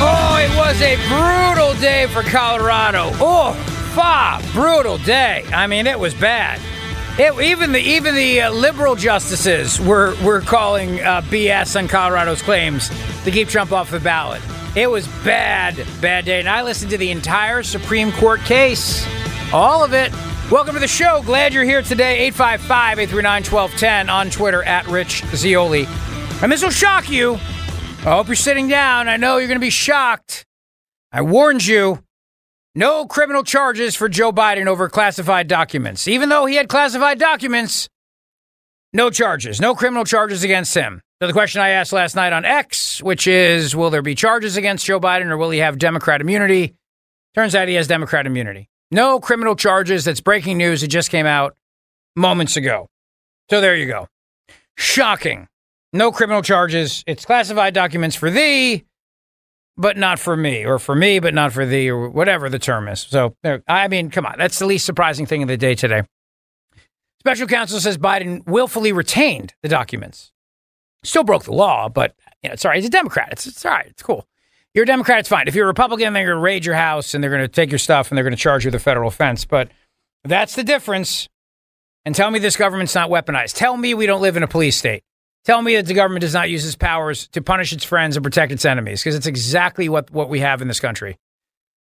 Oh, it was a brutal day for Colorado. Oh, fa, brutal day. I mean, it was bad. It, even the even the uh, liberal justices were were calling uh, BS on Colorado's claims to keep Trump off the ballot. It was bad, bad day. And I listened to the entire Supreme Court case, all of it. Welcome to the show. Glad you're here today. 855 839 1210 on Twitter at Rich Zeoli. And this will shock you. I hope you're sitting down. I know you're going to be shocked. I warned you. No criminal charges for Joe Biden over classified documents. Even though he had classified documents, no charges, no criminal charges against him. So the question I asked last night on X, which is will there be charges against Joe Biden or will he have Democrat immunity? Turns out he has Democrat immunity. No criminal charges. That's breaking news. It just came out moments ago. So there you go. Shocking. No criminal charges. It's classified documents for thee, but not for me, or for me, but not for thee, or whatever the term is. So, I mean, come on. That's the least surprising thing of the day today. Special counsel says Biden willfully retained the documents. Still broke the law, but you know, sorry, he's a Democrat. It's, it's all right. It's cool. You're a Democrat, it's fine. If you're a Republican, they're going to raid your house and they're going to take your stuff and they're going to charge you the federal offense. But that's the difference. And tell me this government's not weaponized. Tell me we don't live in a police state. Tell me that the government does not use its powers to punish its friends and protect its enemies, because it's exactly what, what we have in this country.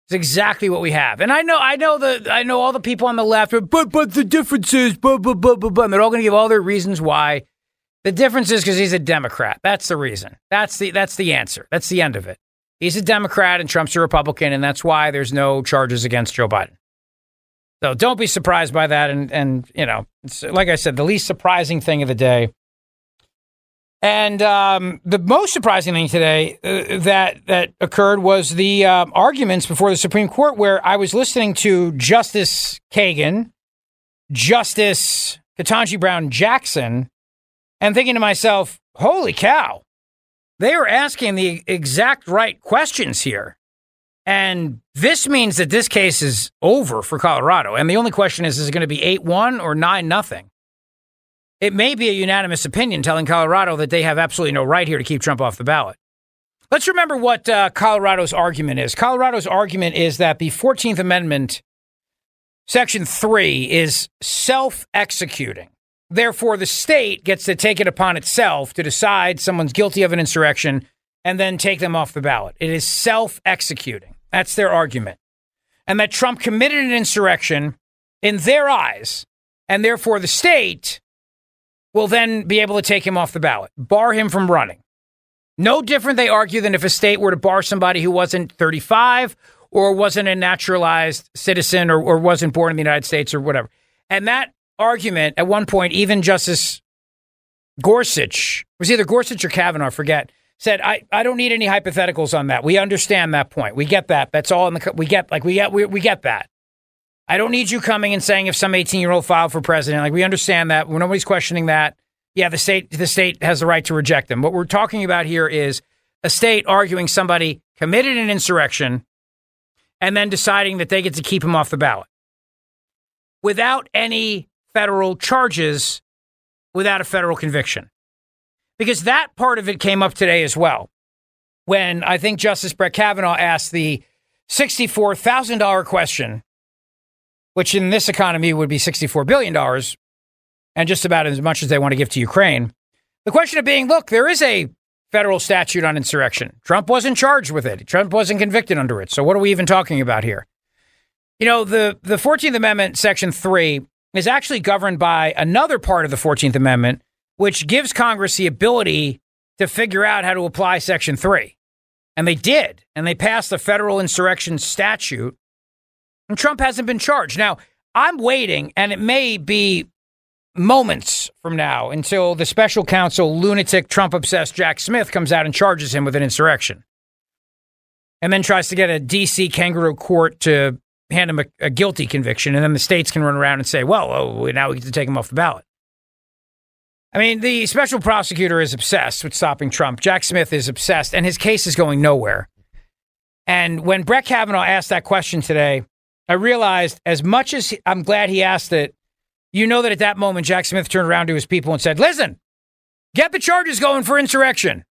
It's exactly what we have. And I know, I know the, I know all the people on the left, but but the difference is, blah blah blah blah blah. They're all going to give all their reasons why. The difference is because he's a Democrat. That's the reason. That's the that's the answer. That's the end of it. He's a Democrat and Trump's a Republican, and that's why there's no charges against Joe Biden. So don't be surprised by that. And and you know, like I said, the least surprising thing of the day and um, the most surprising thing today uh, that that occurred was the uh, arguments before the Supreme Court, where I was listening to Justice Kagan, Justice Ketanji Brown Jackson, and thinking to myself, "Holy cow! They are asking the exact right questions here." And this means that this case is over for Colorado. And the only question is, is it going to be 8 1 or 9 nothing? It may be a unanimous opinion telling Colorado that they have absolutely no right here to keep Trump off the ballot. Let's remember what uh, Colorado's argument is. Colorado's argument is that the 14th Amendment, Section 3, is self executing. Therefore, the state gets to take it upon itself to decide someone's guilty of an insurrection and then take them off the ballot. It is self executing. That's their argument. And that Trump committed an insurrection in their eyes, and therefore the state will then be able to take him off the ballot, bar him from running. No different, they argue, than if a state were to bar somebody who wasn't 35 or wasn't a naturalized citizen or, or wasn't born in the United States or whatever. And that argument, at one point, even Justice Gorsuch, was either Gorsuch or Kavanaugh, forget, said, I, I don't need any hypotheticals on that. We understand that point. We get that. That's all in the, we get, like, we get, we, we get that. I don't need you coming and saying if some 18 year old filed for president. Like we understand that. Nobody's questioning that. Yeah, the state the state has the right to reject them. What we're talking about here is a state arguing somebody committed an insurrection and then deciding that they get to keep him off the ballot without any federal charges, without a federal conviction. Because that part of it came up today as well. When I think Justice Brett Kavanaugh asked the $64,000 question, which in this economy would be $64 billion, and just about as much as they want to give to Ukraine. The question of being look, there is a federal statute on insurrection. Trump wasn't charged with it, Trump wasn't convicted under it. So what are we even talking about here? You know, the, the 14th Amendment, Section 3, is actually governed by another part of the 14th Amendment, which gives Congress the ability to figure out how to apply Section 3. And they did. And they passed the federal insurrection statute. Trump hasn't been charged. Now, I'm waiting, and it may be moments from now until the special counsel, lunatic, Trump obsessed Jack Smith comes out and charges him with an insurrection. And then tries to get a DC kangaroo court to hand him a, a guilty conviction. And then the states can run around and say, well, oh, now we get to take him off the ballot. I mean, the special prosecutor is obsessed with stopping Trump. Jack Smith is obsessed, and his case is going nowhere. And when Brett Kavanaugh asked that question today, I realized as much as I'm glad he asked it, you know that at that moment, Jack Smith turned around to his people and said, Listen, get the charges going for insurrection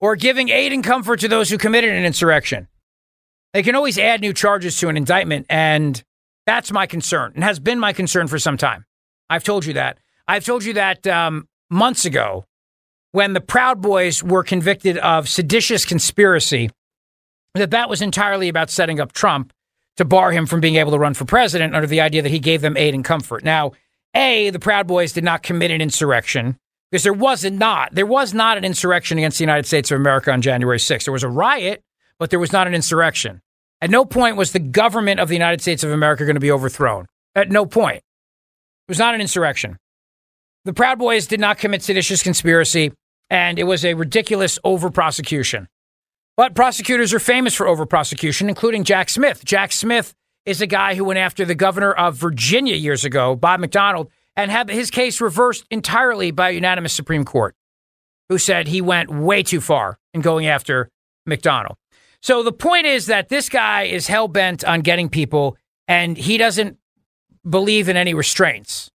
or giving aid and comfort to those who committed an insurrection. They can always add new charges to an indictment. And that's my concern and has been my concern for some time. I've told you that. I've told you that um, months ago when the Proud Boys were convicted of seditious conspiracy, that that was entirely about setting up Trump to bar him from being able to run for president under the idea that he gave them aid and comfort. Now, a, the Proud Boys did not commit an insurrection because there was not. There was not an insurrection against the United States of America on January 6th. There was a riot, but there was not an insurrection. At no point was the government of the United States of America going to be overthrown. At no point. It was not an insurrection. The Proud Boys did not commit seditious conspiracy, and it was a ridiculous over prosecution. But prosecutors are famous for over prosecution, including Jack Smith. Jack Smith is a guy who went after the governor of Virginia years ago, Bob McDonnell, and had his case reversed entirely by a unanimous Supreme Court, who said he went way too far in going after McDonnell. So the point is that this guy is hell bent on getting people, and he doesn't believe in any restraints.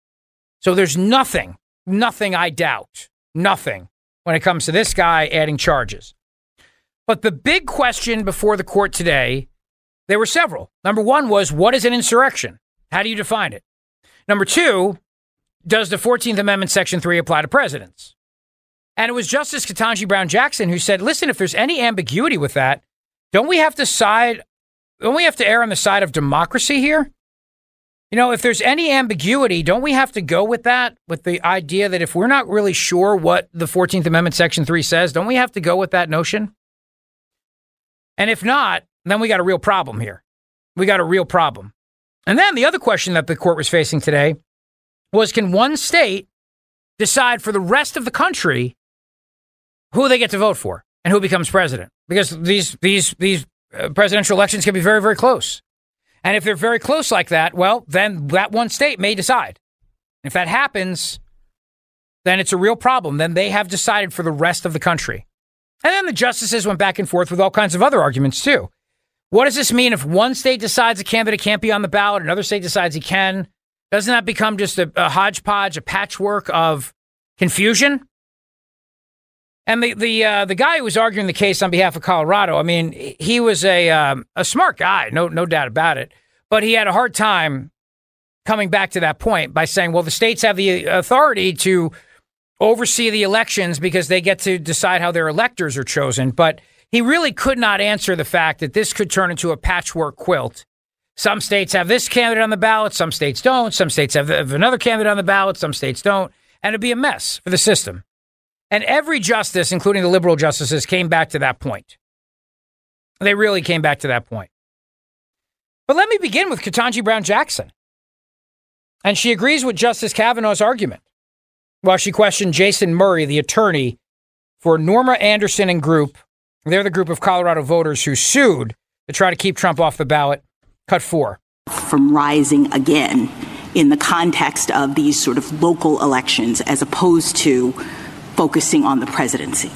So there's nothing, nothing I doubt, nothing when it comes to this guy adding charges. But the big question before the court today there were several. Number one was what is an insurrection? How do you define it? Number two, does the 14th Amendment, Section 3 apply to presidents? And it was Justice Ketanji Brown Jackson who said, listen, if there's any ambiguity with that, don't we have to side, don't we have to err on the side of democracy here? You know, if there's any ambiguity, don't we have to go with that, with the idea that if we're not really sure what the 14th Amendment, Section 3 says, don't we have to go with that notion? And if not, then we got a real problem here. We got a real problem. And then the other question that the court was facing today was can one state decide for the rest of the country who they get to vote for and who becomes president? Because these these these uh, presidential elections can be very very close. And if they're very close like that, well, then that one state may decide. If that happens, then it's a real problem. Then they have decided for the rest of the country. And then the justices went back and forth with all kinds of other arguments too. What does this mean if one state decides a candidate can't be on the ballot, another state decides he can? Doesn't that become just a, a hodgepodge, a patchwork of confusion? And the the uh, the guy who was arguing the case on behalf of Colorado, I mean, he was a um, a smart guy, no no doubt about it. But he had a hard time coming back to that point by saying, well, the states have the authority to oversee the elections because they get to decide how their electors are chosen, but he really could not answer the fact that this could turn into a patchwork quilt. Some states have this candidate on the ballot, some states don't. Some states have, another candidate on the ballot, some states don't. And it'd be a mess for the system. And every justice, including the liberal justices, came back to that point. They really came back to that point. But let me begin with Ketanji Brown Jackson. And she agrees with Justice Kavanaugh's argument while she questioned Jason Murray, the attorney for Norma Anderson and Group they're the group of Colorado voters who sued to try to keep Trump off the ballot. Cut four. From rising again in the context of these sort of local elections as opposed to focusing on the presidency.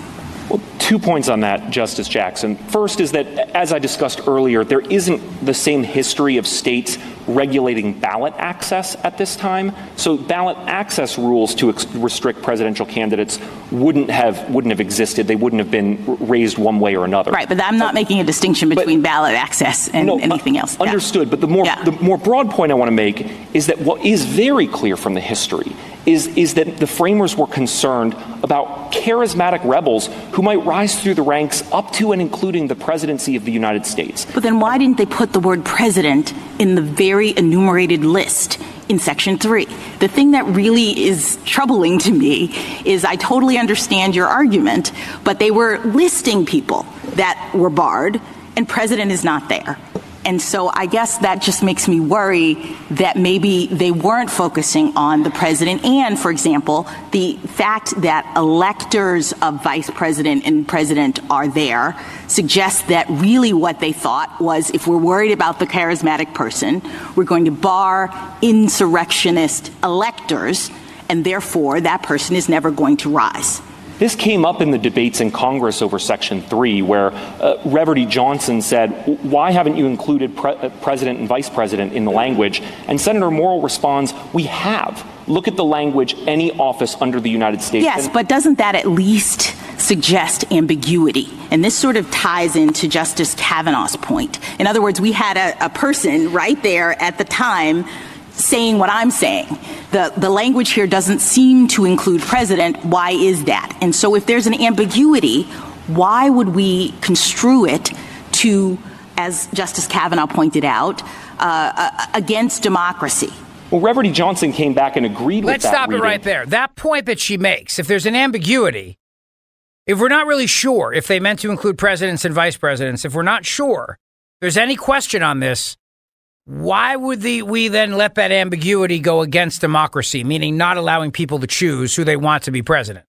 Well, two points on that, Justice Jackson. First is that, as I discussed earlier, there isn't the same history of states regulating ballot access at this time. So ballot access rules to ex- restrict presidential candidates wouldn't have wouldn't have existed. They wouldn't have been raised one way or another. Right, but I'm not making a distinction between but, ballot access and no, uh, anything else. Understood. Yeah. But the more yeah. the more broad point I want to make is that what is very clear from the history is, is that the framers were concerned about charismatic rebels who might rise through the ranks up to and including the presidency of the United States. But then why didn't they put the word president in the very enumerated list? in section three. The thing that really is troubling to me is I totally understand your argument, but they were listing people that were barred, and president is not there. And so I guess that just makes me worry that maybe they weren't focusing on the president. And, for example, the fact that electors of vice president and president are there suggests that really what they thought was if we're worried about the charismatic person, we're going to bar insurrectionist electors, and therefore that person is never going to rise. This came up in the debates in Congress over Section 3, where uh, Reverdy Johnson said, Why haven't you included pre- uh, president and vice president in the language? And Senator Morrill responds, We have. Look at the language, any office under the United States. Yes, but doesn't that at least suggest ambiguity? And this sort of ties into Justice Kavanaugh's point. In other words, we had a, a person right there at the time saying what I'm saying. The, the language here doesn't seem to include president. Why is that? And so if there's an ambiguity, why would we construe it to, as Justice Kavanaugh pointed out, uh, uh, against democracy? Well, Reverdy Johnson came back and agreed Let's with that. Let's stop reading. it right there. That point that she makes, if there's an ambiguity, if we're not really sure if they meant to include presidents and vice presidents, if we're not sure there's any question on this, why would the, we then let that ambiguity go against democracy, meaning not allowing people to choose who they want to be president?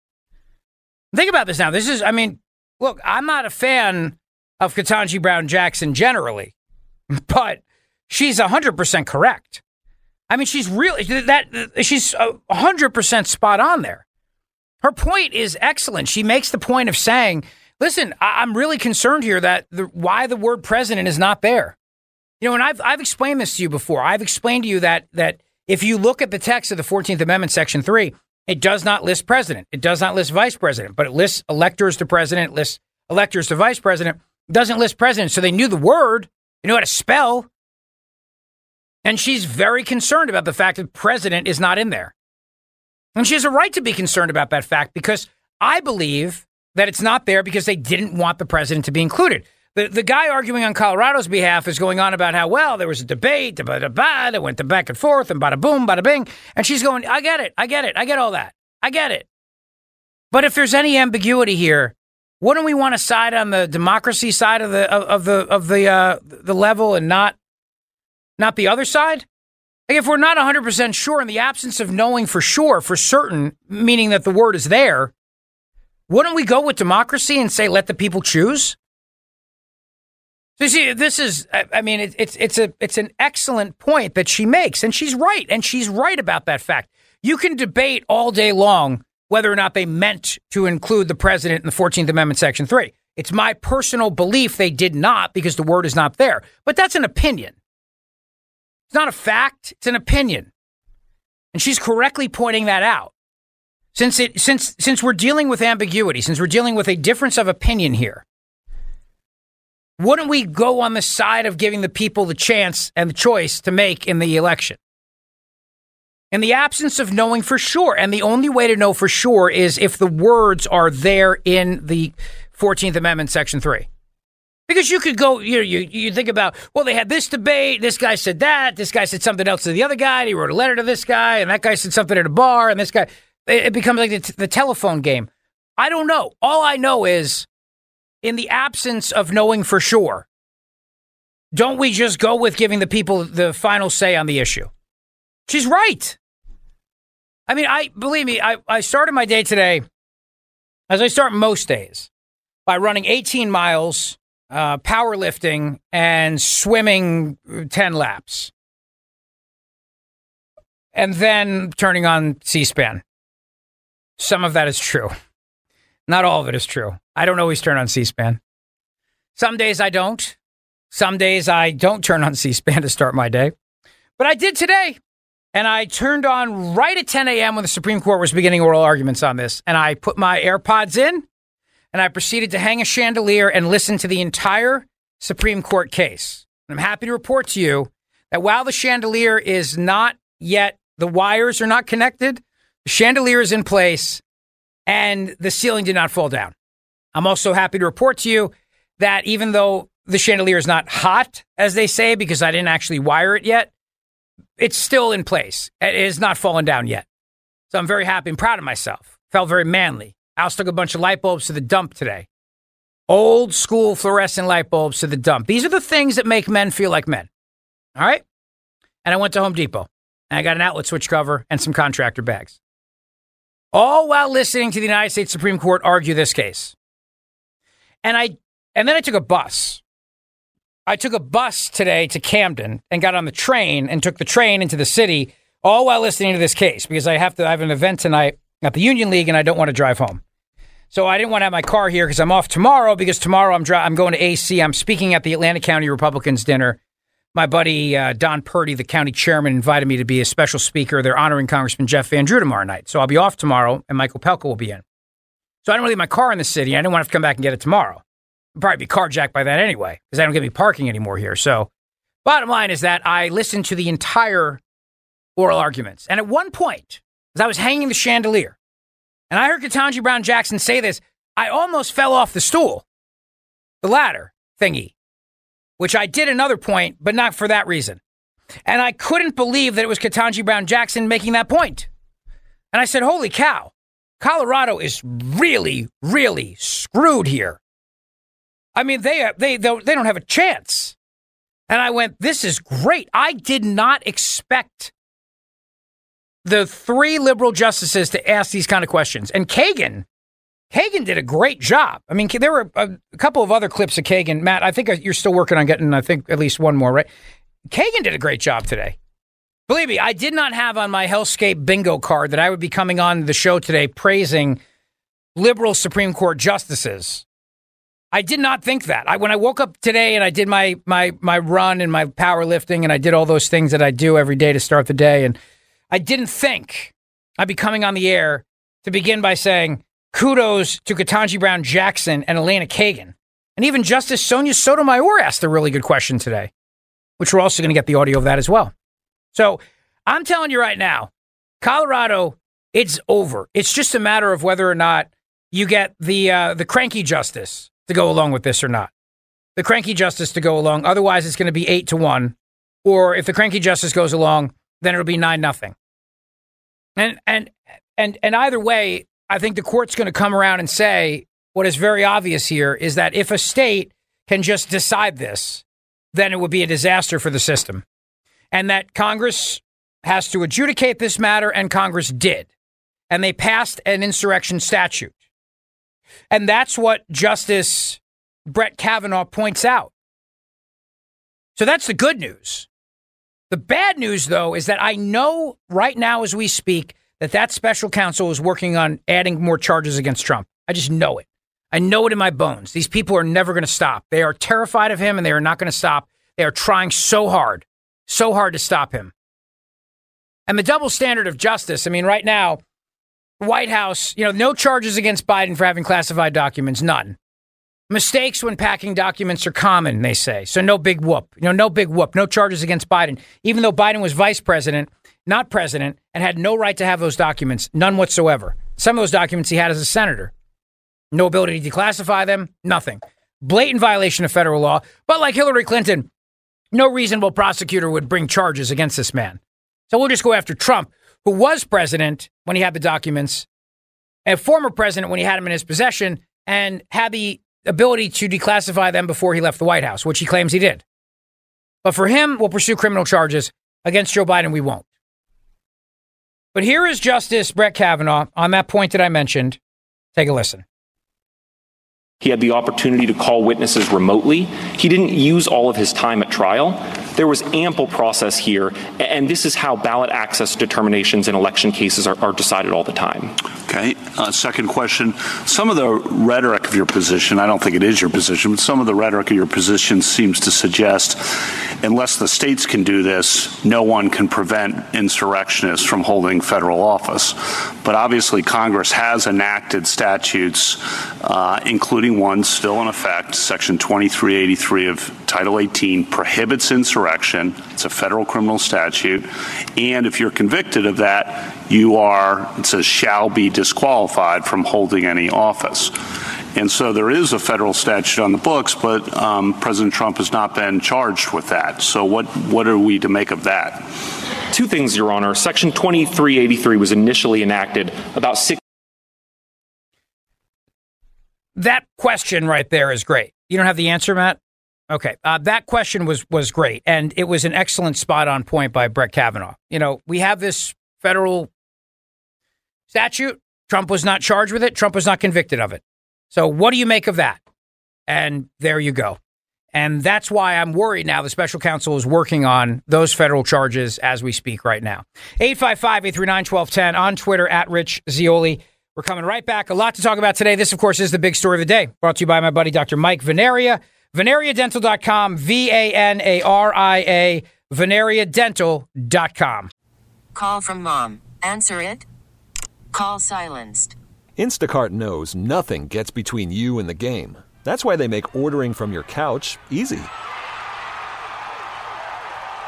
Think about this now. This is, I mean, look, I'm not a fan of Ketanji Brown Jackson generally, but she's 100% correct. I mean, she's really, that, she's 100% spot on there. Her point is excellent. She makes the point of saying, listen, I'm really concerned here that the, why the word president is not there. You know, and I've I've explained this to you before. I've explained to you that that if you look at the text of the 14th Amendment, Section 3, it does not list president. It does not list vice president, but it lists electors to president, lists electors to vice president. It doesn't list president. So they knew the word, they knew how to spell. And she's very concerned about the fact that president is not in there. And she has a right to be concerned about that fact because I believe that it's not there because they didn't want the president to be included. The, the guy arguing on Colorado's behalf is going on about how, well, there was a debate, da, da, da, that went back and forth, and bada boom, bada bing. And she's going, I get it, I get it, I get all that. I get it. But if there's any ambiguity here, wouldn't we want to side on the democracy side of the of, of the of the uh, the level and not not the other side? Like if we're not 100% sure in the absence of knowing for sure, for certain, meaning that the word is there, wouldn't we go with democracy and say let the people choose? So see, this is, I mean, it, it's, it's a, it's an excellent point that she makes and she's right. And she's right about that fact. You can debate all day long whether or not they meant to include the president in the 14th Amendment, Section 3. It's my personal belief they did not because the word is not there. But that's an opinion. It's not a fact, it's an opinion. And she's correctly pointing that out. Since it since since we're dealing with ambiguity, since we're dealing with a difference of opinion here, wouldn't we go on the side of giving the people the chance and the choice to make in the election? In the absence of knowing for sure, and the only way to know for sure is if the words are there in the 14th Amendment, Section 3. Because you could go, you, know, you you think about, well, they had this debate. This guy said that. This guy said something else to the other guy. And he wrote a letter to this guy, and that guy said something at a bar, and this guy. It, becomes like the, the telephone game. I don't know. All I know is in the absence of knowing for sure, don't we just go with giving the people the final say on the issue? She's right. I mean, I believe me, I, I started my day today, as I start most days, by running 18 miles, uh, powerlifting, and swimming 10 laps. And then turning on C SPAN. Some of that is true. Not all of it is true. I don't always turn on C SPAN. Some days I don't. Some days I don't turn on C SPAN to start my day. But I did today. And I turned on right at 10 a.m. when the Supreme Court was beginning oral arguments on this. And I put my AirPods in and I proceeded to hang a chandelier and listen to the entire Supreme Court case. And I'm happy to report to you that while the chandelier is not yet, the wires are not connected, the chandelier is in place and the ceiling did not fall down. I'm also happy to report to you that even though the chandelier is not hot, as they say, because I didn't actually wire it yet, it's still in place. It has not fallen down yet. So I'm very happy and proud of myself. Felt very manly. I also took a bunch of light bulbs to the dump today. Old school fluorescent light bulbs to the dump. These are the things that make men feel like men. All right? And I went to Home Depot and I got an outlet switch cover and some contractor bags. All while listening to the United States Supreme Court argue this case. And I and then I took a bus. I took a bus today to Camden and got on the train and took the train into the city all while listening to this case because I have to I have an event tonight at the Union League and I don't want to drive home. So I didn't want to have my car here because I'm off tomorrow because tomorrow I'm dri- I'm going to AC. I'm speaking at the Atlantic County Republicans dinner. My buddy uh, Don Purdy, the county chairman, invited me to be a special speaker. They're honoring Congressman Jeff Van Drew tomorrow night. So I'll be off tomorrow and Mike Opelka will be in. So I don't leave my car in the city. I didn't want to, come back and get it tomorrow. I'll probably be carjacked by then anyway because I don't get me parking anymore here. So bottom line is that I listened to the entire oral arguments. And at one point, as I was hanging the chandelier, and I heard Ketanji Brown Jackson say this, I almost fell off the stool, the ladder thingy, which I did another point, but not for that reason. And I couldn't believe that it was Ketanji Brown Jackson making that point. And I said, Holy cow, Colorado is really, really screwed here. I mean, uh, they, they, they don't have a chance. And I went, This is great. I did not expect the three liberal justices to ask these kind of questions. And Kagan, Kagan did a great job. I mean, there were a, a couple of other clips of Kagan. Matt, I think uh, you're still working on getting, I think, at least one more, right? Kagan did a great job today. Believe me, I did not have on my Hellscape bingo card that I would be coming on the show today praising liberal Supreme Court justices. I did not think that. I, when I woke up today and I did my my my run and my powerlifting and I did all those things that I do every day to start the day and I didn't think I'd be coming on the air to begin by saying kudos to Ketanji Brown Jackson and Elena Kagan. And even Justice Sonia Sotomayor asked a really good question today, which we're also going to get the audio of that as well. So I'm telling you right now, Colorado, it's over. It's just a matter of whether or not you get the uh, the cranky justice to go along with this or not. The cranky justice to go along. Otherwise, it's going to be eight to one. Or if the cranky justice goes along, then it'll be nine nothing. And and and and either way, I think the court's going to come around and say what is very obvious here is that if a state can just decide this, then it would be a disaster for the system and that Congress has to adjudicate this matter, and Congress did. And they passed an insurrection statute. And that's what Justice Brett Kavanaugh points out. So that's the good news. The bad news, though, is that I know right now as we speak that that special counsel is working on adding more charges against Trump. I just know it. I know it in my bones. These people are never going to stop. They are terrified of him and they are not going to stop. They are trying so hard so hard to stop him. And the double standard of justice, I mean, right now, White House, you know, no charges against Biden for having classified documents, none. Mistakes when packing documents are common, they say. So no big whoop. You know, no big whoop. No charges against Biden. Even though Biden was vice president, not president, and had no right to have those documents, none whatsoever. Some of those documents he had as a senator. No ability to declassify them, nothing. Blatant violation of federal law. But like Hillary Clinton, no reasonable prosecutor would bring charges against this man. So we'll just go after Trump, who was president when he had the documents, and former president when he had them in his possession, and had the ability to declassify them before he left the White House, which he claims he did. But for him, we'll pursue criminal charges. Against Joe Biden, we won't. But here is Justice Brett Kavanaugh on that point that I mentioned. Take a listen. He had the opportunity to call witnesses remotely. He didn't use all of his time at trial. There was ample process here, and this is how ballot access determinations in election cases are, are decided all the time. Okay. Uh, second question Some of the rhetoric of your position, I don't think it is your position, but some of the rhetoric of your position seems to suggest unless the states can do this, no one can prevent insurrectionists from holding federal office. But obviously, Congress has enacted statutes, uh, including one still in effect, Section 2383 of Title 18 prohibits insurrection. It's a federal criminal statute. And if you're convicted of that, you are, it says, shall be disqualified from holding any office. And so there is a federal statute on the books, but um, President Trump has not been charged with that. So what, what are we to make of that? Two things, Your Honor. Section 2383 was initially enacted about six. That question right there is great. You don't have the answer, Matt? Okay, uh, that question was was great, and it was an excellent spot on point by Brett Kavanaugh. You know, we have this federal statute. Trump was not charged with it. Trump was not convicted of it. So, what do you make of that? And there you go. And that's why I'm worried now. The special counsel is working on those federal charges as we speak right now. 855 839 1210 on Twitter at Rich Zeoli. We're coming right back. A lot to talk about today. This, of course, is the big story of the day. Brought to you by my buddy, Dr. Mike Vanaria. VanariaDental.com, V A N A R I A, VanariaDental.com. Call from mom. Answer it. Call silenced. Instacart knows nothing gets between you and the game. That's why they make ordering from your couch easy.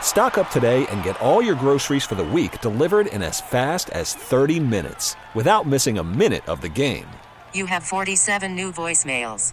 Stock up today and get all your groceries for the week delivered in as fast as 30 minutes without missing a minute of the game. You have 47 new voicemails.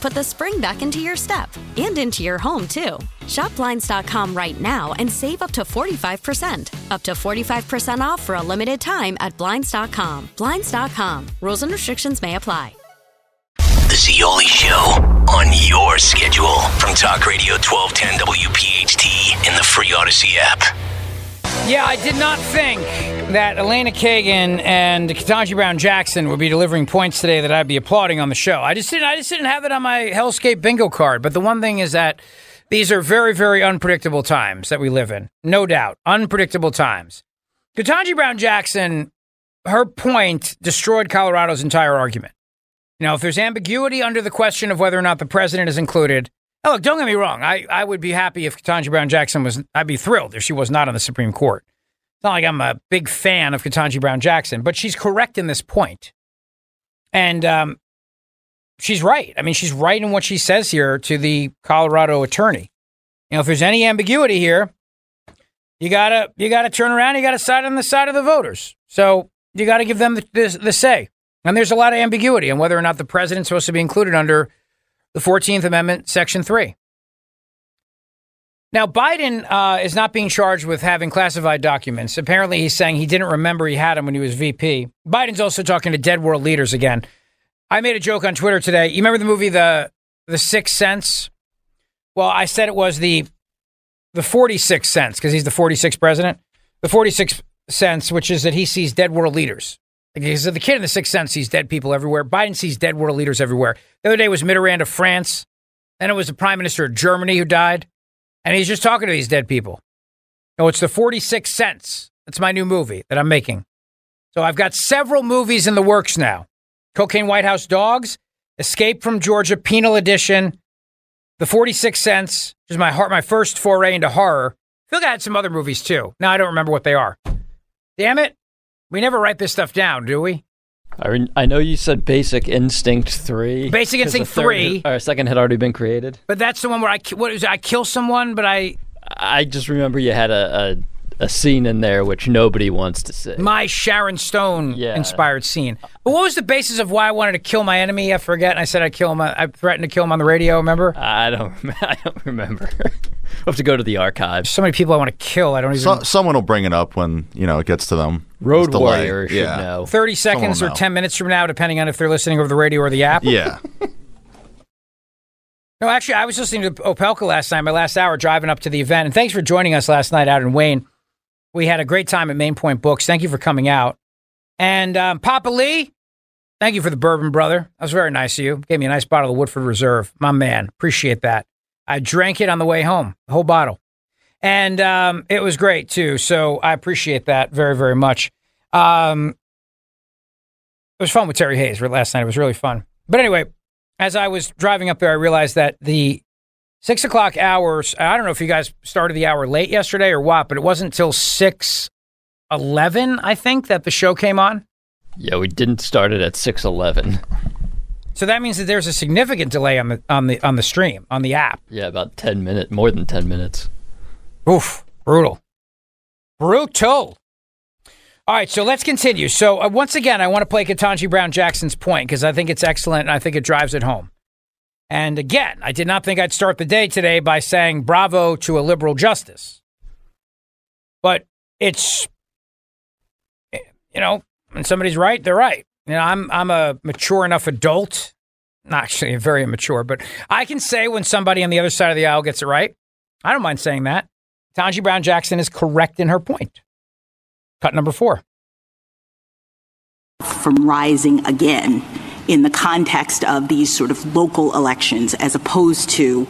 put the spring back into your step and into your home, too. Shop Blinds.com right now and save up to 45%. Up to 45% off for a limited time at Blinds.com. Blinds.com. Rules and restrictions may apply. The Zeoli Show on your schedule from Talk Radio 1210 WPHT in the free Odyssey app. Yeah, I did not think that Elena Kagan and Ketanji Brown Jackson would be delivering points today that I'd be applauding on the show. I just didn't. I just didn't have it on my Hellscape bingo card. But the one thing is that these are very, very unpredictable times that we live in. No doubt, unpredictable times. Ketanji Brown Jackson, her point destroyed Colorado's entire argument. Know, if there's ambiguity under the question of whether or not the president is included, oh, look, don't get me wrong. I, I would be happy if Ketanji Brown Jackson was, I'd be thrilled if she was not on the Supreme Court. It's not like I'm a big fan of Ketanji Brown Jackson, but she's correct in this point. And um, she's right. I mean, she's right in what she says here to the Colorado attorney. You know, if there's any ambiguity here, you gotta you gotta turn around. You gotta side on the side of the voters. So you gotta give them the, the, the say. And there's a lot of ambiguity on whether or not the president's supposed to be included under the 14th Amendment, Section 3. Now, Biden uh, is not being charged with having classified documents. Apparently, he's saying he didn't remember he had them when he was VP. Biden's also talking to dead world leaders again. I made a joke on Twitter today. You remember the movie The The Sixth Sense? Well, I said it was the the 46th sense because he's the 46th president. The 46th sense, which is that he sees dead world leaders. Because the kid in the sixth sense sees dead people everywhere. Biden sees dead world leaders everywhere. The other day was Mitterrand of France and it was the prime minister of Germany who died, and he's just talking to these dead people. Oh, it's the 46 cents. That's my new movie that I'm making. So I've got several movies in the works now. Cocaine White House Dogs, Escape from Georgia Penal Edition, The 46 Cents, which is my heart, my first foray into horror. I feel like I had some other movies too. Now I don't remember what they are. Damn it. We never write this stuff down, do we? I, re- I know you said Basic Instinct 3. Basic Instinct third- 3. Or second had already been created. But that's the one where I what is it? I kill someone, but I I just remember you had a, a, a scene in there which nobody wants to see. my Sharon Stone Yeah. inspired scene. But what was the basis of why I wanted to kill my enemy? I forget. And I said I'd kill him. I threatened to kill him on the radio. Remember? I don't. I don't remember. we'll have to go to the archives. So many people I want to kill. I don't even. So, someone will bring it up when you know it gets to them. Road It's. Warrior should yeah. know. Thirty seconds or know. ten minutes from now, depending on if they're listening over the radio or the app. Yeah. No, actually, I was listening to Opelka last night, my last hour, driving up to the event. And thanks for joining us last night out in Wayne. We had a great time at Main Point Books. Thank you for coming out. And um, Papa Lee, thank you for the bourbon, brother. That was very nice of you. Gave me a nice bottle of Woodford Reserve. My man. Appreciate that. I drank it on the way home, the whole bottle. And um, it was great, too. So I appreciate that very, very much. Um, it was fun with Terry Hayes last night. It was really fun. But anyway, as I was driving up there, I realized that the six o'clock hours. I don't know if you guys started the hour late yesterday or what, but it wasn't until six eleven, I think, that the show came on. Yeah, we didn't start it at six eleven. So that means that there's a significant delay on the on the on the stream on the app. Yeah, about ten minutes, more than ten minutes. Oof, brutal, brutal. All right, so let's continue. So uh, once again, I want to play Ketanji Brown Jackson's point because I think it's excellent and I think it drives it home. And again, I did not think I'd start the day today by saying bravo to a liberal justice. But it's, you know, when somebody's right, they're right. You know, I'm I'm a mature enough adult, not actually very immature, but I can say when somebody on the other side of the aisle gets it right. I don't mind saying that. Tanji Brown Jackson is correct in her point. Cut number four. from rising again in the context of these sort of local elections as opposed to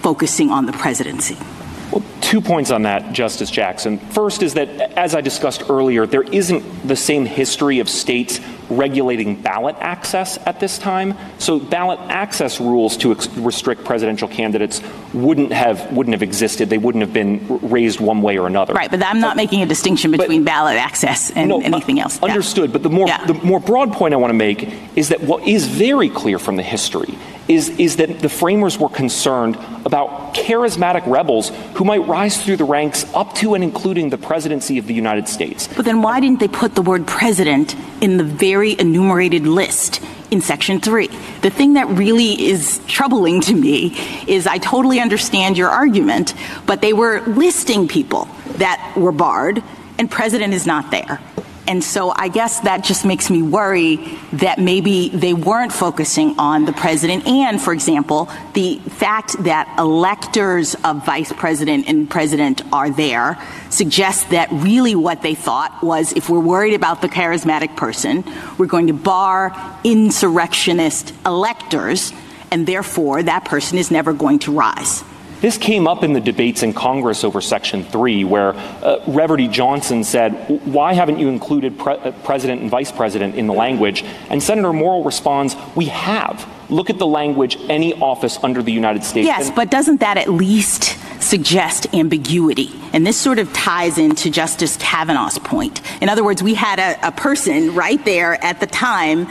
focusing on the presidency. Well, Two points on that, Justice Jackson. First is that, as I discussed earlier, there isn't the same history of states regulating ballot access at this time. So ballot access rules to ex- restrict presidential candidates wouldn't have wouldn't have existed. They wouldn't have been raised one way or another. Right, but I'm not making a distinction between ballot access and anything else. Yeah. Understood. But the more the more broad point I want to make is that what is very clear from the history is is that the framers were concerned about charismatic rebels who might rise through the ranks up to and including the presidency of the United States. But then why didn't they put the word president in the very enumerated list in section three? The thing that really is troubling to me is I totally understand your argument, but they were listing people that were barred, and president is not there. And so I guess that just makes me worry that maybe they weren't focusing on the president. And, for example, the fact that electors of vice president and president are there suggests that really what they thought was if we're worried about the charismatic person, we're going to bar insurrectionist electors, and therefore that person is never going to rise. This came up in the debates in Congress over Section 3, where uh, Reverdy Johnson said, Why haven't you included pre- uh, president and vice president in the language? And Senator Morrill responds, We have. Look at the language, any office under the United States. Yes, And- but doesn't that at least suggest ambiguity? And this sort of ties into Justice Kavanaugh's point. In other words, we had a, a person right there at the time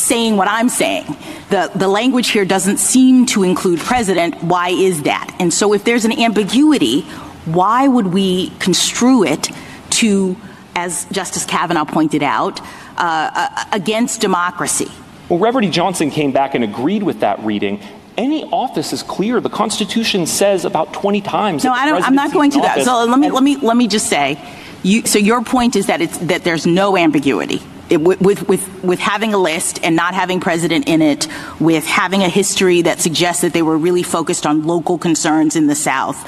saying what I'm saying. The, the language here doesn't seem to include president. Why is that? And so if there's an ambiguity, why would we construe it to, as Justice Kavanaugh pointed out, uh, uh, against democracy? Well, Reverdy Johnson came back and agreed with that reading. Any office is clear. The Constitution says about 20 times. No, that I don't. I'm not going to that. So let me let me let me just say, you. So your point is that it's that there's no ambiguity it, with, with with having a list and not having president in it, with having a history that suggests that they were really focused on local concerns in the South.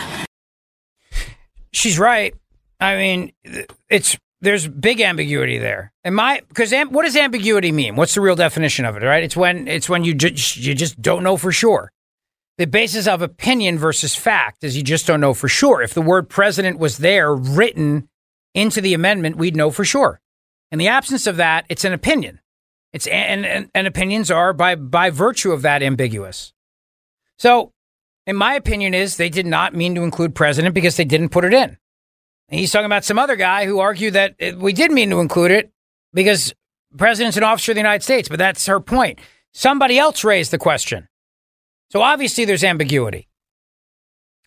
She's right. I mean, it's there's big ambiguity there. And my because am, what does ambiguity mean? What's the real definition of it? Right? It's when it's when you just you just don't know for sure. the basis of opinion versus fact is you just don't know for sure. If the word president was there written into the amendment, we'd know for sure. In the absence of that, it's an opinion. It's and, and, and opinions are by by virtue of that ambiguous. So, in my opinion, is they did not mean to include president because they didn't put it in. And he's talking about some other guy who argued that it, we did mean to include it because president's an officer of the United States. But that's her point. Somebody else raised the question. So obviously there's ambiguity.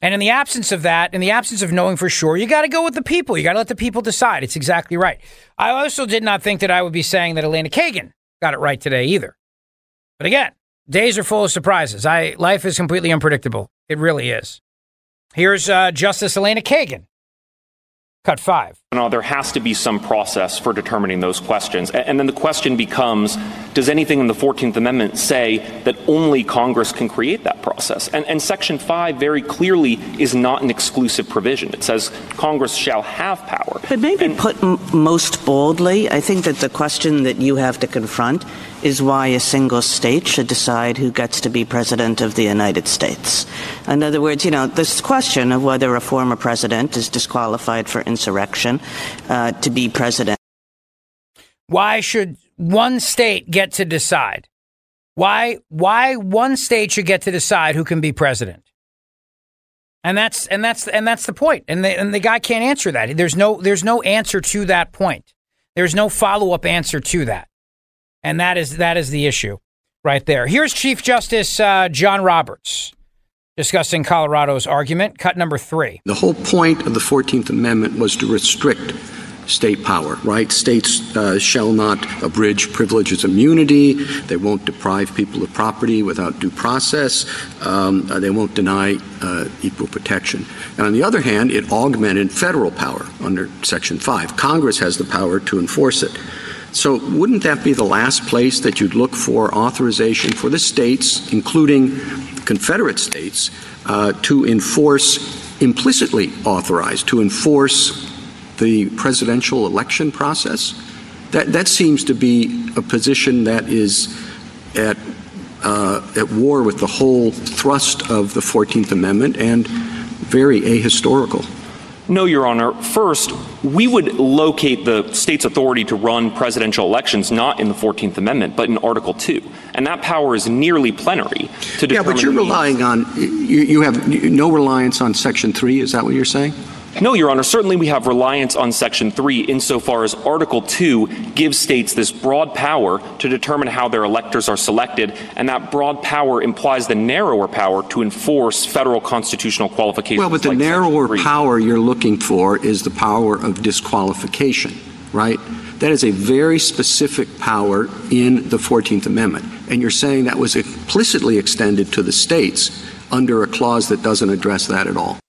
And in the absence of that, in the absence of knowing for sure, you got to go with the people. You got to let the people decide. It's exactly right. I also did not think that I would be saying that Elena Kagan got it right today either. But again, days are full of surprises. I life is completely unpredictable. It really is. Here's uh, Justice Elena Kagan Cut five. There has to be some process for determining those questions. And then the question becomes Does anything in the 14th Amendment say that only Congress can create that process? And, and Section 5 very clearly is not an exclusive provision. It says Congress shall have power. But maybe and, put m- most boldly, I think that the question that you have to confront is why a single state should decide who gets to be president of the United States. In other words, you know, this question of whether a former president is disqualified for insurrection uh, to be president. Why should one state get to decide? Why why one state should get to decide who can be president? And that's and that's and that's the point. And the, and the guy can't answer that. There's no there's no answer to that point. There's no follow up answer to that. And that is that is the issue right there. Here's Chief Justice uh, John Roberts discussing Colorado's argument, cut number three. The whole point of the 14th Amendment was to restrict state power, right? States uh, shall not abridge privileges immunity. They won't deprive people of property without due process. Um, uh, they won't deny uh, equal protection. And on the other hand, it augmented federal power under Section 5. Congress has the power to enforce it. So wouldn't that be the last place that you'd look for authorization for the states, including Confederate states, uh, to enforce implicitly authorized to enforce the presidential election process? That that seems to be a position that is at uh, at war with the whole thrust of the Fourteenth Amendment and very ahistorical. No, Your Honor. First, we would locate the state's authority to run presidential elections not in the 14th Amendment, but in Article 2. And that power is nearly plenary to determine. Yeah, but you're relying on, you, you have no reliance on Section 3. Is that what you're saying? No, Your Honor. Certainly we have reliance on Section 3 insofar as Article 2 gives states this broad power to determine how their electors are selected, and that broad power implies the narrower power to enforce federal constitutional qualifications. Well, but the like narrower power you're looking for is the power of disqualification, right? That is a very specific power in the 14th Amendment. And you're saying that was implicitly extended to the states under a clause that doesn't address that at all.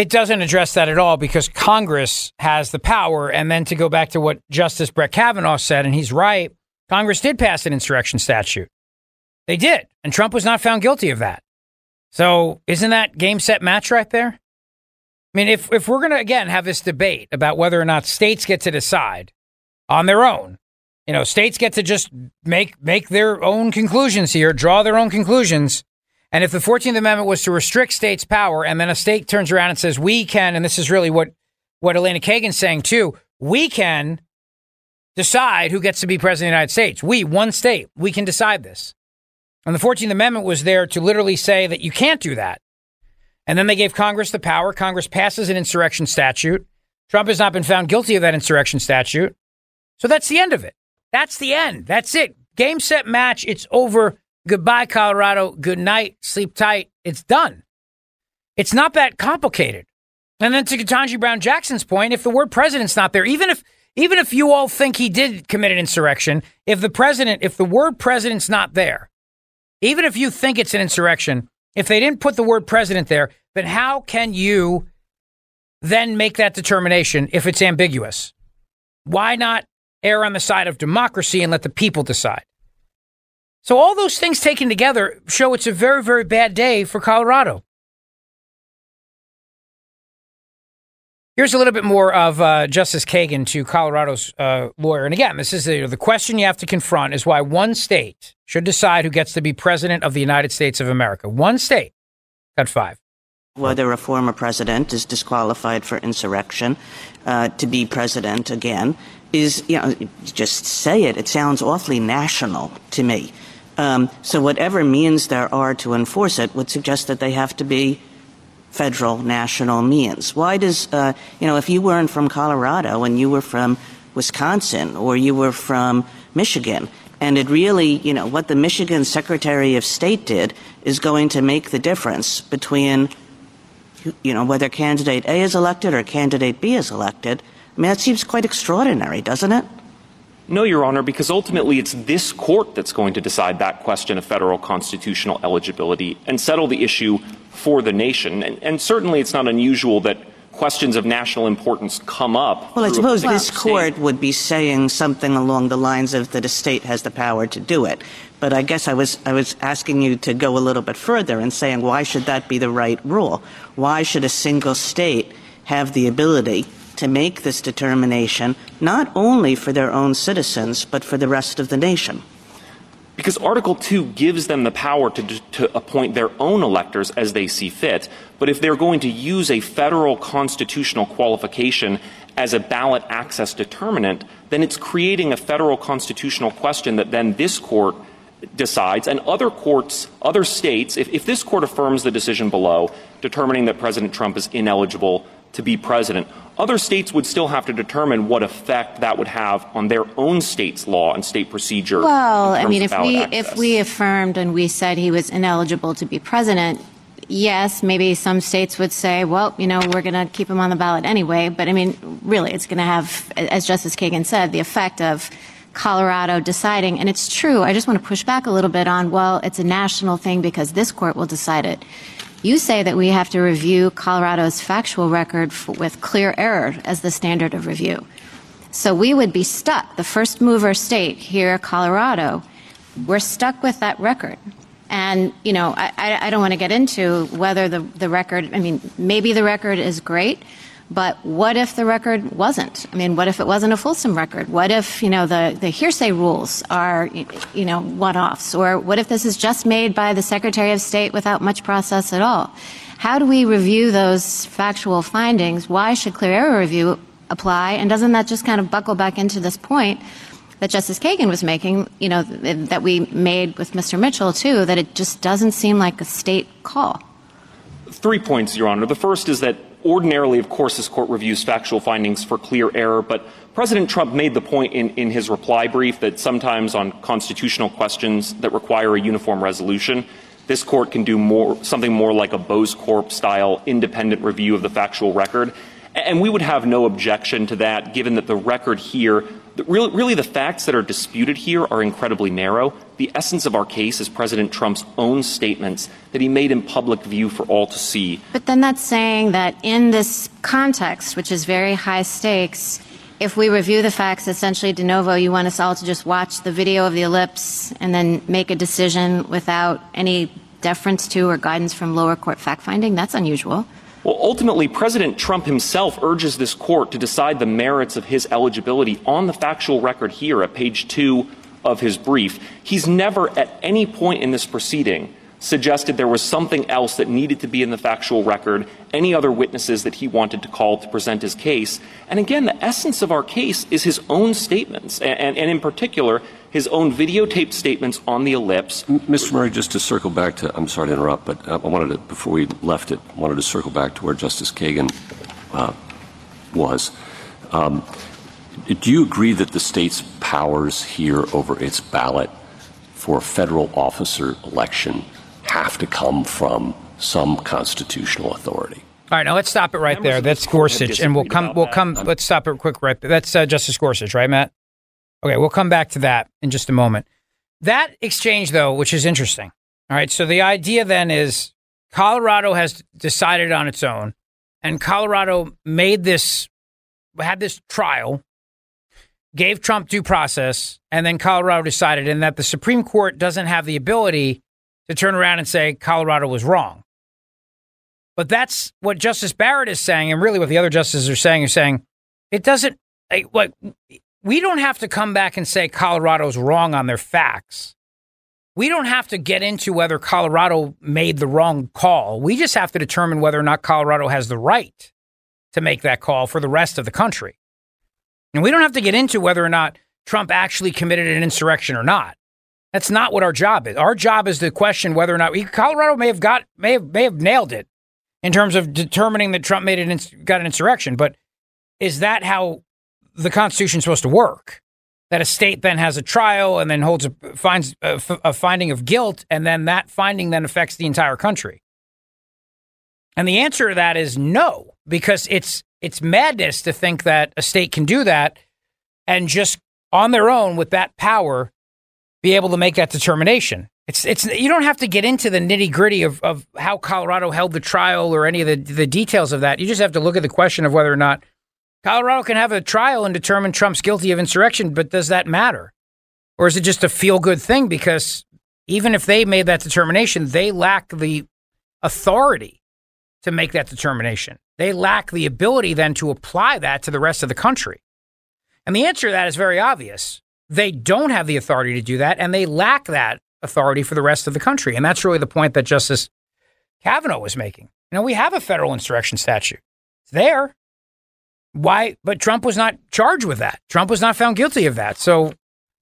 It doesn't address that at all because Congress has the power. And then to go back to what Justice Brett Kavanaugh said, and he's right, Congress did pass an insurrection statute. They did. And Trump was not found guilty of that. So isn't that game, set, match right there? I mean, if, if we're going to, again, have this debate about whether or not states get to decide on their own, you know, states get to just make, make their own conclusions here, draw their own conclusions. And if the 14th Amendment was to restrict states' power, and then a state turns around and says, we can, and this is really what, what Elena Kagan's saying too, we can decide who gets to be president of the United States. We, one state, we can decide this. And the 14th Amendment was there to literally say that you can't do that. And then they gave Congress the power. Congress passes an insurrection statute. Trump has not been found guilty of that insurrection statute. So that's the end of it. That's the end. That's it. Game, set, match. It's over. Goodbye, Colorado. Good night. Sleep tight. It's done. It's not that complicated. And then to Ketanji Brown Jackson's point, if the word president's not there, even if even if you all think he did commit an insurrection, if the president, if the word president's not there, even if you think it's an insurrection, if they didn't put the word president there, then how can you then make that determination if it's ambiguous? Why not err on the side of democracy and let the people decide? So all those things taken together show it's a very, very bad day for Colorado. Here's a little bit more of uh, Justice Kagan to Colorado's uh, lawyer. And again, this is the, the question you have to confront is why one state should decide who gets to be president of the United States of America. One state got five. Whether a former president is disqualified for insurrection uh, to be president again is, you know, just say it. It sounds awfully national to me. Um, so whatever means there are to enforce it would suggest that they have to be federal national means. Why does, uh, you know, if you weren't from Colorado and you were from Wisconsin or you were from Michigan, and it really, you know, what the Michigan Secretary of State did is going to make the difference between, you know, whether candidate A is elected or candidate B is elected. I mean, that seems quite extraordinary, doesn't it? No, Your Honor, because ultimately it's this court that's going to decide that question of federal constitutional eligibility and settle the issue for the nation. And, and certainly it's not unusual that questions of national importance come up. Well, I suppose this state. court would be saying something along the lines of that a state has the power to do it. But I guess I was I was asking you to go a little bit further and saying why should that be the right rule? Why should a single state have the ability to make this determination not only for their own citizens but for the rest of the nation? Because Article 2 gives them the power to, to appoint their own electors as they see fit. But if they're going to use a federal constitutional qualification as a ballot access determinant, then it's creating a federal constitutional question that then this court decides, and other courts, other states, if, if this court affirms the decision below, determining that President Trump is ineligible to be president, other states would still have to determine what effect that would have on their own state's law and state procedure. Well, I mean, if we access. if we affirmed and we said he was ineligible to be president, yes, maybe some states would say, well, you know, we're going to keep him on the ballot anyway. But I mean, really, it's going to have, as Justice Kagan said, the effect of Colorado deciding. And it's true. I just want to push back a little bit on, well, it's a national thing because this court will decide it. You say that we have to review Colorado's factual record with clear error as the standard of review. So we would be stuck. The first mover state here, Colorado, we're stuck with that record. And, you know, I I don't want to get into whether the, the record, I mean, maybe the record is great, but what if the record wasn't? I mean, what if it wasn't a fulsome record? What if, you know, the, hearsay rules are, you know, one offs? Or what if this is just made by the Secretary of State without much process at all? How do we review those factual findings? Why should clear error review apply? And doesn't that just kind of buckle back into this point that Justice Kagan was making, you know, that we made with Mr. Mitchell too, that it just doesn't seem like a state call? Three points, Your Honor. The first is that ordinarily, of course, this court reviews factual findings for clear error, but President Trump made the point in, in his reply brief that sometimes on constitutional questions that require a uniform resolution, this court can do more, something more like a Bose Corp style independent review of the factual record. And we would have no objection to that, given that the record here, really, the facts that are disputed here are incredibly narrow. The essence of our case is President Trump's own statements that he made in public view for all to see. But then that's saying that in this context, which is very high stakes, if we review the facts essentially de novo, you want us all to just watch the video of the ellipse and then make a decision without any deference to or guidance from lower court fact finding? That's unusual. Well, ultimately, President Trump himself urges this court to decide the merits of his eligibility on the factual record here at page two of his brief. He's never at any point in this proceeding suggested there was something else that needed to be in the factual record, any other witnesses that he wanted to call to present his case. And again, the essence of our case is his own statements, and, and, in particular, his own videotaped statements on the ellipse. Mr. Murray, just to circle back to, I'm sorry to interrupt, but uh, I wanted to, before we left it, I wanted to circle back to where Justice Kagan uh, was. Um, do you agree that the state's powers here over its ballot for a federal officer election have to come from some constitutional authority? All right, now let's stop it right there. That's Gorsuch, and we'll come. We'll come. Let's stop it quick right there. That's uh, Justice Gorsuch, right, Matt? Okay, we'll come back to that in just a moment. That exchange, though, which is interesting. All right, so the idea then is Colorado has decided on its own, and Colorado made this, had this trial, gave Trump due process, and then Colorado decided, and that the Supreme Court doesn't have the ability to turn around and say Colorado was wrong. But that's what Justice Barrett is saying, and really what the other justices are saying is saying it doesn't like we don't have to come back and say Colorado's wrong on their facts. We don't have to get into whether Colorado made the wrong call. We just have to determine whether or not Colorado has the right to make that call for the rest of the country. And we don't have to get into whether or not Trump actually committed an insurrection or not. That's not what our job is. Our job is to question whether or not Colorado may have got may have may have nailed it in terms of determining that Trump made an got an insurrection. But is that how the Constitution is supposed to work? That a state then has a trial and then holds a finds a, a finding of guilt, and then that finding then affects the entire country. And the answer to that is no, because it's it's madness to think that a state can do that and just on their own with that power be able to make that determination. It's it's you don't have to get into the nitty gritty of, of how Colorado held the trial or any of the, the details of that. You just have to look at the question of whether or not Colorado can have a trial and determine Trump's guilty of insurrection, but does that matter? Or is it just a feel good thing? Because even if they made that determination, they lack the authority to make that determination. They lack the ability then to apply that to the rest of the country. And the answer to that is very obvious. They don't have the authority to do that, and they lack that authority for the rest of the country. And that's really the point that Justice Kavanaugh was making. You know, we have a federal insurrection statute. It's there. Why? But Trump was not charged with that. Trump was not found guilty of that. So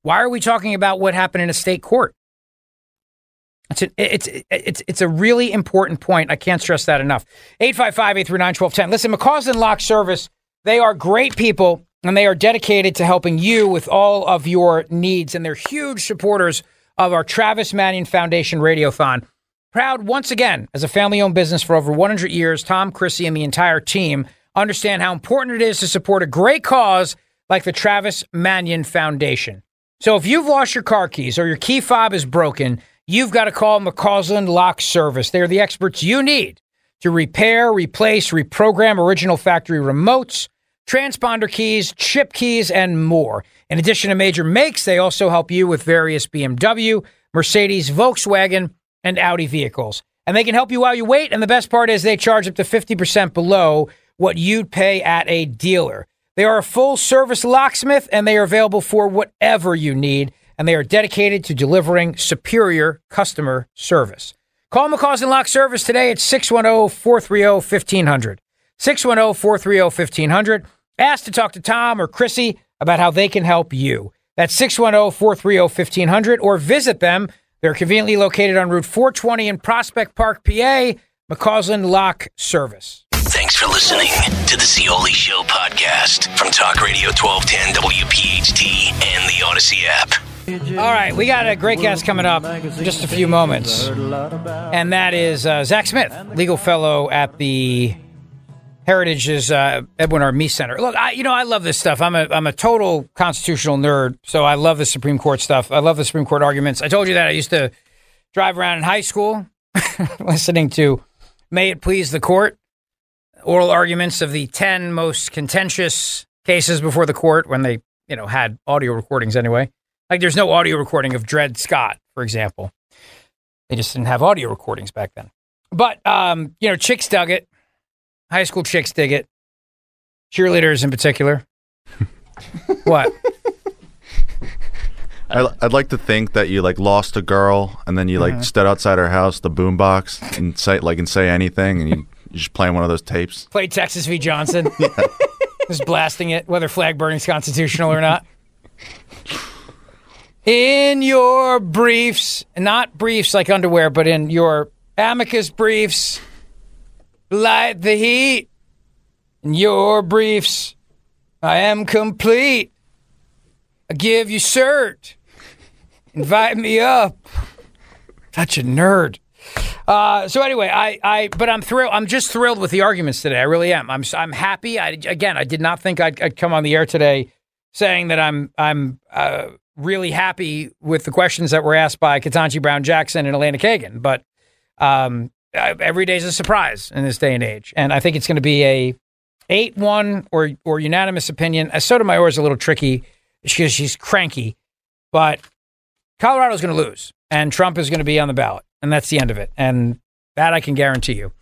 why are we talking about what happened in a state court? It's a, it's it's it's a really important point. I can't stress that enough. 855-839-1210. Listen, McCausland Lock Service, they are great people and they are dedicated to helping you with all of your needs and they're huge supporters of our Travis Manion Foundation Radiothon. Proud once again as a family-owned business for over 100 years, Tom Chrissy and the entire team understand how important it is to support a great cause like the Travis Manion Foundation. So if you've lost your car keys or your key fob is broken, you've got to call McCausland Lock Service. They're the experts you need to repair, replace, reprogram original factory remotes, transponder keys, chip keys, and more. In addition to major makes, they also help you with various BMW, Mercedes, Volkswagen, and Audi vehicles. And they can help you while you wait. And the best part is they charge up to 50% below what you'd pay at a dealer. They are a full service locksmith and they are available for whatever you need. And they are dedicated to delivering superior customer service. Call McCausland Lock Service today at 610 430 1500. 610 430 1500. Ask to talk to Tom or Chrissy about how they can help you. That's 610 430 1500 or visit them. They're conveniently located on Route 420 in Prospect Park, PA. McCausland Lock Service. Thanks for listening to the Zeoli Show podcast from Talk Radio 1210 WPHT and the Odyssey app. All right, we got a great guest coming up in just a few moments. And that is uh, Zach Smith, legal fellow at the Heritage's uh, Edwin R. Meese Center. Look, I, you know, I love this stuff. I'm a, I'm a total constitutional nerd, so I love the Supreme Court stuff. I love the Supreme Court arguments. I told you that I used to drive around in high school listening to May It Please the Court oral arguments of the 10 most contentious cases before the court when they, you know, had audio recordings anyway. Like there's no audio recording of Dred Scott, for example. They just didn't have audio recordings back then. But, um, you know, chicks dug it. High school chicks dig it. Cheerleaders in particular. what? I, I'd like to think that you like lost a girl and then you like Mhm. stood outside her house, the boombox, and say like and say anything, and you, you just playing one of those tapes. Play Texas v. Johnson. Just blasting it, whether flag burning's constitutional or not. In your briefs, not briefs like underwear, but in your amicus briefs, light the heat. In your briefs, I am complete. I give you cert. Invite me up. Such a nerd. Uh, so anyway, I, I, but I'm thrilled. I'm just thrilled with the arguments today. I really am. I'm, I'm happy. I, again, I did not think I'd, I'd come on the air today saying that I'm, I'm uh, really happy with the questions that were asked by Ketanji Brown Jackson and Elena Kagan. But um, every day's a surprise in this day and age, and I think it's going to be a eight-one or or unanimous opinion. Uh, Sotomayor is a little tricky because she's cranky, but Colorado's going to lose, and Trump is going to be on the ballot, and that's the end of it. And that I can guarantee you.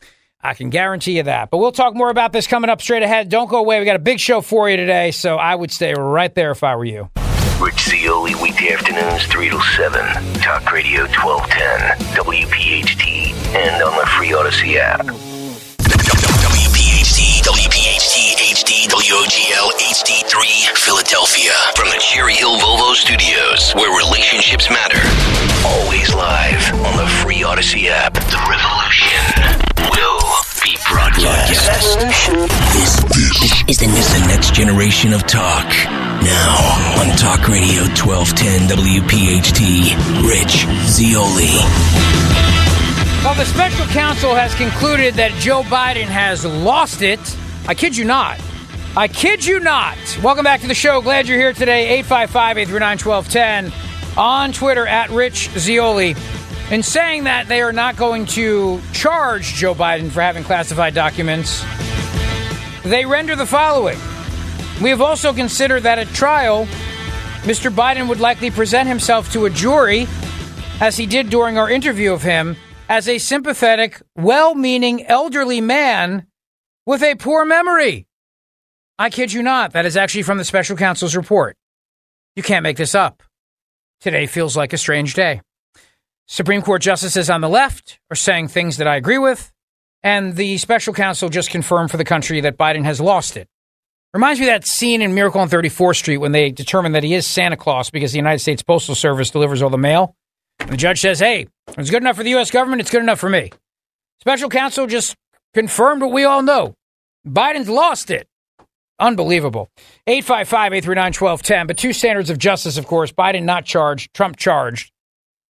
I can guarantee you that. But we'll talk more about this coming up straight ahead. Don't go away. We got a big show for you today, so I would stay right there if I were you. Rich Zeoli, weekday afternoons, 3 to 7. Talk Radio 1210, WPHT, and on the free Odyssey app. WPHT, WPHT, HD, WOGL, HD3, Philadelphia. From the Cherry Hill Volvo Studios, where relationships matter. Always live on the free Odyssey app. The revolution will be broadcast. This, this is the, is the next generation of talk. Now on Talk Radio 1210 WPHT, Rich Zeoli. Well, the special counsel has concluded that Joe Biden has lost it. I kid you not. I kid you not. Welcome back to the show. Glad you're here today. 855 839 1210 on Twitter at Rich Zeoli. In saying that they are not going to charge Joe Biden for having classified documents, they render the following. We have also considered that at trial, Mr. Biden would likely present himself to a jury, as he did during our interview of him, as a sympathetic, well meaning elderly man with a poor memory. I kid you not. That is actually from the special counsel's report. You can't make this up. Today feels like a strange day. Supreme Court justices on the left are saying things that I agree with, and the special counsel just confirmed for the country that Biden has lost it. Reminds me of that scene in Miracle on 34th Street when they determine that he is Santa Claus because the United States Postal Service delivers all the mail. And the judge says, hey, it's good enough for the U.S. government, it's good enough for me. Special counsel just confirmed what we all know. Biden's lost it. Unbelievable. 855 839 1210. But two standards of justice, of course. Biden not charged, Trump charged.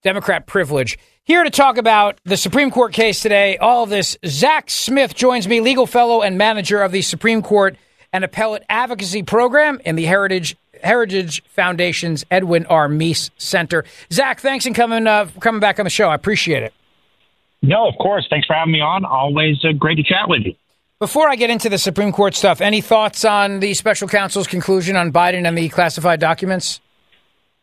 Democrat privilege. Here to talk about the Supreme Court case today, all of this, Zach Smith joins me, legal fellow and manager of the Supreme Court and Appellate Advocacy Program in the Heritage Heritage Foundation's Edwin R. Meese Center. Zach, thanks for coming uh, coming back on the show. I appreciate it. No, of course. Thanks for having me on. Always uh, great to chat with you. Before I get into the Supreme Court stuff, any thoughts on the special counsel's conclusion on Biden and the classified documents?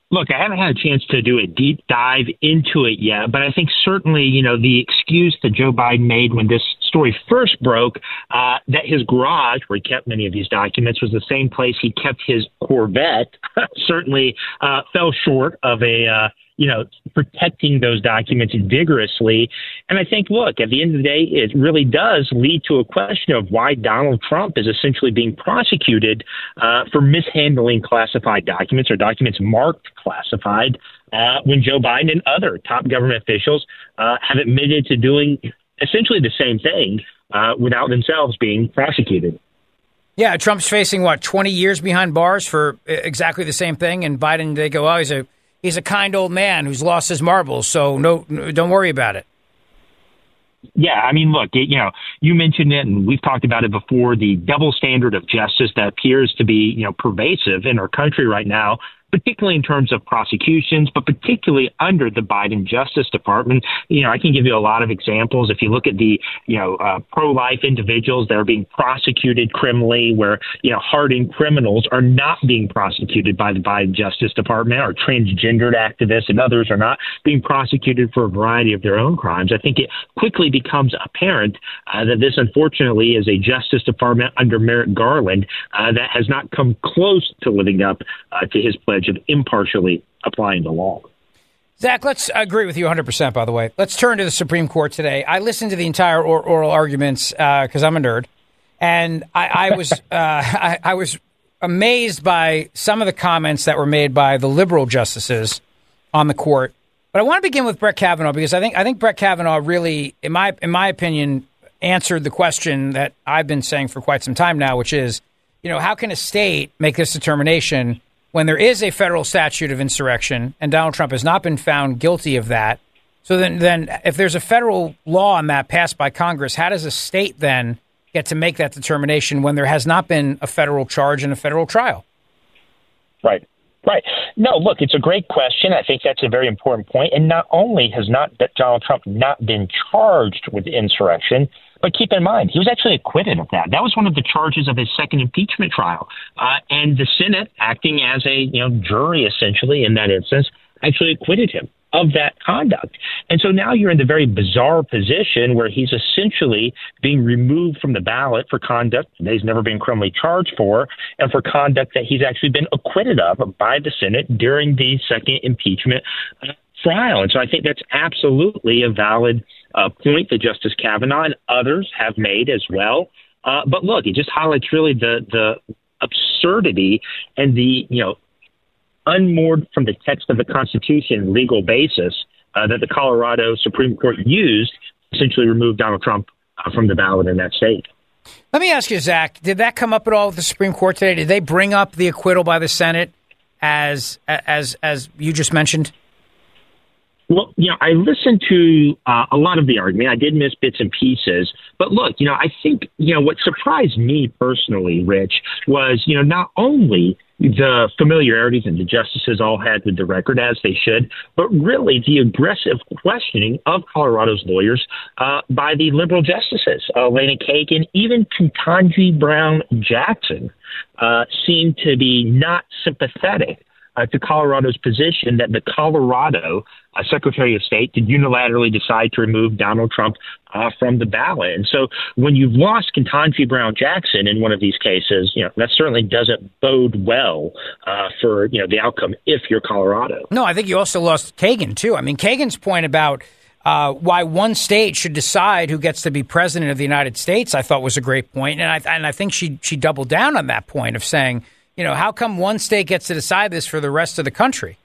Look, I haven't had a chance to do a deep dive into it yet, but I think certainly, you know, the excuse that Joe Biden made when this story first broke, uh, that his garage, where he kept many of these documents, was the same place he kept his Corvette, certainly uh, fell short of a uh, you know, protecting those documents vigorously. And I think, look, at the end of the day, it really does lead to a question of why Donald Trump is essentially being prosecuted uh, for mishandling classified documents or documents marked classified uh, when Joe Biden and other top government officials uh, have admitted to doing essentially the same thing uh, without themselves being prosecuted. Yeah, Trump's facing what twenty years behind bars for exactly the same thing, and Biden they go, oh, he's a he's a kind old man who's lost his marbles, so no, don't worry about it. Yeah, I mean, look, it, you know, you mentioned it, and we've talked about it before. The double standard of justice that appears to be, you know, pervasive in our country right now particularly in terms of prosecutions, but particularly under the Biden Justice Department. You know, I can give you a lot of examples. If you look at the, you know, uh, pro-life individuals that are being prosecuted criminally, where, you know, hardened criminals are not being prosecuted by the Biden Justice Department, or transgendered activists and others are not being prosecuted for a variety of their own crimes. I think it quickly becomes apparent uh, that this, unfortunately, is a Justice Department under Merrick Garland uh, that has not come close to living up uh, to his pledge of impartially applying the law. Zach, let's agree with you 100%, by the way. Let's turn to the Supreme Court today. I listened to the entire or- oral arguments because uh, I'm a nerd. And I, I was uh, I, I, was amazed by some of the comments that were made by the liberal justices on the court. But I want to begin with Brett Kavanaugh because I think I think Brett Kavanaugh really, in my in my opinion, answered the question that I've been saying for quite some time now, which is, you know, how can a state make this determination when there is a federal statute of insurrection and Donald Trump has not been found guilty of that. So then, then if there's a federal law on that passed by Congress, how does a state then get to make that determination when there has not been a federal charge and a federal trial? Right. Right. No, look, it's a great question. I think that's a very important point. And not only has not Donald Trump not been charged with insurrection, but keep in mind, he was actually acquitted of that. That was one of the charges of his second impeachment trial. Uh, and the Senate, acting as a you know jury essentially in that instance, actually acquitted him of that conduct. And so now you're in the very bizarre position where he's essentially being removed from the ballot for conduct that he's never been criminally charged for and for conduct that he's actually been acquitted of by the Senate during the second impeachment trial. And so I think that's absolutely a valid uh, point that Justice Kavanaugh and others have made as well. Uh, but look, it just highlights really the the absurdity and the you know unmoored from the text of the Constitution legal basis uh, that the Colorado Supreme Court used essentially remove Donald Trump uh, from the ballot in that state. Let me ask you, Zach, did that come up at all with the Supreme Court today? Did they bring up the acquittal by the Senate as as as you just mentioned? Well, you know, I listened to uh, a lot of the argument. I did miss bits and pieces, but look, you know, I think you know what surprised me personally, Rich, was you know not only the familiarities and the justices all had with the record as they should, but really the aggressive questioning of Colorado's lawyers uh, by the liberal justices, uh, Elena Kagan, even Ketanji Brown Jackson, uh, seemed to be not sympathetic uh, to Colorado's position that the Colorado uh, Secretary of State could unilaterally decide to remove Donald Trump uh, from the ballot. And so when you've lost Ketanji Brown Jackson in one of these cases, you know, that certainly doesn't bode well uh, for, you know, the outcome if you're Colorado. No, I think you also lost Kagan, too. I mean, Kagan's point about uh, why one state should decide who gets to be president of the United States, I thought was a great point, and I and I think she she doubled down on that point of saying, you know, how come one state gets to decide this for the rest of the country?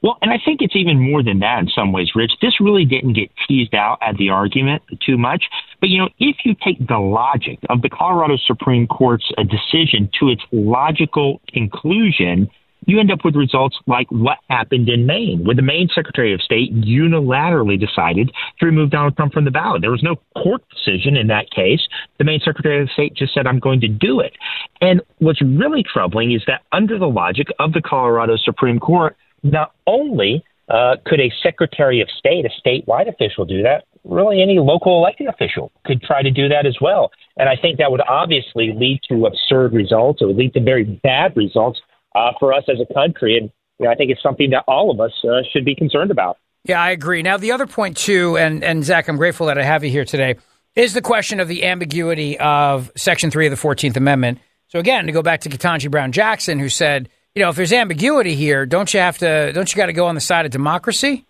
Well, and I think it's even more than that in some ways, Rich. This really didn't get teased out at the argument too much. But, you know, if you take the logic of the Colorado Supreme Court's uh, decision to its logical conclusion, you end up with results like what happened in Maine, where the Maine Secretary of State unilaterally decided to remove Donald Trump from the ballot. There was no court decision in that case. The Maine Secretary of State just said, I'm going to do it. And what's really troubling is that under the logic of the Colorado Supreme Court, not only uh, could a Secretary of State, a statewide official, do that, really any local elected official could try to do that as well. And I think that would obviously lead to absurd results. It would lead to very bad results uh, for us as a country. And you know, I think it's something that all of us uh, should be concerned about. Yeah, I agree. Now, the other point, too, and, and Zach, I'm grateful that I have you here today, is the question of the ambiguity of Section 3 of the 14th Amendment. So, again, to go back to Ketanji Brown Jackson, who said, you know, if there's ambiguity here, don't you have to, don't you got to go on the side of democracy?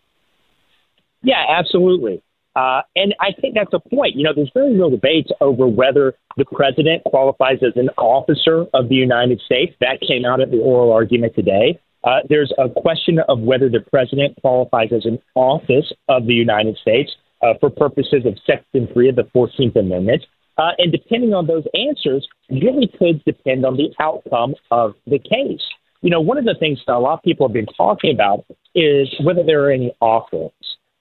Yeah, absolutely. Uh, and I think that's a point. You know, there's very real debates over whether the president qualifies as an officer of the United States. That came out at the oral argument today. Uh, there's a question of whether the president qualifies as an office of the United States uh, for purposes of Section 3 of the 14th Amendment. Uh, and depending on those answers, really could depend on the outcome of the case. You know, one of the things that a lot of people have been talking about is whether there are any offers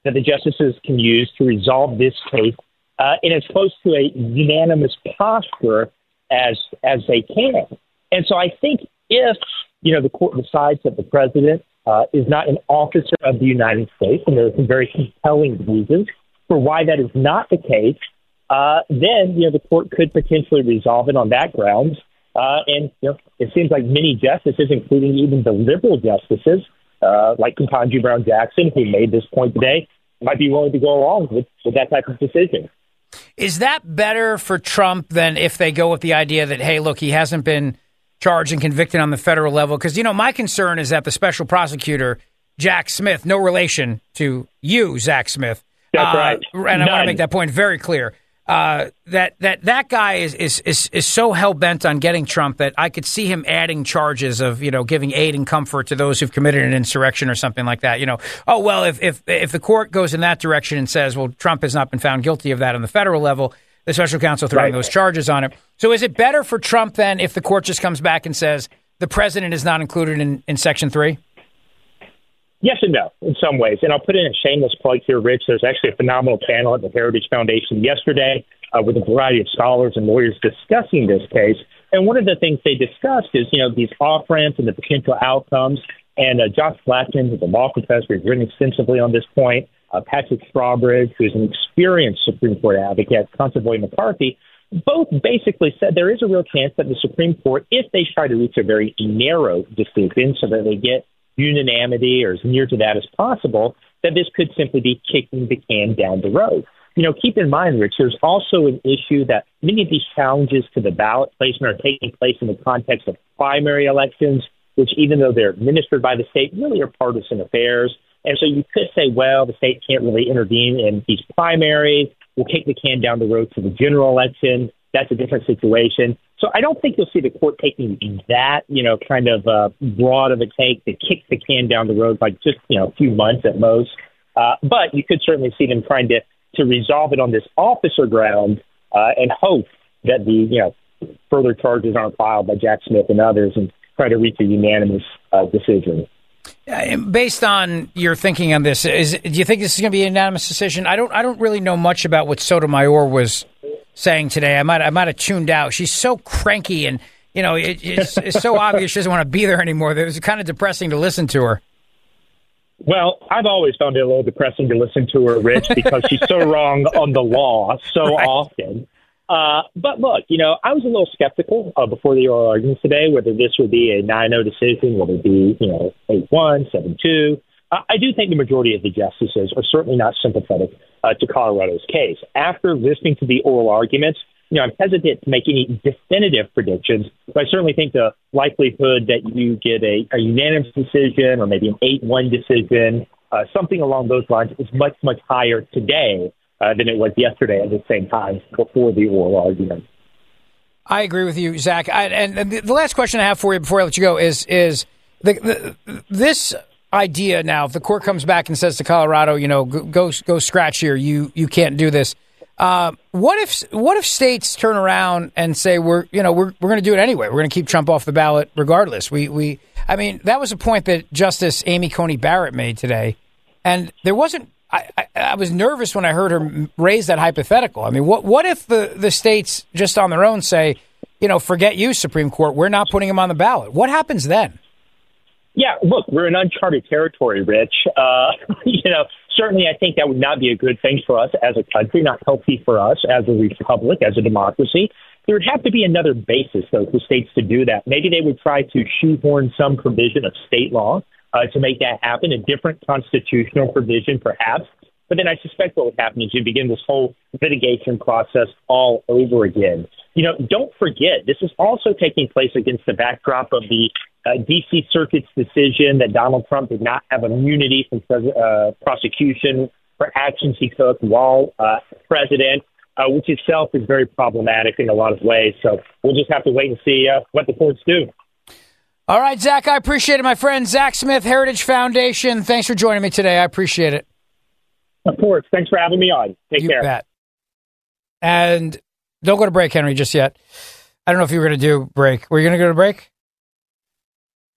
that the justices can use to resolve this case uh, in as close to a unanimous posture as as they can. And so I think if you know the court decides that the president uh, is not an officer of the United States, and there are some very compelling reasons for why that is not the case, uh, then you know the court could potentially resolve it on that grounds. Uh, and you know, it seems like many justices, including even the liberal justices, uh, like Ketanji Brown Jackson, who made this point today, might be willing to go along with, with that type of decision. Is that better for Trump than if they go with the idea that, hey, look, he hasn't been charged and convicted on the federal level? Because, you know, my concern is that the special prosecutor, Jack Smith, no relation to you, Zach Smith. That's uh, right. And I want to make that point very clear uh, that that that guy is is is, is so hell bent on getting Trump that I could see him adding charges of you know giving aid and comfort to those who've committed an insurrection or something like that. You know, oh well, if if if the court goes in that direction and says, well, Trump has not been found guilty of that on the federal level, the special counsel throwing right. those charges on it. So is it better for Trump then if the court just comes back and says the president is not included in, in Section three? Yes and no, in some ways. And I'll put in a shameless plug here, Rich. There's actually a phenomenal panel at the Heritage Foundation yesterday uh, with a variety of scholars and lawyers discussing this case. And one of the things they discussed is, you know, these off ramps and the potential outcomes. And uh, Josh Blackman, who's a law professor, has written extensively on this point. Uh, Patrick Strawbridge, who's an experienced Supreme Court advocate, Constable McCarthy, both basically said there is a real chance that the Supreme Court, if they try to reach a very narrow decision so that they get unanimity or as near to that as possible, that this could simply be kicking the can down the road. You know, keep in mind, Rich, there's also an issue that many of these challenges to the ballot placement are taking place in the context of primary elections, which, even though they're administered by the state, really are partisan affairs. And so you could say, well, the state can't really intervene in these primaries. We'll kick the can down the road to the general election. That's a different situation. So I don't think you'll see the court taking that, you know, kind of uh, broad of a take to kick the can down the road by just, you know, a few months at most. Uh, but you could certainly see them trying to, to resolve it on this officer ground uh, and hope that the, you know, further charges aren't filed by Jack Smith and others and try to reach a unanimous uh, decision. Based on your thinking on this, is do you think this is going to be a unanimous decision? I don't. I don't really know much about what Sotomayor was saying today. I might. I might have tuned out. She's so cranky, and you know, it, it's, it's so obvious she doesn't want to be there anymore. It was kind of depressing to listen to her. Well, I've always found it a little depressing to listen to her, Rich, because she's so wrong on the law so right. often. Uh, but look, you know, I was a little skeptical uh, before the oral arguments today whether this would be a 9 0 decision, whether it be, you know, 8 1, 7 2. I do think the majority of the justices are certainly not sympathetic uh, to Colorado's case. After listening to the oral arguments, you know, I'm hesitant to make any definitive predictions, but I certainly think the likelihood that you get a, a unanimous decision or maybe an 8 1 decision, uh, something along those lines, is much, much higher today uh, than it was yesterday at the same time before the oral argument. I agree with you, Zach. I, and the last question I have for you before I let you go is is the, the, this idea now. If the court comes back and says to Colorado, you know, go go, scratch here, you you can't do this. Uh, what if what if states turn around and say we're you know we're we're going to do it anyway? We're going to keep Trump off the ballot regardless. We we I mean that was a point that Justice Amy Coney Barrett made today, and there wasn't I, I, I, was nervous when I heard her raise that hypothetical. I mean, what what if the, the states just on their own say, you know, forget you, Supreme Court, we're not putting him on the ballot? What happens then? Yeah, look, we're in uncharted territory, Rich. Uh, you know, certainly I think that would not be a good thing for us as a country, not healthy for us as a republic, as a democracy. There would have to be another basis, though, for states to do that. Maybe they would try to shoehorn some provision of state law uh, to make that happen, a different constitutional provision perhaps. But then I suspect what would happen is you begin this whole litigation process all over again. You know, don't forget, this is also taking place against the backdrop of the uh, D.C. Circuit's decision that Donald Trump did not have immunity from pres- uh, prosecution for actions he took while uh, president, uh, which itself is very problematic in a lot of ways. So we'll just have to wait and see uh, what the courts do. All right, Zach, I appreciate it, my friend. Zach Smith, Heritage Foundation. Thanks for joining me today. I appreciate it. Of course. Thanks for having me on. Take you care. Bet. And don't go to break, Henry, just yet. I don't know if you were going to do break. Were you going to go to break?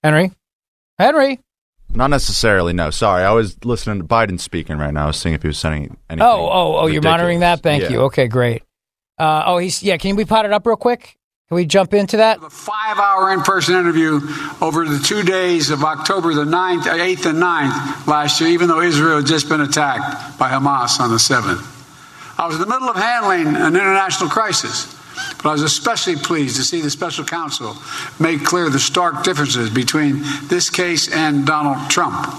Henry? Henry? Not necessarily, no. Sorry. I was listening to Biden speaking right now. I was seeing if he was sending anything. Oh, oh, oh, you're monitoring that? Thank yeah. you. Okay, great. Uh, oh, he's, yeah, can we pot it up real quick? Can we jump into that? A five hour in person interview over the two days of October the 9th, 8th, and 9th last year, even though Israel had just been attacked by Hamas on the 7th. I was in the middle of handling an international crisis, but I was especially pleased to see the special counsel make clear the stark differences between this case and Donald Trump.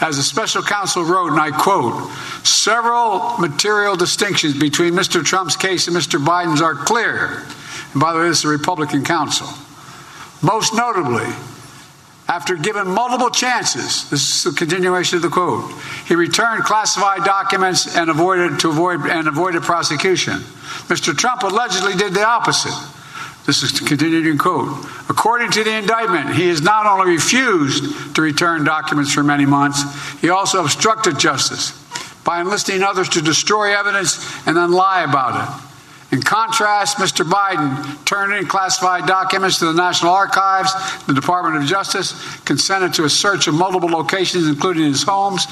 As the special counsel wrote, and I quote, several material distinctions between Mr. Trump's case and Mr. Biden's are clear. And by the way, this is a Republican counsel. Most notably, after given multiple chances, this is the continuation of the quote, he returned classified documents and avoided to avoid and avoided prosecution. Mr. Trump allegedly did the opposite. This is the continuing quote. According to the indictment, he has not only refused to return documents for many months, he also obstructed justice by enlisting others to destroy evidence and then lie about it. In contrast, Mr. Biden turned in classified documents to the National Archives, the Department of Justice, consented to a search of multiple locations, including his homes,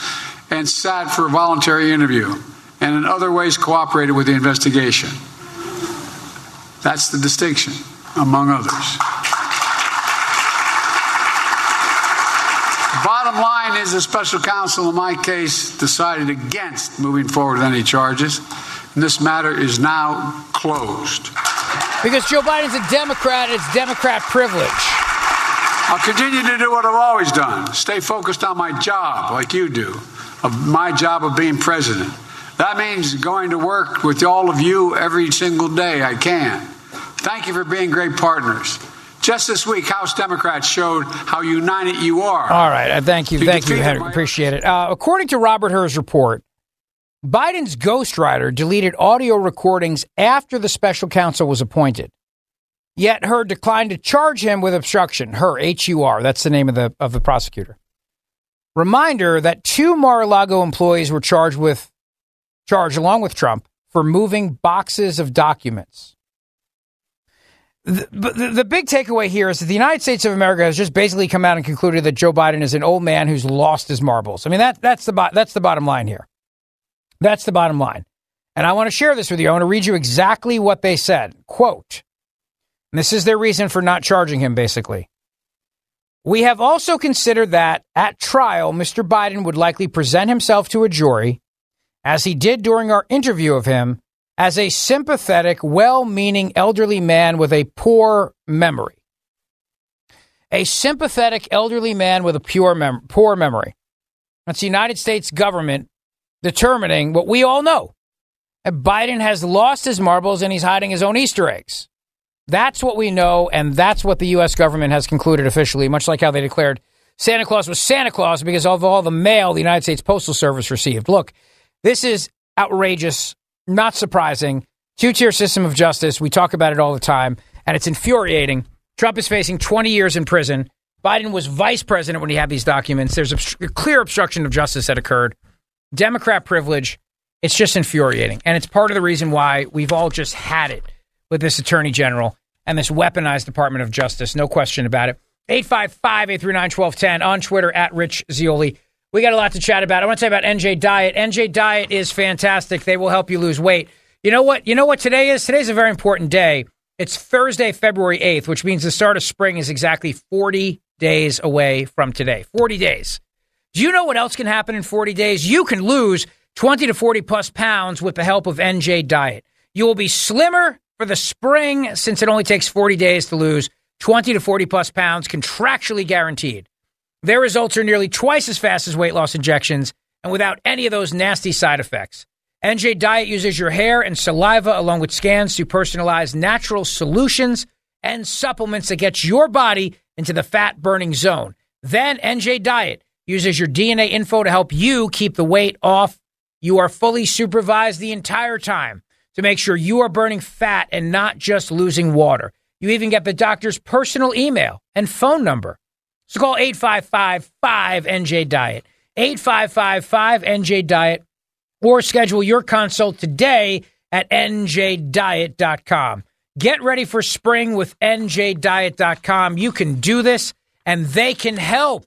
and sat for a voluntary interview, and in other ways cooperated with the investigation. That's the distinction, among others. Bottom line is the special counsel in my case decided against moving forward with any charges. And this matter is now closed. Because Joe Biden's a Democrat, it's Democrat privilege. I'll continue to do what I've always done stay focused on my job, like you do, of my job of being president. That means going to work with all of you every single day I can. Thank you for being great partners. Just this week, House Democrats showed how united you are. All right. Thank you. Thank you, Henry. Appreciate it. Uh, according to Robert Hur's report, Biden's ghostwriter deleted audio recordings after the special counsel was appointed. Yet Hur declined to charge him with obstruction. Hur, H U R. That's the name of the of the prosecutor. Reminder that two Mar-a-Lago employees were charged with charged along with Trump for moving boxes of documents. The, the, the big takeaway here is that the United States of America has just basically come out and concluded that Joe Biden is an old man who's lost his marbles. I mean that that's the that's the bottom line here. That's the bottom line. And I want to share this with you. I want to read you exactly what they said. Quote. This is their reason for not charging him basically. We have also considered that at trial Mr. Biden would likely present himself to a jury as he did during our interview of him as a sympathetic, well meaning elderly man with a poor memory. A sympathetic elderly man with a pure mem- poor memory. That's the United States government determining what we all know. Biden has lost his marbles and he's hiding his own Easter eggs. That's what we know, and that's what the U.S. government has concluded officially, much like how they declared Santa Claus was Santa Claus because of all the mail the United States Postal Service received. Look, this is outrageous, not surprising. Two tier system of justice. We talk about it all the time, and it's infuriating. Trump is facing 20 years in prison. Biden was vice president when he had these documents. There's a clear obstruction of justice that occurred. Democrat privilege. It's just infuriating. And it's part of the reason why we've all just had it with this attorney general and this weaponized Department of Justice. No question about it. 855 839 1210 on Twitter at Rich Zeoli. We got a lot to chat about. I want to say about NJ Diet. NJ Diet is fantastic. They will help you lose weight. You know what? You know what today is? Today's a very important day. It's Thursday, February 8th, which means the start of spring is exactly 40 days away from today. 40 days. Do you know what else can happen in 40 days? You can lose 20 to 40 plus pounds with the help of NJ Diet. You will be slimmer for the spring since it only takes 40 days to lose 20 to 40 plus pounds, contractually guaranteed. Their results are nearly twice as fast as weight loss injections and without any of those nasty side effects. NJ Diet uses your hair and saliva along with scans to personalize natural solutions and supplements that get your body into the fat burning zone. Then NJ Diet uses your DNA info to help you keep the weight off. You are fully supervised the entire time to make sure you are burning fat and not just losing water. You even get the doctor's personal email and phone number. So call 855 5NJ Diet, 855 5NJ Diet, or schedule your consult today at njdiet.com. Get ready for spring with njdiet.com. You can do this, and they can help.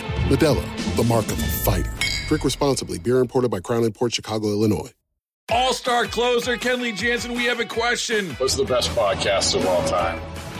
Modelo, the mark of a fighter. Drink responsibly. Beer imported by Crown Port Chicago, Illinois. All star closer Kenley Jansen, we have a question. What's the best podcast of all time?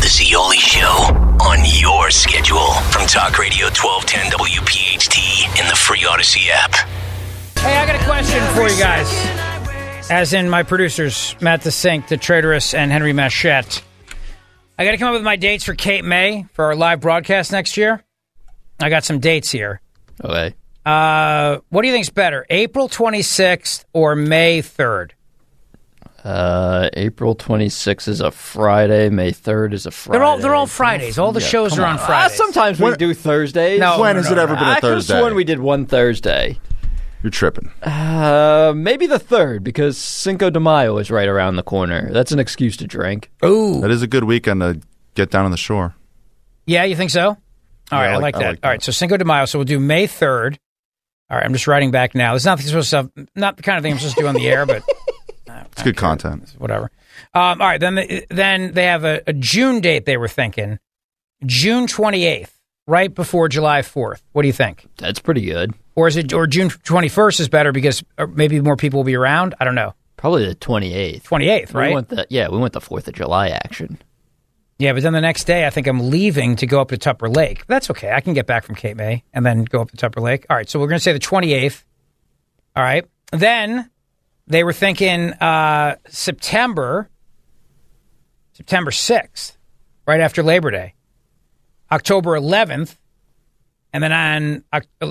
The Zeoli Show on your schedule from Talk Radio 1210 WPHT in the free Odyssey app. Hey, I got a question for you guys. As in my producers, Matt the Sink, the Traitorous, and Henry Machette. I got to come up with my dates for Cape May for our live broadcast next year. I got some dates here. Okay. Uh, what do you think's better, April 26th or May 3rd? Uh, April 26th is a Friday. May 3rd is a Friday. They're all they're all Fridays. All the Yeah, shows are on Ah, Fridays. sometimes we do Thursdays. No, When no, has no, it ever no. been a I could've Thursday? sworn we did one Thursday. You're tripping. Uh, maybe the third because Cinco de Mayo is right around the corner. That's an excuse to drink. Ooh, That is a good weekend to get down on the shore. Yeah, you think so? All Yeah, right, I I like- like, I that. like All right, so Cinco de Mayo. So we'll do May third. All right, I'm just writing back now. It's not supposed to, not the kind of thing I'm supposed to do on the air, but It's good content. whatever. Um, all right, then they, then they have a, a June date. They were thinking June 28th, right before July 4th. What do you think? That's pretty good. Or is it or June 21st is better because uh, maybe more people will be around? I don't know. Probably the 28th. 28th, right? We want the, yeah, we want the 4th of July action. Yeah, but then the next day, I think I'm leaving to go up to Tupper Lake. That's okay. I can get back from Cape May and then go up to Tupper Lake. All right, so we're going to say the 28th. All right. Then they were thinking uh, September, September 6th, right after Labor Day, October 11th, and then on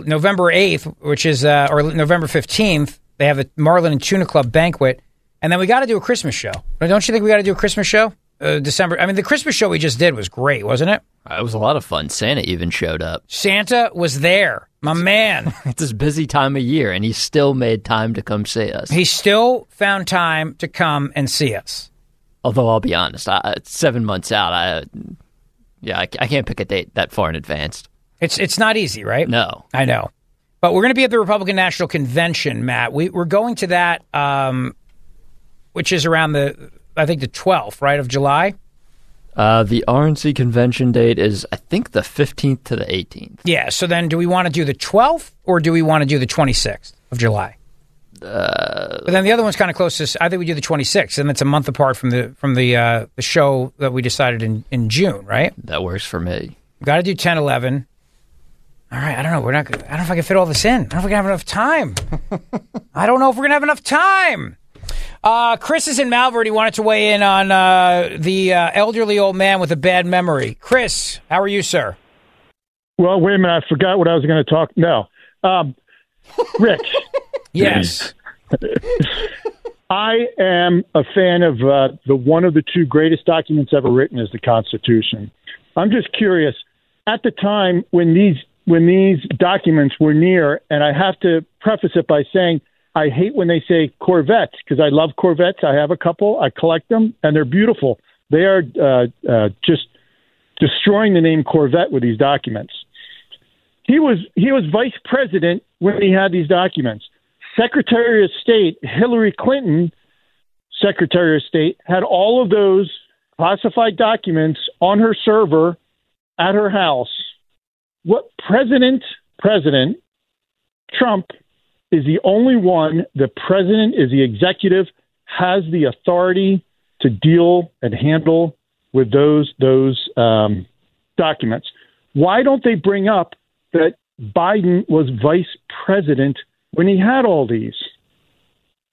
November 8th, which is, uh, or November 15th, they have the Marlin and Tuna Club banquet. And then we got to do a Christmas show. Don't you think we got to do a Christmas show? Uh, December. I mean, the Christmas show we just did was great, wasn't it? Uh, It was a lot of fun. Santa even showed up. Santa was there, my man. it's his busy time of year, and he still made time to come see us. He still found time to come and see us. Although I'll be honest, I, seven months out. I, yeah, I, I can't pick a date that far in advance. It's it's not easy, right? No, I know. But we're going to be at the Republican National Convention, Matt. We, we're going to that, um, which is around the, I think the 12th, right, of July. Uh, the RNC convention date is, I think, the 15th to the 18th. Yeah. So then, do we want to do the 12th or do we want to do the 26th of July? Uh, But then the other one's kind of closest. I think we do the 26th, and it's a month apart from the from the uh, the show that we decided in in June, right? That works for me. Got to do 10, 11. All right. I don't know. We're not. I don't know if I can fit all this in. I don't know if we're gonna have enough time. I don't know if we're gonna have enough time. Uh, Chris is in Malvern. He wanted to weigh in on uh, the uh, elderly old man with a bad memory. Chris, how are you, sir? Well, wait a minute. I forgot what I was going to talk. No. Um, Rich. Yes. I am a fan of uh, the one of the two greatest documents ever written is the Constitution. I'm just curious. At the time when these when these documents were near, and I have to preface it by saying I hate when they say Corvettes because I love Corvettes. I have a couple. I collect them, and they're beautiful. They are uh, uh, just destroying the name Corvette with these documents. He was he was vice president when he had these documents. Secretary of State Hillary Clinton, Secretary of State, had all of those classified documents on her server at her house. What President President Trump is the only one. The president is the executive, has the authority to deal and handle with those those um, documents. Why don't they bring up that Biden was vice president when he had all these?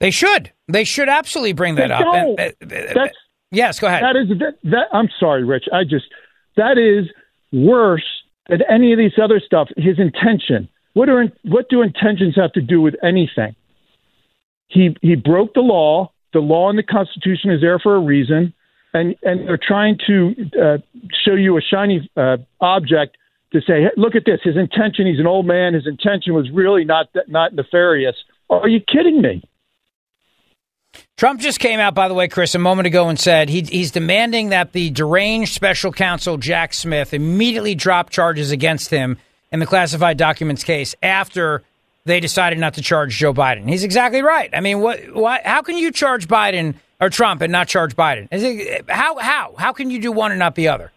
They should. They should absolutely bring that They up. And- uh, uh, That's yes. Go ahead. That is that, that. I'm sorry, Rich. I just that is worse than any of these other stuff. His intention. What are what do intentions have to do with anything? He he broke the law. The law and the Constitution is there for a reason, and and they're trying to uh, show you a shiny uh, object to say, hey, look at this. His intention. He's an old man. His intention was really not not nefarious. Are you kidding me? Trump just came out, by the way, Chris, a moment ago and said he, he's demanding that the deranged special counsel Jack Smith immediately drop charges against him in the classified documents case after they decided not to charge Joe Biden. He's exactly right. I mean, what? Why? How can you charge Biden or Trump and not charge Biden? Is it, how? How? How can you do one and not the other?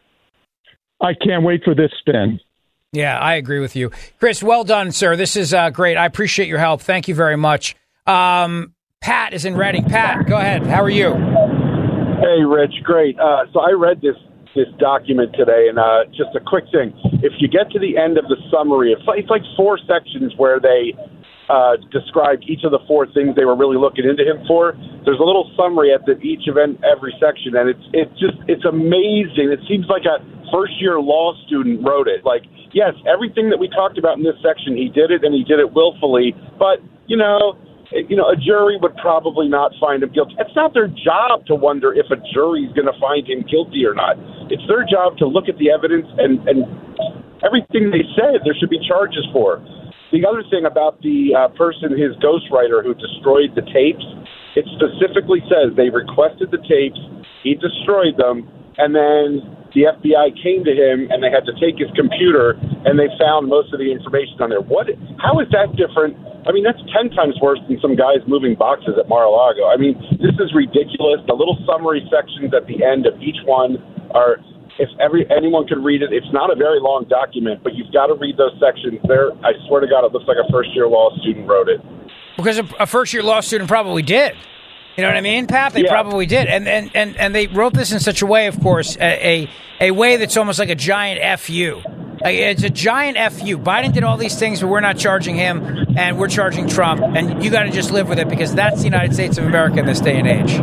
I can't wait for this spin. Yeah, I agree with you, Chris. Well done, sir. This is uh, great. I appreciate your help. Thank you very much. Um, Pat is in Reading. Pat, go ahead. How are you? Hey, Rich, great. Uh, so I read this this document today, and uh, just a quick thing: if you get to the end of the summary, it's like, it's like four sections where they uh, describe each of the four things they were really looking into him for. There's a little summary at the, each of every section, and it's it's just it's amazing. It seems like a first year law student wrote it. Like, yes, everything that we talked about in this section, he did it, and he did it willfully. But you know, you know, a jury would probably not find him guilty. It's not their job to wonder if a jury's going to find him guilty or not. It's their job to look at the evidence and and everything they said there should be charges for. the other thing about the uh, person, his ghostwriter who destroyed the tapes, it specifically says they requested the tapes, he destroyed them, and then the FBI came to him and they had to take his computer and they found most of the information on there. What? How is that different? I mean, that's ten times worse than some guys moving boxes at Mar-a-Lago. I mean, this is ridiculous. The little summary sections at the end of each one are if every anyone could read it, it's not a very long document, but you've got to read those sections. There, I swear to God, it looks like a first year law student wrote it. Because a, a first year law student probably did. You know what I mean, Pat? They Yeah. probably did, and, and and and they wrote this in such a way, of course, a a, a way that's almost like a giant fu. Like, it's a giant fu. Biden did all these things, but we're not charging him, and we're charging Trump, and you got to just live with it because that's the United States of America in this day and age.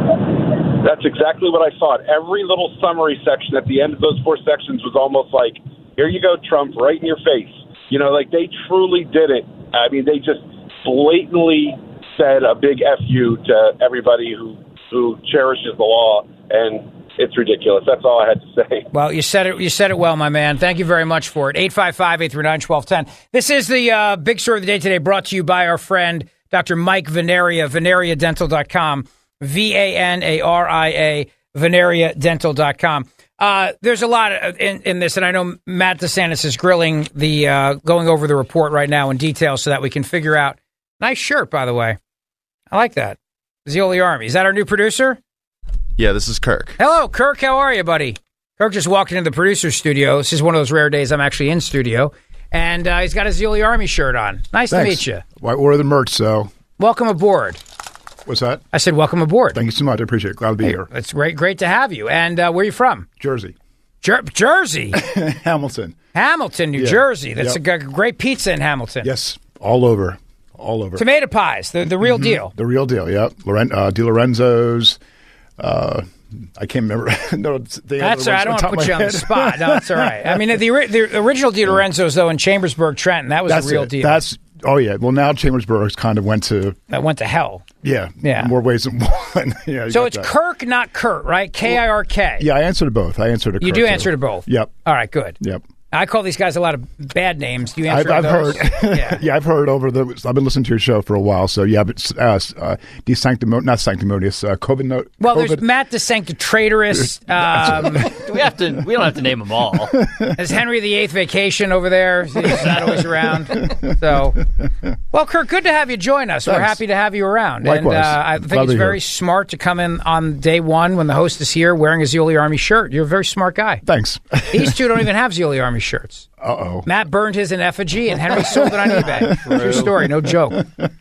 That's exactly what I thought. Every little summary section at the end of those four sections was almost like, "Here you go, Trump, right in your face." You know, like they truly did it. I mean, they just blatantly said a big fu to everybody who who cherishes the law, and it's ridiculous. That's all I had to say. Well, you said it. You said it well, my man. Thank you very much for it. 855-839-1210. This is the uh, big story of the day today, brought to you by our friend Dr. Mike Vanaria, VanariaDental.com, V-A-N-A-R-I-A, VanariaDental.com. Uh, there's a lot in, in this, and I know Matt DeSantis is grilling the uh, going over the report right now in detail so that we can figure out. Nice shirt, by the way. I like that. Zeoli Army. Is that our new producer? Yeah, this is Kirk. Hello, Kirk. How are you, buddy? Kirk just walked into the producer's studio. This is one of those rare days I'm actually in studio. And uh, he's got a Zeoli Army shirt on. Nice to meet you. Why order the merch? So, Welcome aboard. what's that? I said, welcome aboard. Thank you so much. I appreciate it. Glad to be here. It's great, great to have you. And uh, where are you from? Jersey, Jer- Jersey, Hamilton. Hamilton, New Yeah. Jersey. That's Yep. a g- great pizza in Hamilton. Yes, all over, all over. Tomato pies, the, the real Mhm. deal. The real deal. Yep. Loren- uh, DeLorenzo's. Uh, I can't remember. no, the That's other all right. I don't want to put you top on the spot. head. No, it's all right. I mean, the, the original DeLorenzo's, though, in Chambersburg, Trenton, that was That's a real it. deal. That's oh yeah. Well, now Chambersburg's kind of went to that went to hell. Yeah, Yeah. More ways than one. yeah. so it's that. Kirk, not Kurt, right? K I R K. Yeah, I answered to both. I answered to Kurt. You do answer to both. Yep. All right, good. Yep. I call these guys a lot of bad names. Do you I've, answer I've those? heard. yeah. yeah, I've heard over the. I've been listening to your show for a while, so yeah, but uh, uh, de sanctimonious, not sanctimonious, uh, COVID note. Well, COVID, there's Matt the Sanctitratorous. Um, we have to. We don't have to name them all. there's Henry the Eighth Vacation over there. He's not always around. So, well, Kirk, good to have you join us. We're happy to have you around. And uh, I think to it's very here. smart to come in on day one when the host is here wearing a Zeoli Army shirt. You're a very smart guy. Thanks. These two don't even have Zeoli Army shirts. Uh oh. Matt burned his in effigy, and Henry sold it on eBay. True story. No joke.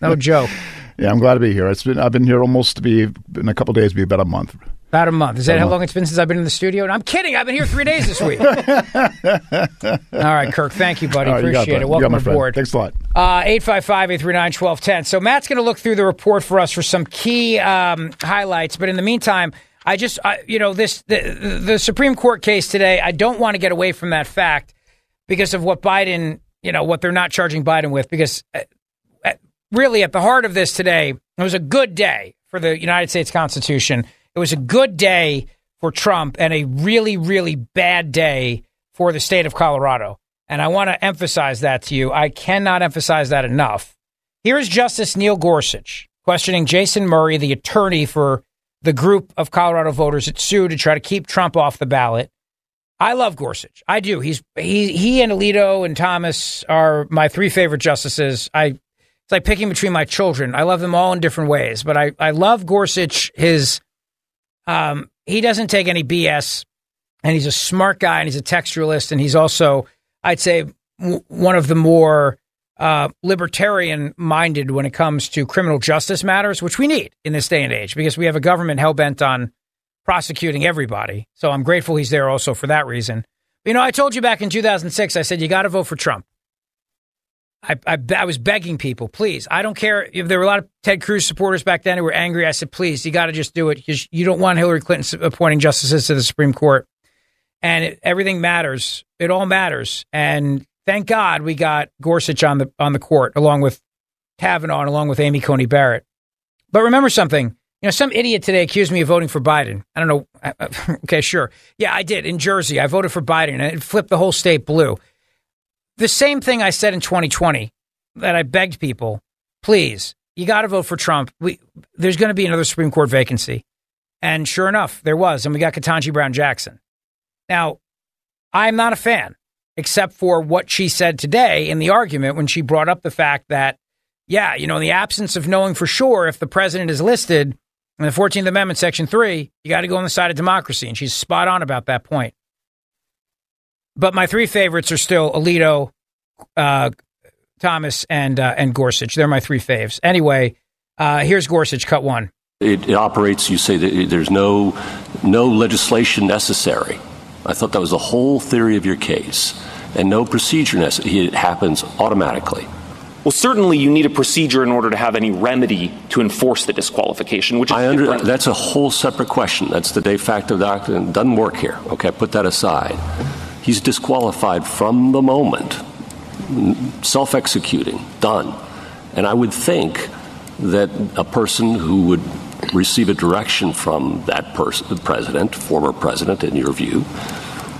No joke. Yeah, I'm glad to be here. It's been I've been here almost to be in a couple days, be about a month. About a month. Is that how long it's been since I've been in the studio? And I'm kidding. I've been here three days this week. All right, Kirk. Thank you, buddy. All right, you got Appreciate it. You Welcome my friend. aboard. Thanks a lot. Uh, 855-839-1210. So Matt's going to look through the report for us for some key um, highlights. But in the meantime, I just, I, you know, this the, the Supreme Court case today, I don't want to get away from that fact because of what Biden, you know, what they're not charging Biden with. Because uh, really, at the heart of this today, it was a good day for the United States Constitution. It was a good day for Trump and a really, really bad day for the state of Colorado. And I want to emphasize that to you. I cannot emphasize that enough. Here is Justice Neil Gorsuch questioning Jason Murray, the attorney for the group of Colorado voters that sued to try to keep Trump off the ballot. I love Gorsuch. I do. He's he he and Alito and Thomas are my three favorite justices. I it's like picking between my children. I love them all in different ways, but I I love Gorsuch. His um he doesn't take any BS, and he's a smart guy, and he's a textualist, and he's also I'd say w- one of the more uh, libertarian minded when it comes to criminal justice matters, which we need in this day and age because we have a government hell bent on prosecuting everybody. So I'm grateful he's there also for that reason. You know, I told you back in 2006, I said, you got to vote for Trump. I, I, I was begging people, please. I don't care if there were a lot of Ted Cruz supporters back then who were angry. I said, please, you got to just do it because you don't want Hillary Clinton appointing justices to the Supreme Court. And it, everything matters. It all matters. And thank God we got Gorsuch on the on the court along with Kavanaugh and along with Amy Coney Barrett. But remember something. You know, some idiot today accused me of voting for Biden. I don't know. Okay, sure. Yeah, I did in Jersey. I voted for Biden and it flipped the whole state blue. The same thing I said in 2020 that I begged people, please, you got to vote for Trump. We, there's going to be another Supreme Court vacancy. And sure enough, there was. And we got Ketanji Brown Jackson. Now, I'm not a fan, except for what she said today in the argument when she brought up the fact that, yeah, you know, in the absence of knowing for sure if the president is listed in the 14th Amendment, Section 3, you got to go on the side of democracy. And she's spot on about that point. But my three favorites are still Alito, uh, Thomas, and uh, and Gorsuch. They're my three faves. Anyway, uh, here's Gorsuch, cut one. It, it operates. You say that there's no no legislation necessary. I thought that was the whole theory of your case, and no procedure necessary. It happens automatically. Well, certainly you need a procedure in order to have any remedy to enforce the disqualification, which is I under, different. that's a whole separate question. That's the de facto doctrine. Doesn't work here. Okay, put that aside. He's disqualified from the moment, self executing, done. And I would think that a person who would receive a direction from that person, the president, former president, in your view,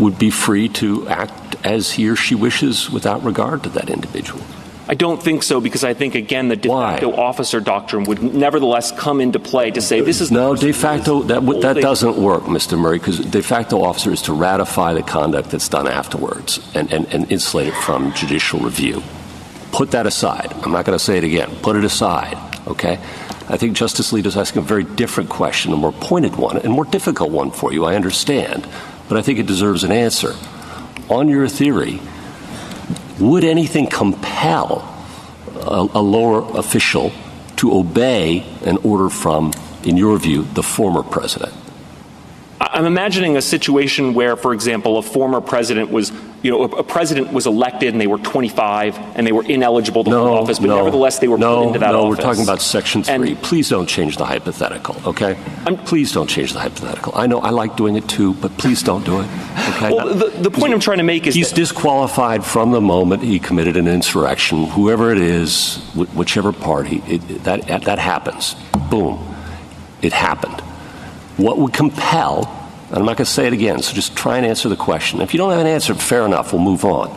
would be free to act as he or she wishes without regard to that individual. I don't think so because I think again the de facto officer doctrine would nevertheless come into play to say this is no de facto that w- that doesn't work, Mr. Murray, because de facto officer is to ratify the conduct that's done afterwards and, and, and insulate it from judicial review. Put that aside. I'm not going to say it again. Put it aside. Okay. I think Justice Alito's asking a very different question, a more pointed one, and more difficult one for you. I understand, but I think it deserves an answer. On your theory, would anything compel a, a lower official to obey an order from, in your view, the former president? I'm imagining a situation where, for example, a former president was, you know, a, a president was elected and they were 25 and they were ineligible to hold office, but no, nevertheless they were no, put into that no, office. we're talking about Section 3. please don't change the hypothetical, okay? please don't change the hypothetical. I know I like doing it too, but please don't do it, okay? Well, the, the point I'm trying to make is He's disqualified from the moment he committed an insurrection, whoever it is, wh- whichever party, it, that, that happens. Boom. It happened. What would compel, and I'm not going to say it again, so just try and answer the question. If you don't have an answer, fair enough, we'll move on.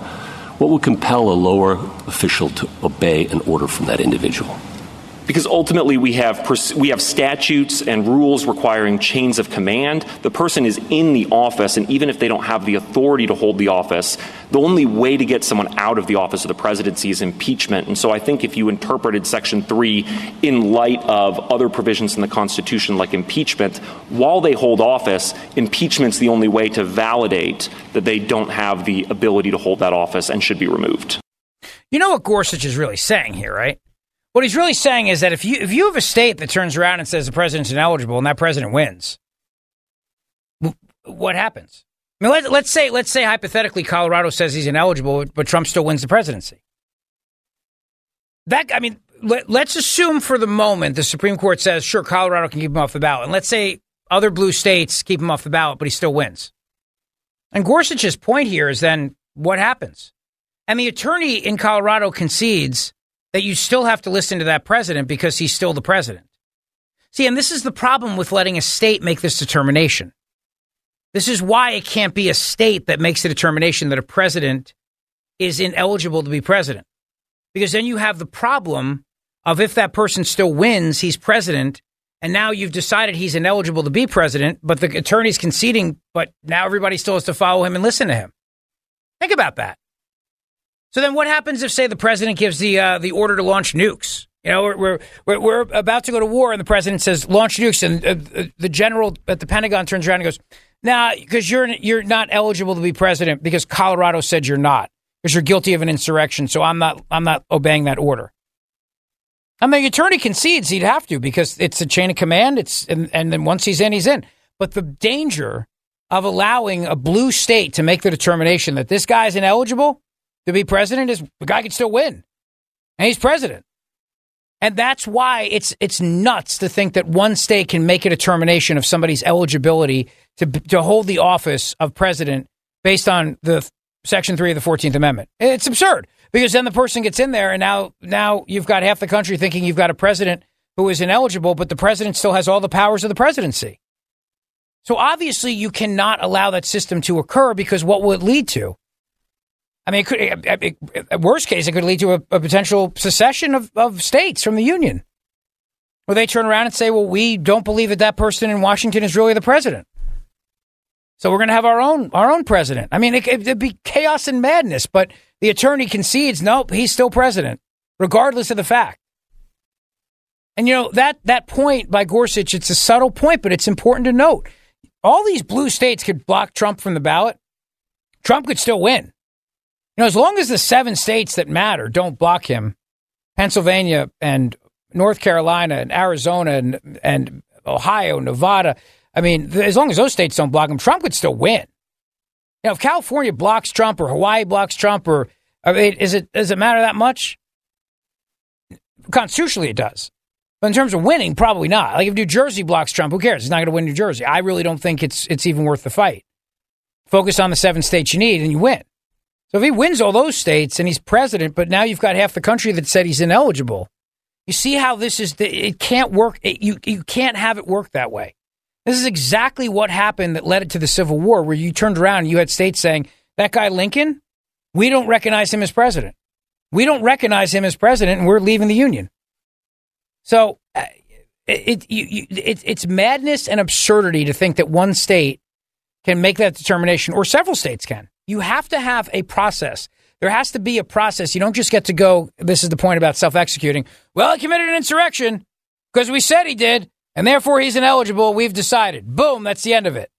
What would compel a lower official to obey an order from that individual? Because ultimately we have pers- we have statutes and rules requiring chains of command. The person is in the office, and even if they don't have the authority to hold the office, the only way to get someone out of the office of the presidency is impeachment. And so I think if you interpreted Section three in light of other provisions in the Constitution, like impeachment, while they hold office, impeachment's the only way to validate that they don't have the ability to hold that office and should be removed. You know what Gorsuch is really saying here, right? What he's really saying is that if you if you have a state that turns around and says the president's ineligible and that president wins, what happens? I mean, let, let's say let's say hypothetically Colorado says he's ineligible, but Trump still wins the presidency. That I mean, let, let's assume for the moment the Supreme Court says sure Colorado can keep him off the ballot, and let's say other blue states keep him off the ballot, but he still wins. And Gorsuch's point here is then what happens? And the attorney in Colorado concedes that you still have to listen to that president because he's still the president. See, and this is the problem with letting a state make this determination. This is why it can't be a state that makes the determination that a president is ineligible to be president. Because then you have the problem of if that person still wins, he's president, and now you've decided he's ineligible to be president, but the attorney's conceding, but now everybody still has to follow him and listen to him. Think about that. So then, what happens if, say, the president gives the uh, the order to launch nukes? You know, we're, we're we're about to go to war, and the president says launch nukes, and uh, the general at the Pentagon turns around and goes, "Nah, because you're you're not eligible to be president because Colorado said you're not because you're guilty of an insurrection. So I'm not I'm not obeying that order." I mean, the attorney concedes he'd have to because it's a chain of command. It's and, and then once he's in, he's in. But the danger of allowing a blue state to make the determination that this guy's ineligible to be president is the guy could still win, and he's president. And that's why it's it's nuts to think that one state can make a determination of somebody's eligibility to to hold the office of president based on the Section Three of the Fourteenth Amendment. It's absurd because then the person gets in there, and now now you've got half the country thinking you've got a president who is ineligible, but the president still has all the powers of the presidency. So obviously, you cannot allow that system to occur because what will it lead to? I mean, it could, it, it, worst case, it could lead to a, a potential secession of, of states from the union, where they turn around and say, "Well, we don't believe that that person in Washington is really the president." So we're going to have our own our own president. I mean, it, it'd be chaos and madness. But the attorney concedes, nope, he's still president, regardless of the fact. And you know that that point by Gorsuch, it's a subtle point, but it's important to note. All these blue states could block Trump from the ballot. Trump could still win. You know, as long as the seven states that matter don't block him, Pennsylvania and North Carolina and Arizona and and Ohio, Nevada. I mean, as long as those states don't block him, Trump could still win. You know, if California blocks Trump or Hawaii blocks Trump, or I mean, is it does it matter that much? Constitutionally, it does. But in terms of winning, probably not. Like if New Jersey blocks Trump, who cares? He's not going to win New Jersey. I really don't think it's it's even worth the fight. Focus on the seven states you need, and you win. So if he wins all those states and he's president, but now you've got half the country that said he's ineligible. You see how this is? The, it can't work. It, you you can't have it work that way. This is exactly what happened that led it to the Civil War, where you turned around and you had states saying that guy Lincoln, we don't recognize him as president. We don't recognize him as president, and we're leaving the union. So uh, it, you, it, it's madness and absurdity to think that one state can make that determination, or several states can. You have to have a process. There has to be a process. You don't just get to go. This is the point about self executing. Well, he committed an insurrection because we said he did, and therefore he's ineligible. We've decided. Boom, that's the end of it.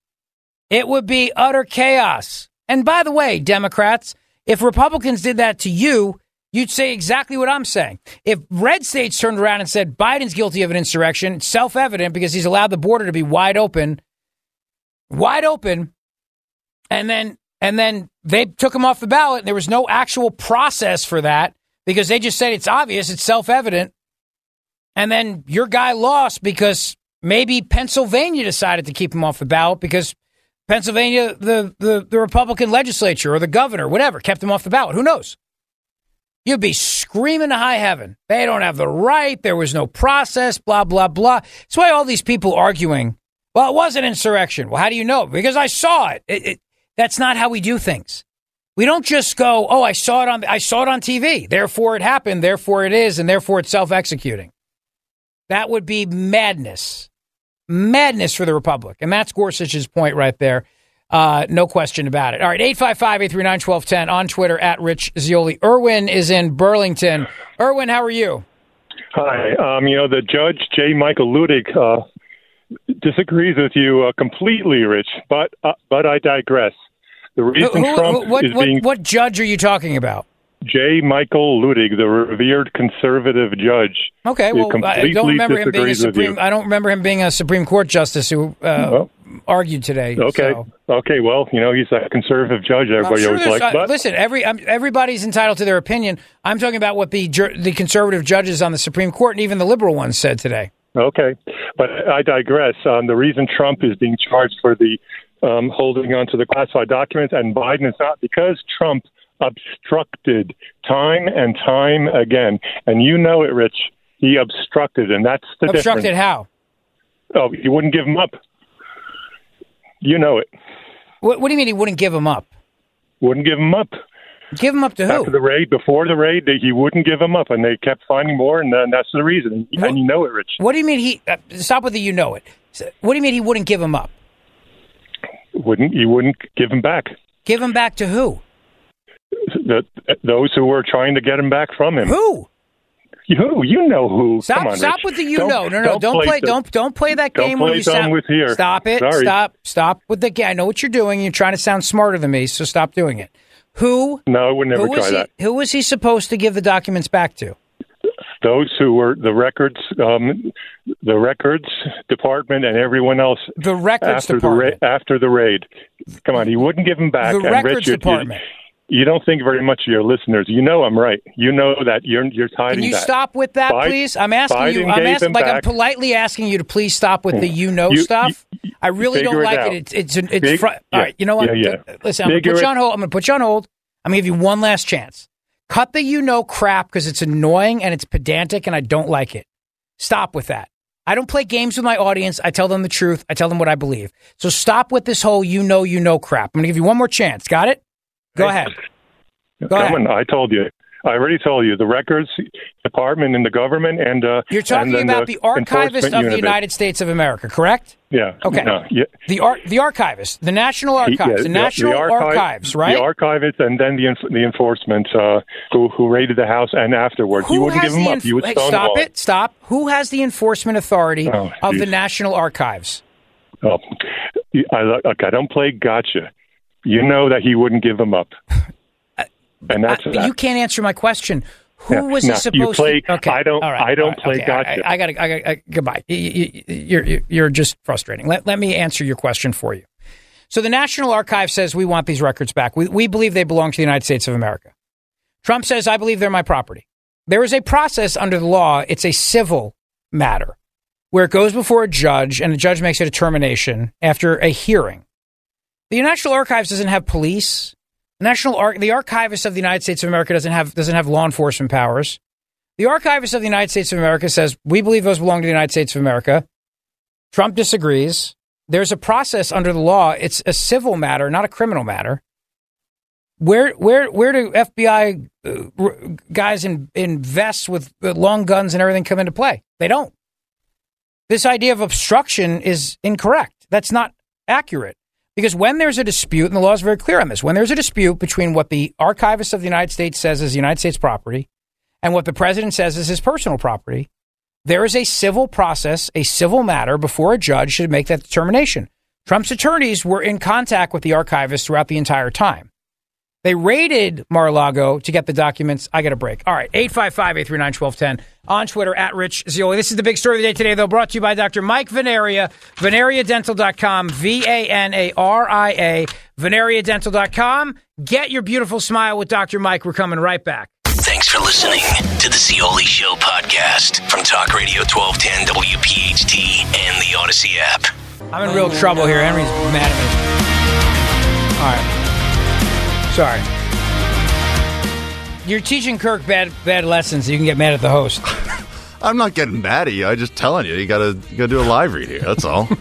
It would be utter chaos. And by the way, Democrats, if Republicans did that to you, you'd say exactly what I'm saying. If red states turned around and said Biden's guilty of an insurrection, self evident because he's allowed the border to be wide open, wide open, and then and then they took him off the ballot. And there was no actual process for that because they just said it's obvious, it's self evident. And then your guy lost because maybe Pennsylvania decided to keep him off the ballot because Pennsylvania, the, the, the Republican legislature or the governor, whatever, kept him off the ballot. Who knows? You'd be screaming to high heaven. They don't have the right. There was no process, blah, blah, blah. That's why all these people arguing, well, it was an insurrection. Well, how do you know? Because I saw it. it, it that's not how we do things. We don't just go, oh, I saw it on, I saw it on TV. Therefore it happened. Therefore it is. And therefore it's self executing. That would be madness. Madness for the Republic. And that's Gorsuch's point right there. Uh, no question about it. All right, 855 839 1210 on Twitter at Rich Zeoli. Irwin is in Burlington. Irwin, how are you? Hi. Um, you know, the judge, J. Michael Luttig, uh, disagrees with you uh, completely, Rich, but, uh, but I digress. The reason Who- who- Trump what, is what, being what judge are you talking about? J. Michael Luttig, the revered conservative judge, Okay, well, I don't remember him being a Supreme. I don't remember him being a Supreme Court justice who uh, argued today. Okay, so. okay. Well, you know he's a conservative judge. Everybody sure always likes. uh, But listen, every um, everybody's entitled to their opinion. I'm talking about what the the conservative judges on the Supreme Court and even the liberal ones said today. Okay, but I digress. Um, the reason Trump is being charged for the um, holding on to the classified documents and Biden is not because Trump obstructed time and time again, and you know it, Rich. He obstructed, and that's the Obstructed difference. how? Oh, he wouldn't give him up. You know it. What, what do you mean he wouldn't give him up? Wouldn't give him up. Give him up to who? After the raid, before the raid, they, he wouldn't give him up, and they kept finding more, and then that's the reason. And you know it, Rich. What do you mean he? Uh, stop with the you know it. What do you mean he wouldn't give him up? Wouldn't you wouldn't give him back? Give him back to who? The, those who were trying to get him back from him. Who? You, you know who? Stop! Come on, stop Rich. with the you Don't- know. No, no, don't, play. the- don't don't play that don't game where play you sound. with here. Stop it! Sorry. Stop! Stop with the game. I know what you're doing. You're trying to sound smarter than me, so stop doing it. Who? No, I would never try he, that. Who was he supposed to give the documents back to? Those who were the records, um, the records department, and everyone else. The records after department. The ra- after the raid, come on, he wouldn't give them back. The and records Rich, you- you- department. You, don't think very much of your listeners. You know I'm right. You know that you're you're hiding Can you that. stop with that, Biden- please? I'm asking you. I'm asking, like I'm politely asking you to please stop with the you know You- stuff. I really don't figure it like it. It's it's it's Fig- fr- yeah, all right. You know what? yeah, yeah. Listen, I'm gonna Figure put you on hold. I'm gonna put you on hold. I'm gonna give you one last chance. Cut the you know crap because it's annoying and it's pedantic and I don't like it. Stop with that. I don't play games with my audience. I tell them the truth. I tell them what I believe. So stop with this whole you know you know crap. I'm gonna give you one more chance. Got it? Go ahead. Go ahead. I told you. I already told you the records department in the government and uh, You're talking and about the archivist of the. United States of America, correct? Yeah. Okay. No, yeah. The ar- the archivist, the National Archives, Yeah, the National archive- Archives, right? The archivist and then the enf- the enforcement uh, who who raided the house and afterwards. you Who wouldn't give him the up. You would hey, stop it! Stop. Who has the enforcement authority Oh, of the. National Archives? Oh, I, look, I don't play gotcha. You know that he wouldn't give him up. And that's I- that. you can't answer my question. Who Yeah, was no, he supposed play- to? Okay, I don't- right, I don't right, play okay, gotcha. I, I got to. I got. Goodbye. You, you're you're- you're just frustrating. Let let me answer your question for you. So the National Archive says we want these records back. We we believe they belong to the United States of America. Trump says I believe they're my property. There is a process under the law. It's a civil matter where it goes before a judge and the judge makes a determination after a hearing. The National Archives doesn't have police. The National Ar- the Archivist of the United States of America doesn't have doesn't have law enforcement powers. The Archivist of the United States of America says we believe those belong to the United States of America. Trump disagrees. There's a process under the law. It's a civil matter, not a criminal matter. Where where where do FBI uh, guys in in vests with long guns and everything come into play? They don't. This idea of obstruction is incorrect. That's not accurate. Because when there's a dispute, and the law is very clear on this, when there's a dispute between what the archivist of the United States says is United States property and what the president says is his personal property, there is a civil process, a civil matter before a judge should make that determination. Trump's attorneys were in contact with the archivist throughout the entire time. They raided Mar-a-Lago to get the documents. I got a break. All right, 855-839-1210 on Twitter at Rich Zeoli. This is the big story of the day today, though, brought to you by Dr. Mike Vanaria, VanariaDental.com, V-A-N-A-R-I-A, VanariaDental.com. Get your beautiful smile with Dr. Mike. We're coming right back. Thanks for listening to the Zeoli Show podcast from Talk Radio 1210 WPHT and the Odyssey app. I'm in real trouble here. Henry's mad at me. All right. Sorry. You're teaching Kirk bad bad lessons. So you can get mad at the host. I'm not getting mad at you. I'm just telling you. You gotta you gotta do a live read here. That's all.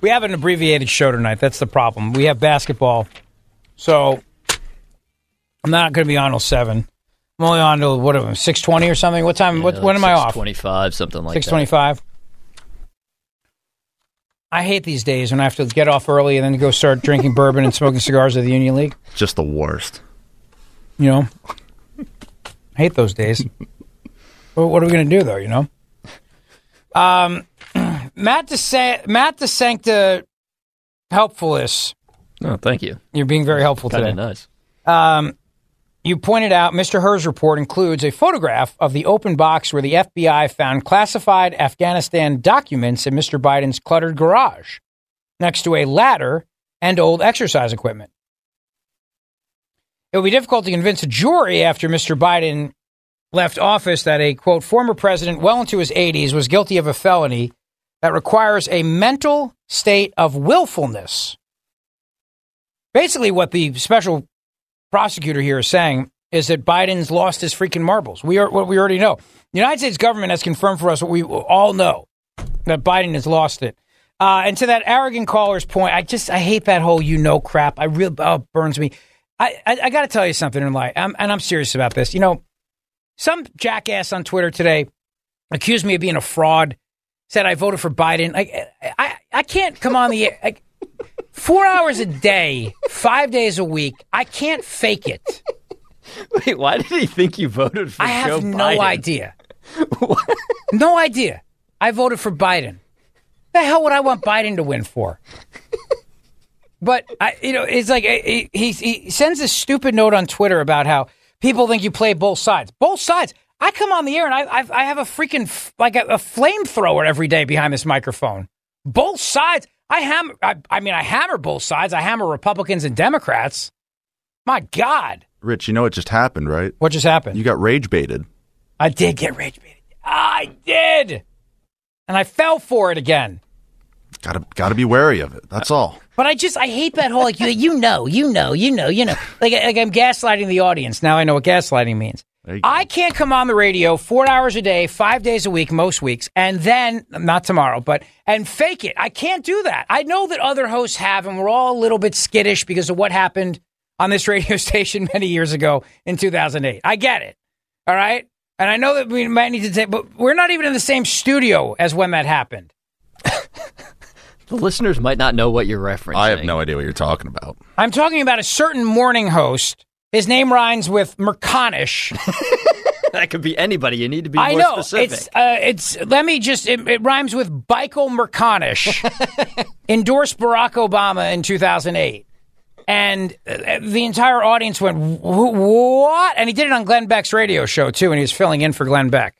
We have an abbreviated show tonight. That's the problem. We have basketball, so I'm not going to be on till seven. I'm only on till what am I, six twenty or something? What time? what when am I off? Twenty five, something like Six that. twenty-five. I hate these days when I have to get off early and then go start drinking bourbon and smoking cigars at the Union League. Just the worst. You know, I hate those days. Well, what are we going to do though? You know, um, Matt DeSa- Matt DeSancta helpfulness. Oh, thank you. You're being very helpful Kinda today. nice. Um, you pointed out Mr. Hur's report includes a photograph of the open box where the FBI found classified Afghanistan documents in Mr. Biden's cluttered garage, next to a ladder and old exercise equipment. It will be difficult to convince a jury after Mr. Biden left office that a quote former president well into his 80s was guilty of a felony that requires a mental state of willfulness. Basically, what the special prosecutor here is saying is that Biden's lost his freaking marbles. We are what we already know. The United States government has confirmed for us what we all know that Biden has lost it. Uh, and to that arrogant caller's point, I just I hate that whole you know crap. I really oh, burns me. I I, I got to tell you something in life, I'm, and I'm serious about this. You know, some jackass on Twitter today accused me of being a fraud. Said I voted for Biden. I I, I can't come on the air. Four hours a day, five days a week. I can't fake it. Wait, why did he think you voted for I have no Biden? idea. no idea. I voted for Biden. The hell would I want Biden to win for? But I, you know, it's like he, he he sends this stupid note on Twitter about how people think you play both sides. Both sides. I come on the air and I I, I have a freaking f- like a, a flamethrower every day behind this microphone. Both sides. I hammer. I, I mean, I hammer both sides. I hammer Republicans and Democrats. My God, Rich, you know what just happened, right? what just happened? You got rage baited. I did get rage baited. I did, and I fell for it again. Gotta gotta be wary of it. That's all. But I just I hate that whole like you you know you know you know you know like like I'm gaslighting the audience. Now I know what gaslighting means. I can't come on the radio four hours a day, five days a week, most weeks, and then not tomorrow, but and fake it. I can't do that. I know that other hosts have, and we're all a little bit skittish because of what happened on this radio station many years ago in 2008. I get it. All right. And I know that we might need to take, but we're not even in the same studio as when that happened. The listeners might not know what you're referencing. I have no idea what you're talking about. I'm talking about a certain morning host. His name rhymes with Merconish. that could be anybody. You need to be I more know specific. it's uh, it's. Let me just. It, it rhymes with Michael Merconish. endorsed Barack Obama in 2008, and uh, the entire audience went, "Wh- "What?" And he did it on Glenn Beck's radio show too, and he was filling in for Glenn Beck.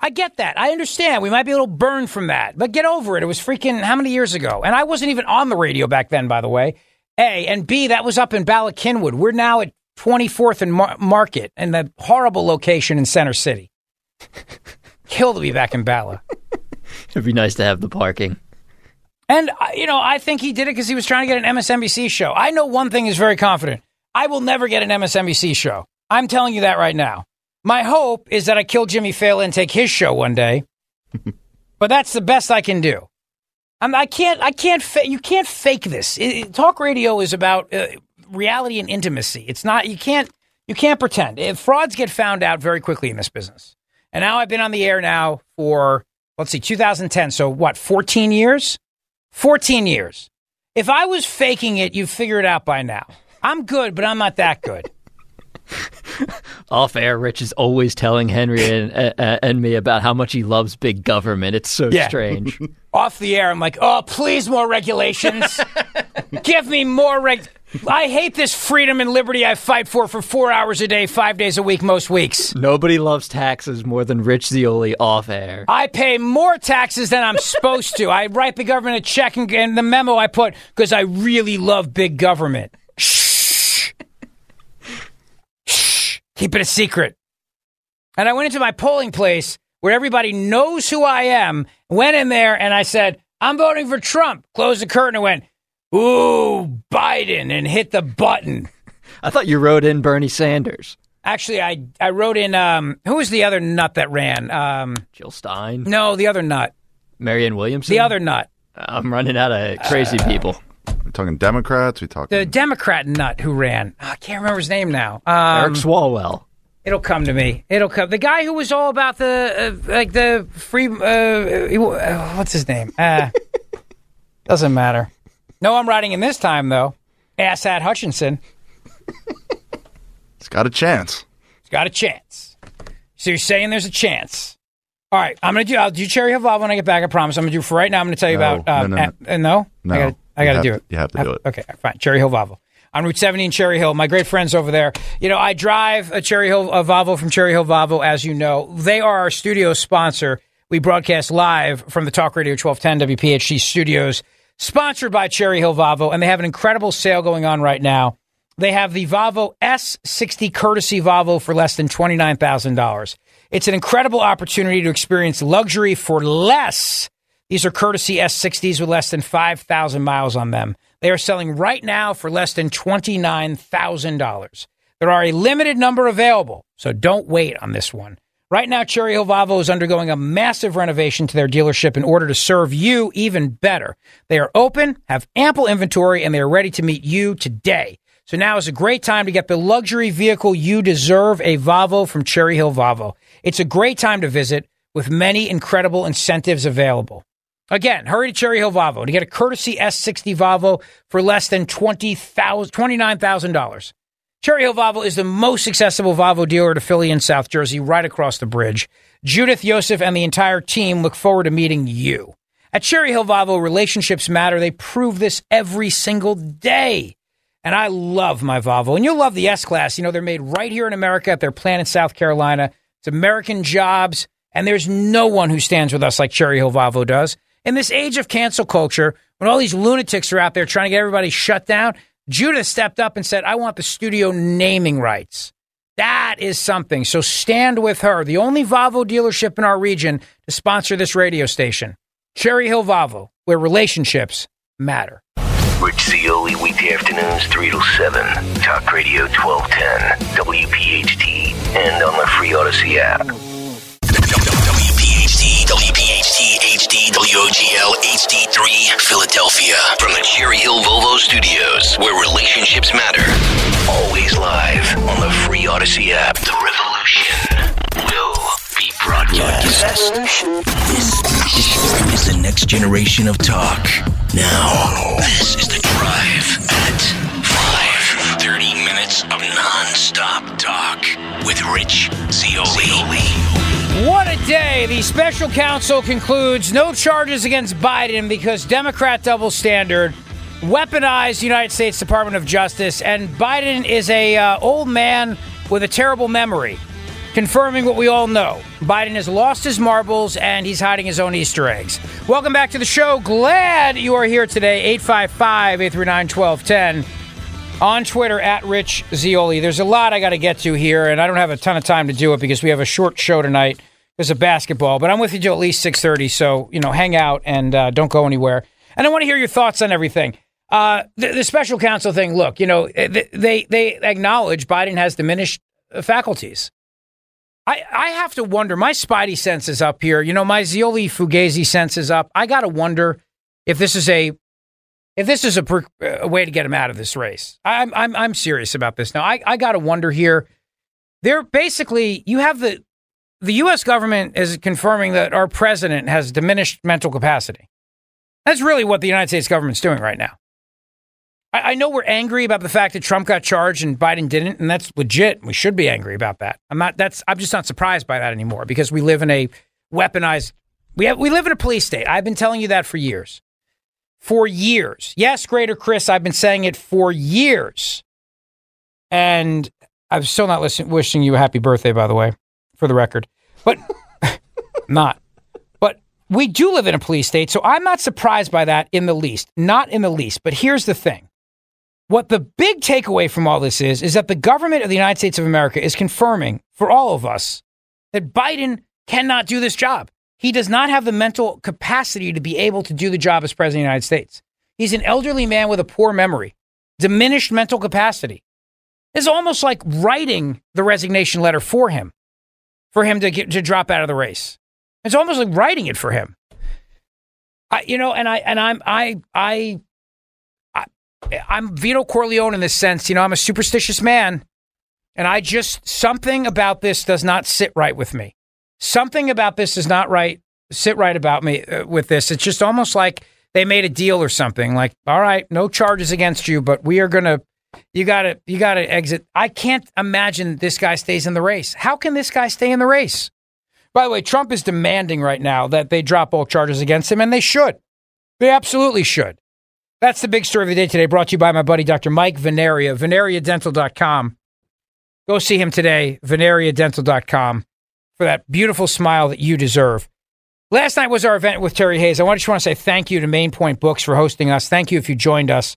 I get that. I understand. We might be a little burned from that, but get over it. It was freaking how many years ago? And I wasn't even on the radio back then, by the way. A and B, that was up in Bala Cynwyd. We're now at 24th and Mar- Market, and the horrible location in Center City. Kill to be back in Bala. It'd be nice to have the parking. And, uh, you know, I think he did it because he was trying to get an MSNBC show. I know one thing is very confident. I will never get an MSNBC show. I'm telling you that right now. My hope is that I kill Jimmy Fallon and take his show one day. but that's the best I can do. I'm, I can't, I can't, fa- you can't fake this. It- it- talk radio is about uh, reality and intimacy. It's not, you can't, you can't pretend. If frauds get found out very quickly in this business. And now I've been on the air now for, let's see, 2010. So what, 14 years? 14 years. If I was faking it, you'd figure it out by now. I'm good, but I'm not that good. Off air, Rich is always telling Henry and, uh, and me about how much he loves big government. It's so Yeah. strange. Off the air, I'm like, oh, please, more regulations. Give me more reg. I hate this freedom and liberty I fight for for four hours a day, five days a week, most weeks. Nobody loves taxes more than Rich Zeoli off air. I pay more taxes than I'm supposed to. I write the government a check and, and the memo I put because I really love big government. Keep it a secret. And I went into my polling place where everybody knows who I am, went in there and I said, I'm voting for Trump. Closed the curtain and went, Ooh, Biden, and hit the button. I thought you wrote in Bernie Sanders. Actually, I, I wrote in, um, who was the other nut that ran? Um, Jill Stein. no, the other nut. Marianne Williamson. The other nut. I'm running out of crazy people. We talking Democrats? We talking The Democrat nut who ran. Oh, I can't remember his name now. Um, Eric Swalwell. It'll come to me. It'll come. The guy who was all about the uh, like the free. Uh, uh, what's his name? Uh, doesn't matter. No, I'm writing in this time though. Asa Hutchinson. It's got a chance. He's got a chance. So you're saying there's a chance. All right, I'm gonna do. I'll do Cherry Hill Volvo when I get back. I promise. I'm gonna do for right now. I'm gonna tell you No, about. Um, no, no, uh, uh, no, No. I gotta, I gotta do it. you have to do it. Okay, fine. Cherry Hill Volvo. On Route 70 in Cherry Hill, my great friends over there. You know, I drive a Cherry Hill a Volvo from Cherry Hill Volvo, as you know. They are our studio sponsor. We broadcast live from the Talk Radio 1210 WPHT studios, sponsored by Cherry Hill Volvo, and they have an incredible sale going on right now. They have the Volvo S60 courtesy Volvo for less than $29,000. It's an incredible opportunity to experience luxury for less. These are courtesy S60s with less than 5,000 miles on them. They are selling right now for less than $29,000. There are a limited number available, so don't wait on this one. Right now, Cherry Hill Volvo is undergoing a massive renovation to their dealership in order to serve you even better. They are open, have ample inventory, and they are ready to meet you today. So now is a great time to get the luxury vehicle you deserve, a Volvo from Cherry Hill Volvo. It's a great time to visit with many incredible incentives available. Again, hurry to Cherry Hill Volvo to get a courtesy S60 Volvo for less than $20,000 $29,000. Cherry Hill Volvo is the most accessible Volvo dealer to Philly in South Jersey, right across the bridge. Judith, Yosef, and the entire team look forward to meeting you. At Cherry Hill Volvo, relationships matter. They prove this every single day. And I love my Volvo. And you'll love the S Class. You know, they're made right here in America at their plant in South Carolina. It's American jobs. And there's no one who stands with us like Cherry Hill Volvo does. In this age of cancel culture, when all these lunatics are out there trying to get everybody shut down, Judith stepped up and said, I want the studio naming rights. That is something. So stand with her, the only Volvo dealership in our region to sponsor this radio station. Cherry Hill Volvo, where relationships matter. Rich Zeoli, weekday afternoons, 3 to 7. Talk Radio 1210, WPHT, and on the free Audacy app. WOGL, HD3, Philadelphia. From the Cherry Hill Volvo Studios, where relationships matter. Always live on the free Audacy app. The revolution will be broadcast. This is the next generation of talk. Now, this is the drive at 5. 30 minutes of non-stop talk with Rich Zeoli. What a day. The special counsel concludes no charges against Biden because Democrat double standard weaponized United States Department of Justice, and Biden is a uh, old man with a terrible memory, confirming what we all know. Biden has lost his marbles and he's hiding his own Easter eggs. Welcome back to the show. Glad you are here today. 855 839 1210 on Twitter at Rich Zeoli. There's a lot I got to get to here, and I don't have a ton of time to do it because we have a short show tonight because a basketball. But I'm with you till at least 6:30, so you know, hang out and uh, don't go anywhere. And I want to hear your thoughts on everything. Uh, the, the special counsel thing. Look, you know, they they acknowledge Biden has diminished faculties. I, I have to wonder. My spidey sense is up here. You know, my Zeoli Fugazi sense is up. I got to wonder if this is a if this is a, per, a, way to get him out of this race. I'm I'm I'm serious about this now. I I got to wonder here. They're basically you have the the U.S. government is confirming that our president has diminished mental capacity. That's really what the United States government's doing right now. I, I know we're angry about the fact that Trump got charged and Biden didn't, and that's legit. We should be angry about that. I'm not. That's. I'm just not surprised by that anymore because we live in a weaponized. We have, we live in a police state. I've been telling you that for years for years. Yes, Greater Chris, I've been saying it for years. And I'm still not listen, wishing you a happy birthday, by the way, for the record. But not. But we do live in a police state, so I'm not surprised by that in the least. Not in the least. But here's the thing. What the big takeaway from all this is, is that the government of the United States of America is confirming for all of us that Biden cannot do this job. He does not have the mental capacity to be able to do the job as president of the United States. He's an elderly man with a poor memory, diminished mental capacity. It's almost like writing the resignation letter for him, for him to get to drop out of the race. It's almost like writing it for him. I, you know, and I and I'm I I, I I'm Vito Corleone in this sense. You know, I'm a superstitious man, and I just something about this does not sit right with me something about this is not right. Sit right about me uh, with this. It's just almost like they made a deal or something. Like, all right, no charges against you, but we are gonna. You gotta, you gotta exit. I can't imagine this guy stays in the race. How can this guy stay in the race? By the way, Trump is demanding right now that they drop all charges against him, and they should. They absolutely should. That's the big story of the day today, brought to you by my buddy Dr. Mike Vanaria, vanariadental.com. Go see him today, vanariadental.com for that beautiful smile that you deserve. Last night was our event with Terry Hayes. I just want to say thank you to Main Point Books for hosting us. Thank you if you joined us.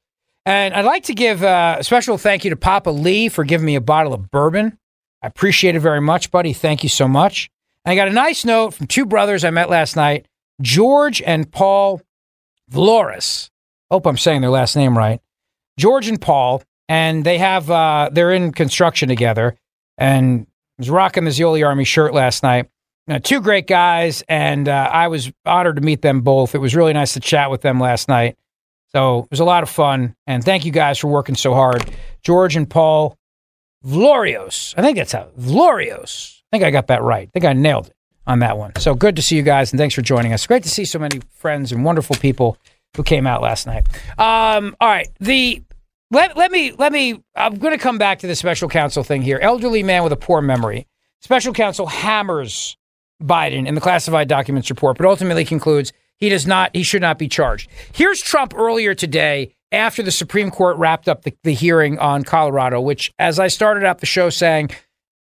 And I'd like to give uh, a special thank you to Papa Lee for giving me a bottle of bourbon. I appreciate it very much, buddy. Thank you so much. And I got a nice note from two brothers I met last night, George and Paul Vloris. Hope I'm saying their last name right. George and Paul, and they have uh, they're in construction together. And was rocking the Zeoli Army shirt last night. Now, two great guys, and uh, I was honored to meet them both. It was really nice to chat with them last night. So it was a lot of fun. And thank you guys for working so hard. George and Paul Vlorios. I think that's how Vlorios. I think I got that right. I think I nailed it on that one. So good to see you guys, and thanks for joining us. Great to see so many friends and wonderful people who came out last night. Um, all right. The let, let me let me I'm going to come back to the special counsel thing here. Elderly man with a poor memory. Special counsel hammers Biden in the classified documents report, but ultimately concludes he does not he should not be charged. Here's Trump earlier today after the Supreme Court wrapped up the, the hearing on Colorado, which as I started out the show saying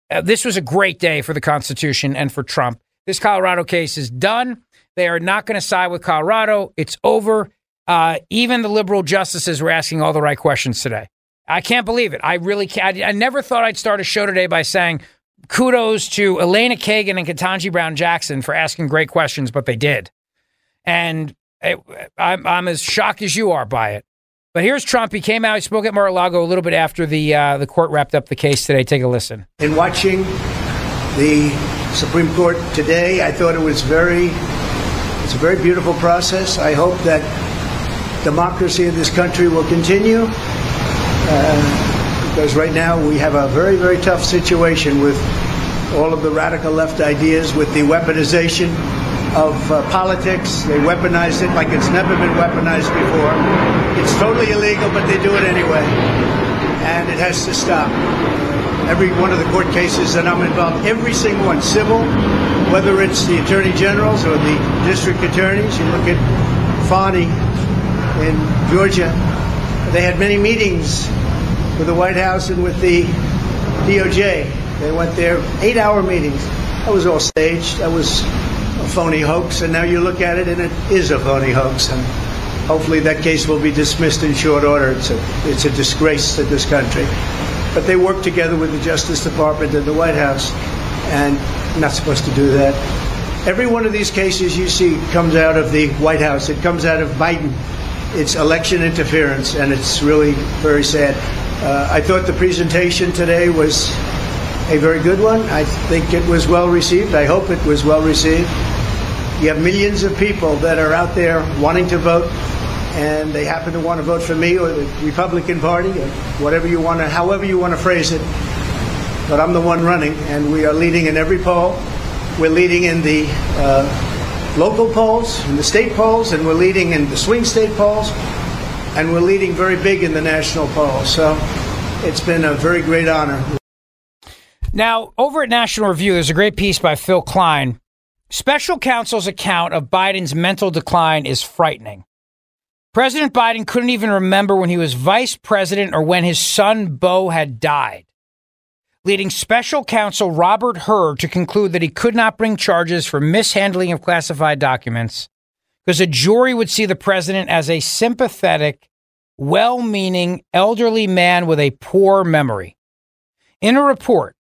uh, this was a great day for the Constitution and for Trump. This Colorado case is done. They are not going to side with Colorado. It's over. Uh, even the liberal justices were asking all the right questions today. I can't believe it. I really can't. I, I never thought I'd start a show today by saying kudos to Elena Kagan and Ketanji Brown Jackson for asking great questions, but they did. And it, I'm, I'm as shocked as you are by it. But here's Trump. He came out. He spoke at Mar-a-Lago a little bit after the uh, the court wrapped up the case today. Take a listen. In watching the Supreme Court today, I thought it was very it's a very beautiful process. I hope that democracy in this country will continue. Uh, because right now we have a very, very tough situation with all of the radical left ideas, with the weaponization of uh, politics. They weaponize it like it's never been weaponized before. It's totally illegal, but they do it anyway. And it has to stop. Every one of the court cases that I'm involved, every single one, civil, whether it's the attorney generals or the district attorneys, you look at Fani in Georgia, they had many meetings with the White House and with the DOJ. They went there, eight hour meetings. That was all staged. That was phony hoax. And now you look at it and it is a phony hoax. And hopefully that case will be dismissed in short order. It's a, it's a disgrace to this country. But they work together with the Justice Department and the White House. And not supposed to do that. Every one of these cases you see comes out of the White House. It comes out of Biden. It's election interference, and it's really very sad. Uh, I thought the presentation today was a very good one. I think it was well received. I hope it was well received. You have millions of people that are out there wanting to vote, and they happen to want to vote for me or the Republican Party, or whatever you want to, however you want to phrase it. But I'm the one running, and we are leading in every poll. We're leading in the uh, local polls, in the state polls, and we're leading in the swing state polls, and we're leading very big in the national polls. So it's been a very great honor. Now, over at National Review, there's a great piece by Phil Klein. Special counsel's account of Biden's mental decline is frightening. President Biden couldn't even remember when he was vice president or when his son Beau had died, leading special counsel Robert Hur to conclude that he could not bring charges for mishandling of classified documents because a jury would see the president as a sympathetic, well meaning elderly man with a poor memory. In a report,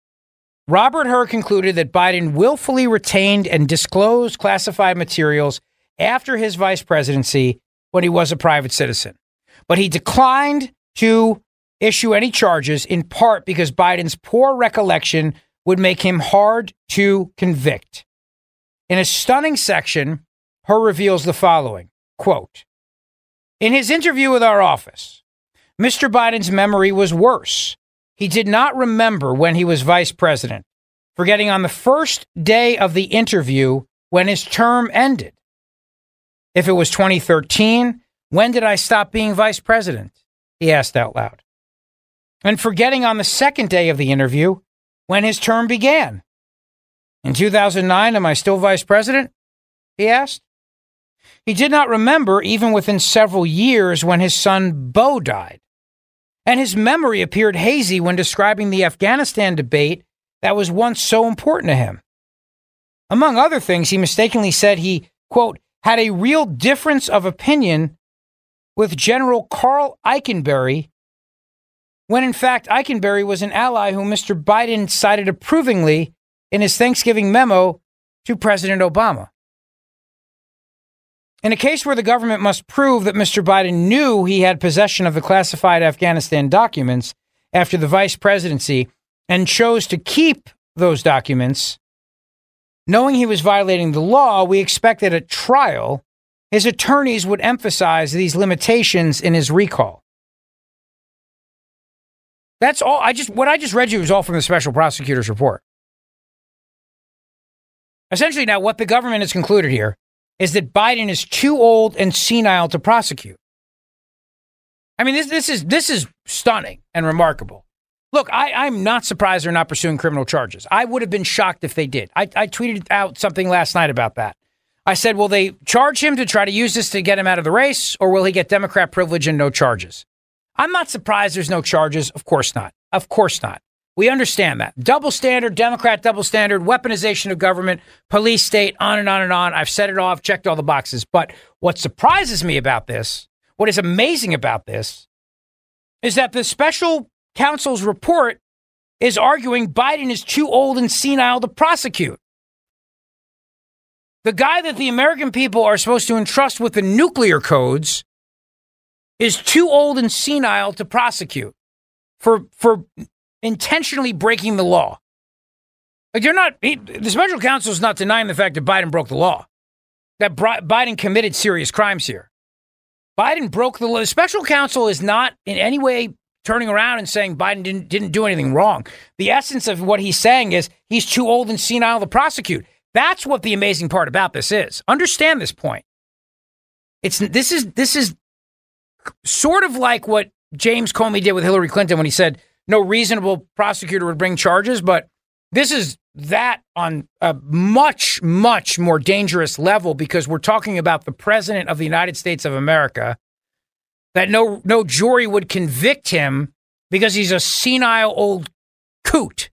Robert Hur concluded that Biden willfully retained and disclosed classified materials after his vice presidency when he was a private citizen. But he declined to issue any charges in part because Biden's poor recollection would make him hard to convict. In a stunning section, Hur reveals the following quote, In his interview with our office, Mr. Biden's memory was worse he did not remember when he was vice president, forgetting on the first day of the interview when his term ended. If it was 2013, when did I stop being vice president? He asked out loud. And forgetting on the second day of the interview when his term began. In 2009, am I still vice president? He asked. He did not remember, even within several years, when his son Beau died and his memory appeared hazy when describing the Afghanistan debate that was once so important to him. Among other things, he mistakenly said he, quote, had a real difference of opinion with General Karl Eikenberry, when in fact Eikenberry was an ally whom Mr. Biden cited approvingly in his Thanksgiving memo to President Obama. In a case where the government must prove that Mr. Biden knew he had possession of the classified Afghanistan documents after the vice presidency and chose to keep those documents, knowing he was violating the law, we expect that at trial, his attorneys would emphasize these limitations in his recall. That's all. I just what I just read you was all from the special prosecutor's report. Essentially, now what the government has concluded here is that Biden is too old and senile to prosecute. I mean, this, this is this is stunning and remarkable. Look, I, I'm not surprised they're not pursuing criminal charges. I would have been shocked if they did. I, I tweeted out something last night about that. I said, will they charge him to try to use this to get him out of the race, or will he get Democrat privilege and no charges? I'm not surprised there's no charges. Of course not. Of course not. We understand that. Double standard, Democrat double standard, weaponization of government, police state, on and on and on. I've said it I've checked all the boxes. But what surprises me about this, what is amazing about this, is that the special counsel's report is arguing Biden is too old and senile to prosecute. The guy that the American people are supposed to entrust with the nuclear codes is too old and senile to prosecute for for intentionally breaking the law. Like you're not, he, the special counsel is not denying the fact that Biden broke the law, that Biden committed serious crimes here. Biden broke the law. The special counsel is not in any way turning around and saying Biden didn't didn't do anything wrong. The essence of what he's saying is he's too old and senile to prosecute. That's what the amazing part about this is. Understand this point. It's this is this is sort of like what James Comey did with Hillary Clinton when he said no reasonable prosecutor would bring charges, but this is that on a much, much more dangerous level because we're talking about the president of the United States of America. That no no jury would convict him because he's a senile old coot.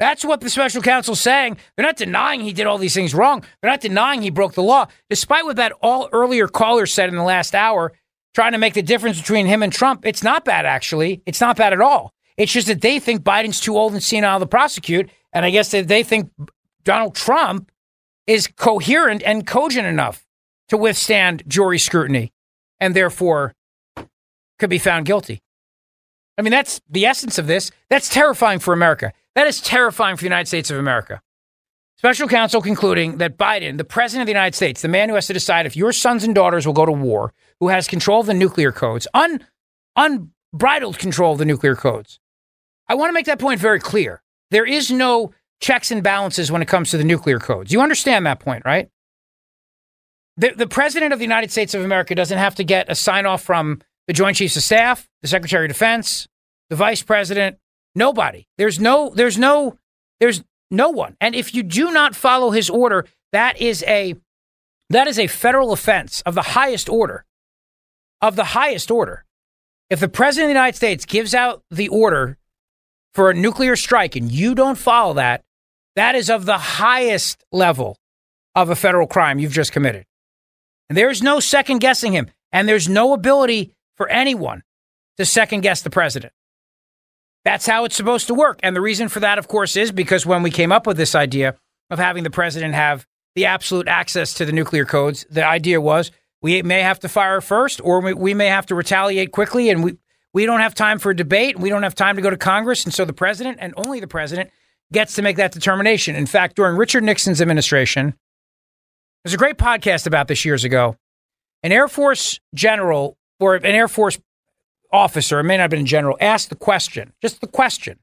That's what the special counsel's saying. They're not denying he did all these things wrong. They're not denying he broke the law, despite what that all earlier caller said in the last hour, trying to make the difference between him and Trump. It's not bad, actually. It's not bad at all. It's just that they think Biden's too old and senile to prosecute, and I guess that they think Donald Trump is coherent and cogent enough to withstand jury scrutiny and therefore could be found guilty. I mean, that's the essence of this. That's terrifying for America. That is terrifying for the United States of America. Special counsel concluding that Biden, the president of the United States, the man who has to decide if your sons and daughters will go to war, who has control of the nuclear codes, un, unbridled control of the nuclear codes. I want to make that point very clear. There is no checks and balances when it comes to the nuclear codes. You understand that point, right? The, the president of the United States of America doesn't have to get a sign off from the Joint Chiefs of Staff, the Secretary of Defense, the Vice President, nobody. There's no, there's no, there's no one. And if you do not follow his order, that is a, that is a federal offense of the highest order. Of the highest order. If the president of the United States gives out the order for a nuclear strike and you don't follow that, that is of the highest level of a federal crime you've just committed. And there's no second guessing him. And there's no ability for anyone to second guess the president. That's how it's supposed to work. And the reason for that, of course, is because when we came up with this idea of having the president have the absolute access to the nuclear codes, the idea was we may have to fire first or we, we may have to retaliate quickly. And we, we don't have time for a debate. We don't have time to go to Congress. And so the president and only the president gets to make that determination. In fact, during Richard Nixon's administration, there's a great podcast about this years ago. An Air Force general or an Air Force officer, it may not have been a general, asked the question, just the question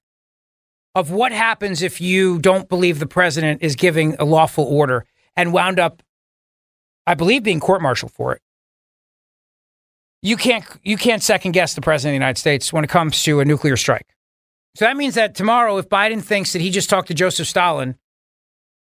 of what happens if you don't believe the president is giving a lawful order and wound up, I believe, being court martialed for it. You can't you can't second guess the president of the United States when it comes to a nuclear strike. So that means that tomorrow, if Biden thinks that he just talked to Joseph Stalin,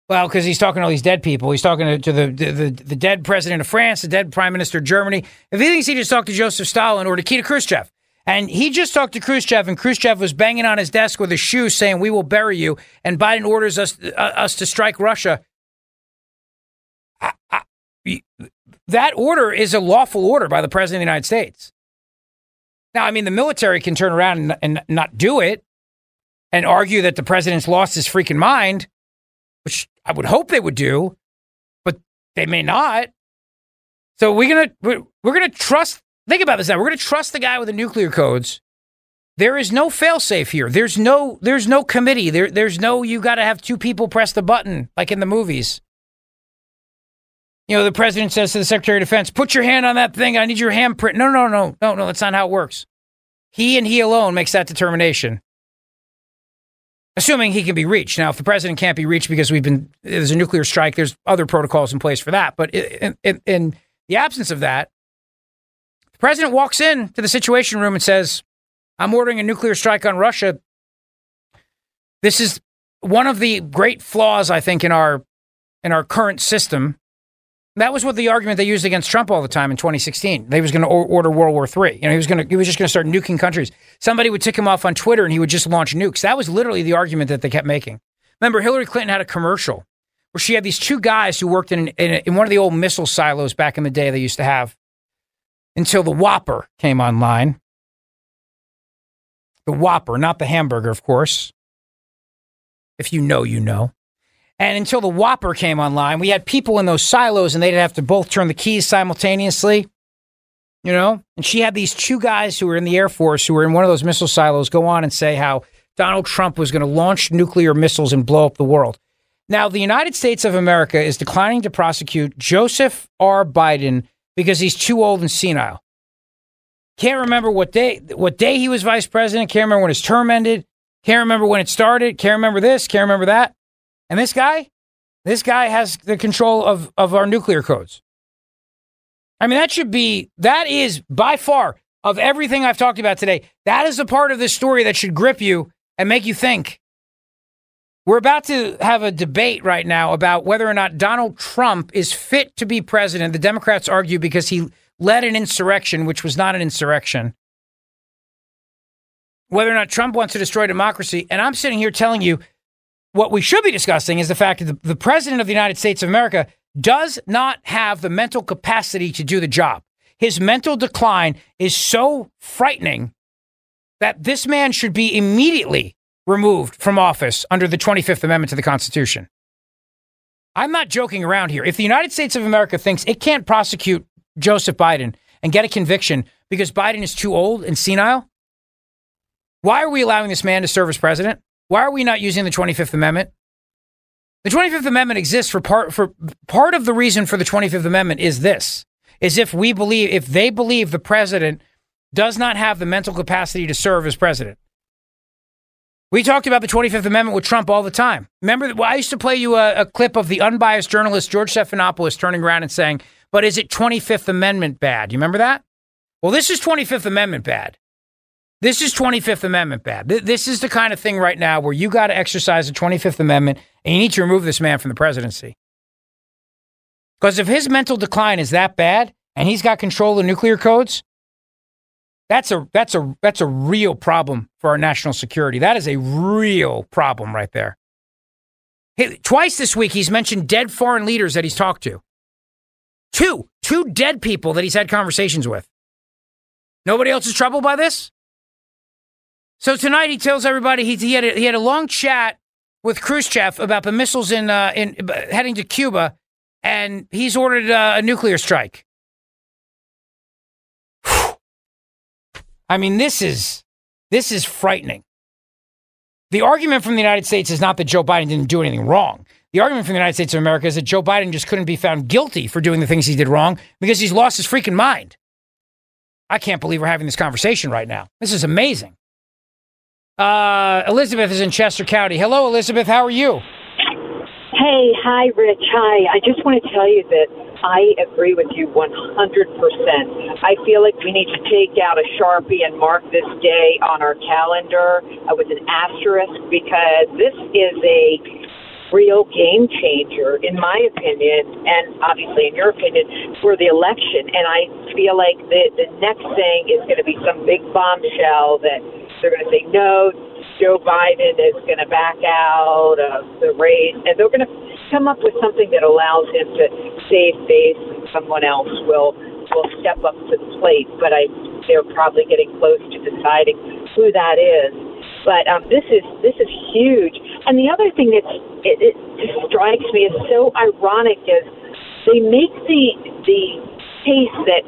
well, because he's talking to all these dead people, he's talking to, to the, the the dead president of France, the dead prime minister of Germany. If he thinks he just talked to Joseph Stalin or Nikita Khrushchev, and he just talked to Khrushchev, and Khrushchev was banging on his desk with a shoe saying, "We will bury you," and Biden orders us uh, us to strike Russia. I, I, that order is a lawful order by the president of the United States. Now, I mean, the military can turn around and, and not do it and argue that the president's lost his freaking mind, which I would hope they would do, but they may not. So we're gonna we're, we're gonna trust. Think about this now. We're gonna trust the guy with the nuclear codes. There is no failsafe here. There's no there's no committee. There there's no you got to have two people press the button like in the movies. You know, the president says to the Secretary of Defense, "Put your hand on that thing. I need your handprint." No, no, no, no, no. That's not how it works. He and he alone makes that determination assuming he can be reached. Now, if the president can't be reached because we've been there's a nuclear strike, there's other protocols in place for that. But in, in, in the absence of that, president walks in to the Situation Room and says, "I'm ordering a nuclear strike on Russia." This is one of the great flaws, I think, in our in our current system that was what the argument they used against Trump all the time in 2016. They was going to order World War III. You know, he was going to he was just going to start nuking countries. Somebody would tick him off on Twitter, and he would just launch nukes. That was literally the argument that they kept making. Remember, Hillary Clinton had a commercial where she had these two guys who worked in in, in one of the old missile silos back in the day they used to have until the Whopper came online. The Whopper, not the hamburger, of course. If you know, you know. And until the Whopper came online, we had people in those silos and they'd have to both turn the keys simultaneously. You know? And she had these two guys who were in the Air Force who were in one of those missile silos go on and say how Donald Trump was going to launch nuclear missiles and blow up the world. Now, the United States of America is declining to prosecute Joseph R. Biden because he's too old and senile. Can't remember what day what day he was vice president. Can't remember when his term ended. Can't remember when it started. Can't remember this. Can't remember that. And this guy, this guy has the control of of our nuclear codes. I mean, that should be that is by far of everything I've talked about today. That is a part of this story that should grip you and make you think. We're about to have a debate right now about whether or not Donald Trump is fit to be president. The Democrats argue because he led an insurrection, which was not an insurrection. Whether or not Trump wants to destroy democracy. And I'm sitting here telling you what we should be discussing is the fact that the, president of the United States of America does not have the mental capacity to do the job. His mental decline is so frightening that this man should be immediately removed from office under the 25th Amendment to the Constitution. I'm not joking around here. If the United States of America thinks it can't prosecute Joseph Biden and get a conviction because Biden is too old and senile, why are we allowing this man to serve as president? Why are we not using the 25th Amendment? The 25th Amendment exists for part for part of the reason for the 25th Amendment is this is if we believe if they believe the president does not have the mental capacity to serve as president. We talked about the 25th Amendment with Trump all the time. Remember, well, I used to play you a, a, clip of the unbiased journalist George Stephanopoulos turning around and saying, But is it 25th Amendment bad? You remember that? Well, this is 25th Amendment bad. This is 25th Amendment bad. This is the kind of thing right now where you got to exercise the 25th Amendment and you need to remove this man from the presidency. Because if his mental decline is that bad and he's got control of the nuclear codes, that's a that's a that's a real problem for our national security. That is a real problem right there. Hey, twice this week he's mentioned dead foreign leaders that he's talked to. Two, two dead people that he's had conversations with. Nobody else is troubled by this? So tonight he tells everybody he, he had a, he had a long chat with Khrushchev about the missiles in uh, in heading to Cuba, and he's ordered uh, a nuclear strike. I mean, this is this is frightening. The argument from the United States is not that Joe Biden didn't do anything wrong. The argument from the United States of America is that Joe Biden just couldn't be found guilty for doing the things he did wrong because he's lost his freaking mind. I can't believe we're having this conversation right now. This is amazing. Uh, Elizabeth is in Chester County. Hello, Elizabeth. How are you? Hey, hi, Rich. Hi. I just want to tell you that I agree with you 100%. I feel like we need to take out a Sharpie and mark this day on our calendar uh, with an asterisk because this is a real game changer, in my opinion, and obviously in your opinion, for the election. And I feel like the, the next thing is going to be some big bombshell that they're going to say, no, Joe Biden is going to back out of the race. And they're going to come up with something that allows him to save face and someone else will will step up to the plate. But I they're probably getting close to deciding who that is. But um, this is this is huge. And the other thing that it, it strikes me as so ironic is they make the the case that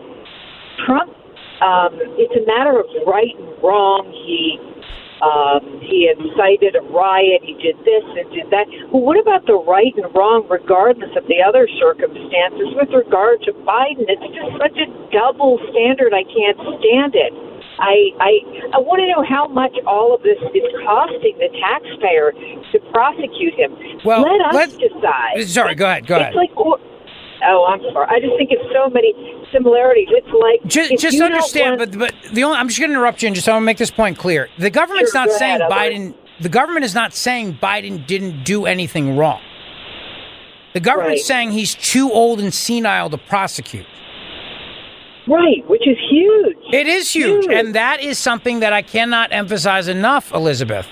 Trump um, it's a matter of right and wrong. He um, he incited a riot. He did this and did that. Well, what about the right and wrong, regardless of the other circumstances? With regard to Biden, it's just such a double standard. I can't stand it. I I I want to know how much all of this is costing the taxpayer to prosecute him. Well, let us decide. Sorry, go ahead. Go it's ahead. Like, oh, I'm sorry. I just think it's so many similarities. It's like just, just understand, want- but but the only I'm just going to interrupt you and just I want to make this point clear. The government's Sure, not saying ahead, Biden. The government is not saying Biden didn't do anything wrong. The government's Right. saying he's too old and senile to prosecute. Right, which is huge. It is huge, and that is something that I cannot emphasize enough, Elizabeth.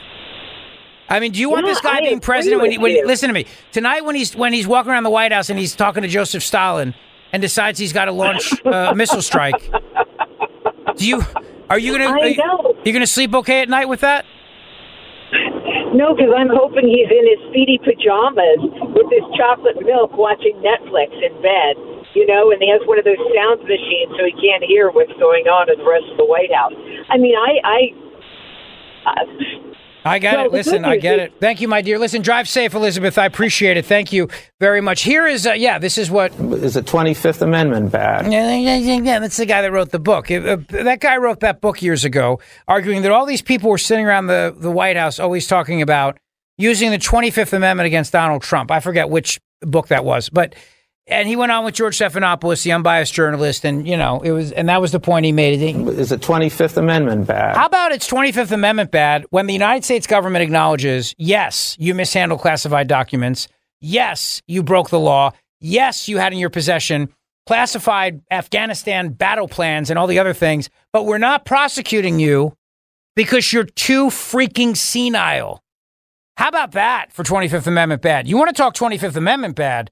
I mean, do you want Yeah, this guy I being president when he, when he, listen to me tonight when he's when he's walking around the White House and he's talking to Joseph Stalin and decides he's got to launch uh, a missile strike? Do you are you gonna I are you, know. you gonna sleep okay at night with that? No, because I'm hoping he's in his speedy pajamas with his chocolate milk watching Netflix in bed, you know, and he has one of those sound machines so he can't hear what's going on in the rest of the White House. I mean, I, I, uh, I got No, it. Listen, I get it. Thank you, my dear. Listen, drive safe, Elizabeth. I appreciate it. Thank you very much. Here is, uh, yeah, this is what. Is the 25th Amendment bad? Yeah, yeah, yeah, yeah, that's the guy that wrote the book. Uh, uh, that guy wrote that book years ago, arguing that all these people were sitting around the, the White House always talking about using the 25th Amendment against Donald Trump. I forget which book that was, but and he went on with George Stephanopoulos, the unbiased journalist, and you know it was, and that was the point he made. Is the 25th Amendment bad? How about its 25th Amendment bad when the United States government acknowledges, yes, you mishandled classified documents. Yes, you broke the law. Yes, you had in your possession classified Afghanistan battle plans and all the other things, but we're not prosecuting you because you're too freaking senile. How about that for 25th Amendment bad? You want to talk 25th Amendment bad?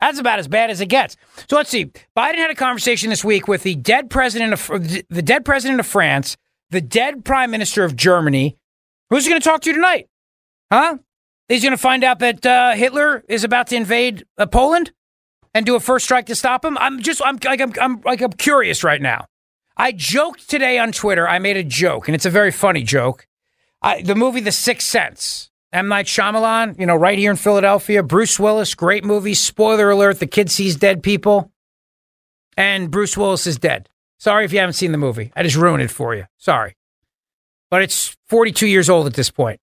That's about as bad as it gets. So let's see. Biden had a conversation this week with the dead president of the dead president of France, the dead prime minister of Germany. Who's he going to talk to tonight? Huh? He's going to find out that uh, Hitler is about to invade uh, Poland and do a first strike to stop him. I'm just I'm like I'm, I'm like I'm curious right now. I joked today on Twitter. I made a joke, and it's a very funny joke. I, the movie The Sixth Sense. M. Night Shyamalan, you know, right here in Philadelphia. Bruce Willis, great movie. Spoiler alert: the kid sees dead people, and Bruce Willis is dead. Sorry if you haven't seen the movie. I just ruined it for you. Sorry, but it's 42 years old at this point.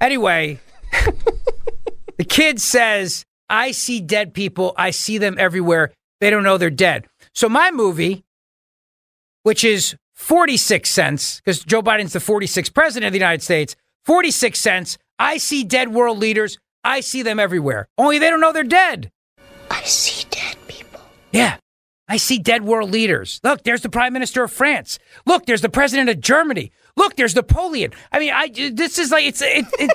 Anyway, the kid says, "I see dead people. I see them everywhere. They don't know they're dead." So my movie, which is 46 cents, because Joe Biden's the 46th president of the United States. 46 cents. I see dead world leaders. I see them everywhere. Only they don't know they're dead. I see dead people. Yeah. I see dead world leaders. Look, there's the prime minister of France. Look, there's the president of Germany. Look, there's Napoleon. I mean, I this is like it's it, it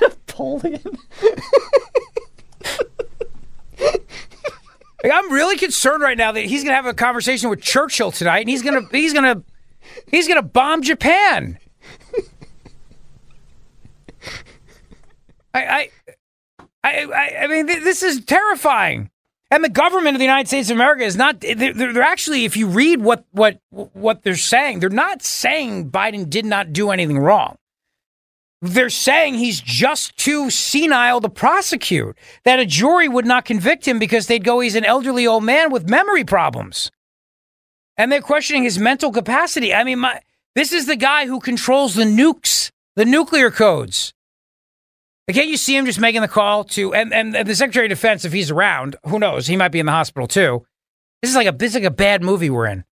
Napoleon. Like, I'm really concerned right now that he's going to have a conversation with Churchill tonight, and he's going to he's going to he's going to bomb Japan. I, I, I, I, mean, th- this is terrifying. And the government of the United States of America is not. They're, they're actually, if you read what what what they're saying, they're not saying Biden did not do anything wrong. They're saying he's just too senile to prosecute. That a jury would not convict him because they'd go, he's an elderly old man with memory problems. And they're questioning his mental capacity. I mean, my, this is the guy who controls the nukes, the nuclear codes. Can't you see him just making the call to, and, and, and the Secretary of Defense, if he's around, who knows? He might be in the hospital too. This is like a, this is like a bad movie we're in.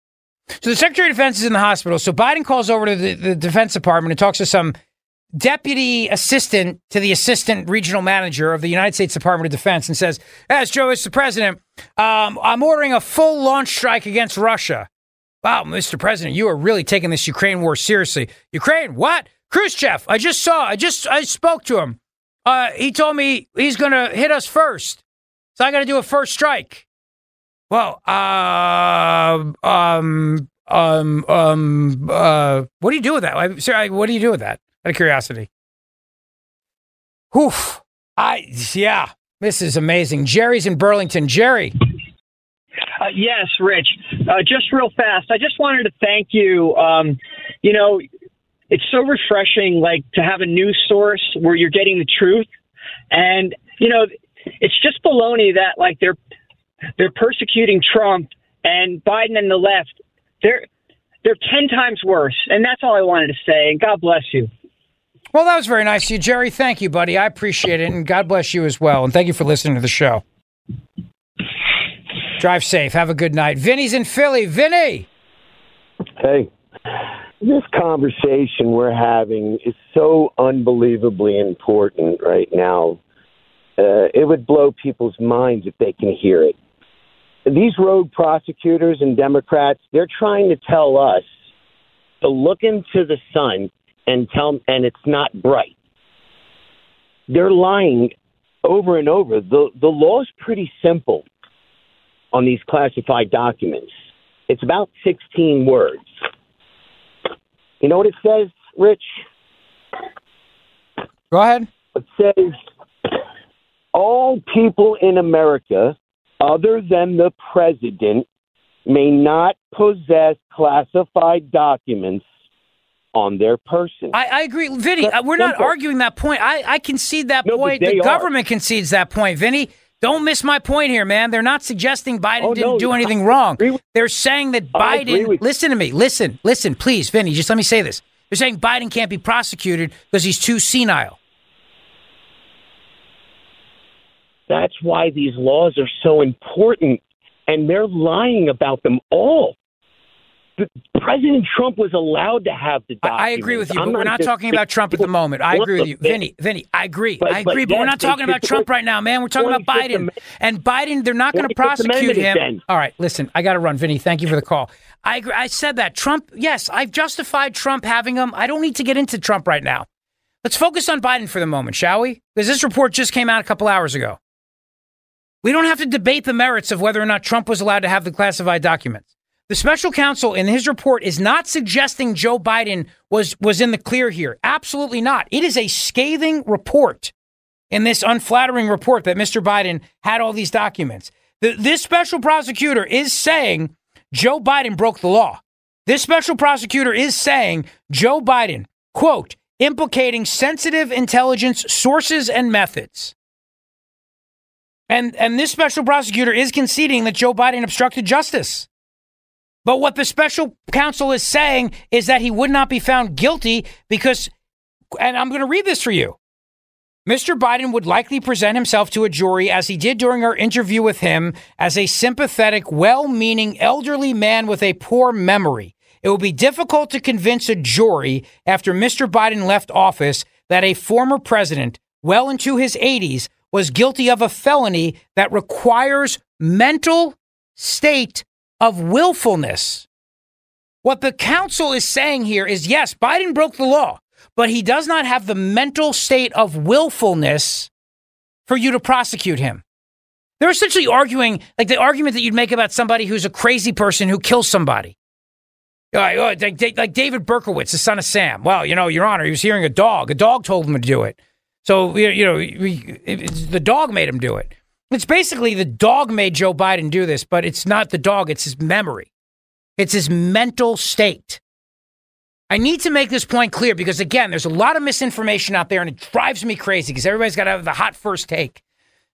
So the Secretary of Defense is in the hospital. So Biden calls over to the, the Defense Department and talks to some deputy assistant to the assistant regional manager of the United States Department of Defense and says, As Joe is the president, um, I'm ordering a full launch strike against Russia. Wow, Mr. President, you are really taking this Ukraine war seriously. Ukraine, what? Khrushchev, I just saw, I just, I spoke to him. Uh, he told me he's going to hit us first. So I got to do a first strike. Well, uh, um, um, um, uh, what do you do with that? I, sir, I, what do you do with that? Out of curiosity. Whew. I, yeah, this is amazing. Jerry's in Burlington. Jerry. Uh, yes, Rich. Uh, just real fast, I just wanted to thank you. Um, you know, it's so refreshing, like to have a news source where you're getting the truth, and you know, it's just baloney that like they're they're persecuting Trump and Biden and the left. They're they're ten times worse, and that's all I wanted to say. And God bless you. Well, that was very nice of you, Jerry. Thank you, buddy. I appreciate it. And God bless you as well. And thank you for listening to the show. Drive safe. Have a good night. Vinny's in Philly. Vinny. Hey, this conversation we're having is so unbelievably important right now. Uh, it would blow people's minds if they can hear it. These rogue prosecutors and Democrats, they're trying to tell us to look into the sun and tell and it's not bright. They're lying over and over. The the law is pretty simple on these classified documents. It's about 16 words. You know what it says, Rich? Go ahead. It says all people in America other than the president may not possess classified documents on their person. I, I agree, Vinny. uh, we're not simple. arguing that point. I, I concede that No, point. The are. government concedes that point, Vinny. Don't miss my point here, man. They're not suggesting Biden Oh, didn't no, do anything wrong. They're saying that Biden. Listen to me. Listen. Listen, please, Vinny. Just let me say this. They're saying Biden can't be prosecuted because he's too senile. That's why these laws are so important, and they're lying about them all. President Trump was allowed to have the documents. I agree with you, I'm but we're not talking about Trump at the moment. I agree with you, But- Vinny. Vinny, I agree. But- I but agree, but, we're not talking about Trump right now, man. We're talking about Biden. Amendment- And Biden, they're not going to prosecute him. then. All right, listen, I got to run, Vinny. Thank you for the call. I agree. I said that Trump. Yes, I've justified Trump having him. I don't need to get into Trump right now. Let's focus on Biden for the moment, shall we? Because this report just came out a couple hours ago. We don't have to debate the merits of whether or not Trump was allowed to have the classified documents. The special counsel in his report is not suggesting Joe Biden was, was in the clear here. Absolutely not. It is a scathing report in this unflattering report that Mr. Biden had all these documents. The, this special prosecutor is saying Joe Biden broke the law. This special prosecutor is saying Joe Biden, quote, implicating sensitive intelligence sources and methods. And, and this special prosecutor is conceding that Joe Biden obstructed justice. But what the special counsel is saying is that he would not be found guilty because, and I'm going to read this for you. Mr. Biden would likely present himself to a jury, as he did during our interview with him, as a sympathetic, well meaning elderly man with a poor memory. It will be difficult to convince a jury after Mr. Biden left office that a former president, well into his 80s, was guilty of a felony that requires mental state of willfulness. What the council is saying here is yes, Biden broke the law, but he does not have the mental state of willfulness for you to prosecute him. They're essentially arguing like the argument that you'd make about somebody who's a crazy person who kills somebody. Uh, uh, like, oh, like, like David Berkowitz, the son of Sam. Well, you know, Your Honor, he was hearing a dog. A dog told him to do it. So, you know, the dog made him do it. It's basically the dog made Joe Biden do this, but it's not the dog, it's his memory. It's his mental state. I need to make this point clear because, again, there's a lot of misinformation out there and it drives me crazy because everybody's got to have the hot first take.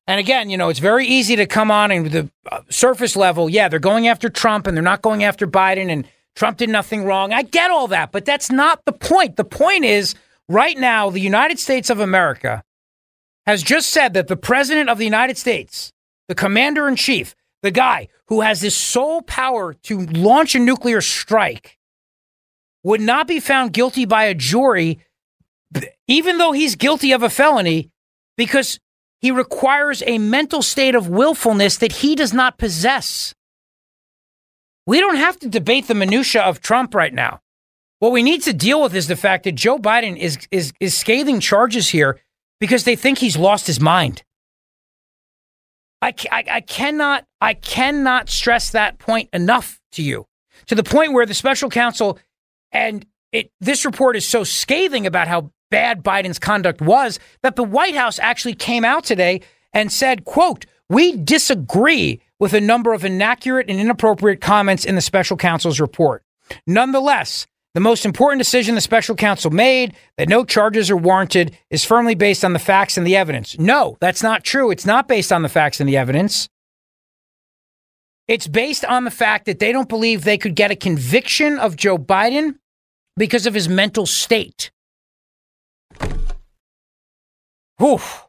And again, you know, it's very easy to come on and the uh, surface level, yeah, they're going after Trump and they're not going after Biden and Trump did nothing wrong. I get all that, but that's not the point. The point is right now, the United States of America has just said that the president of the United States, the commander in chief, the guy who has this sole power to launch a nuclear strike, would not be found guilty by a jury, even though he's guilty of a felony, because he requires a mental state of willfulness that he does not possess. We don't have to debate the minutia of Trump right now. What we need to deal with is the fact that Joe Biden is is is scathing charges here because they think he's lost his mind. I, I, I cannot I cannot stress that point enough to you to the point where the special counsel and it this report is so scathing about how bad Biden's conduct was that the White House actually came out today and said, quote, we disagree with a number of inaccurate and inappropriate comments in the special counsel's report. Nonetheless, the most important decision the special counsel made, that no charges are warranted, is firmly based on the facts and the evidence. No, that's not true. It's not based on the facts and the evidence. It's based on the fact that they don't believe they could get a conviction of Joe Biden because of his mental state. Oof.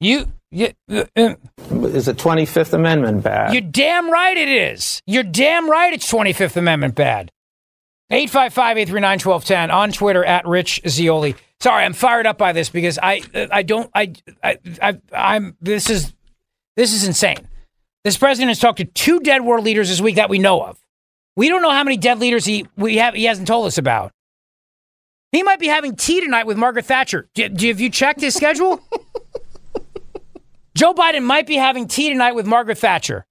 You, you uh, Is the 25th Amendment bad? you're damn right it is. You're damn right it's 25th Amendment bad. 855 839 1210 on Twitter at Rich Zeoli. Sorry, I'm fired up by this because I I don't I I, I I'm this is this is insane. This president has talked to two dead world leaders this week that we know of. We don't know how many dead leaders he we have he hasn't told us about. He might be having tea tonight with Margaret Thatcher. Do, do, have you checked his schedule? Joe Biden might be having tea tonight with Margaret Thatcher.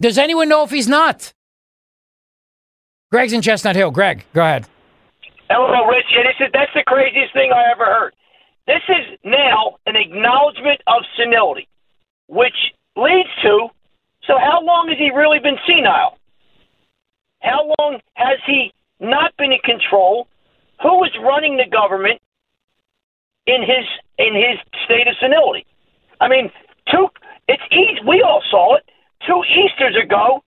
Does anyone know if he's not? Greg's in Chestnut Hill. Greg, go ahead. Hello, Rich. Yeah, this is that's the craziest thing I ever heard. This is now an acknowledgement of senility, which leads to So how long has he really been senile? How long has he not been in control? Who is running the government in his in his state of senility? I mean, two. It's easy. We all saw it two Easter's ago.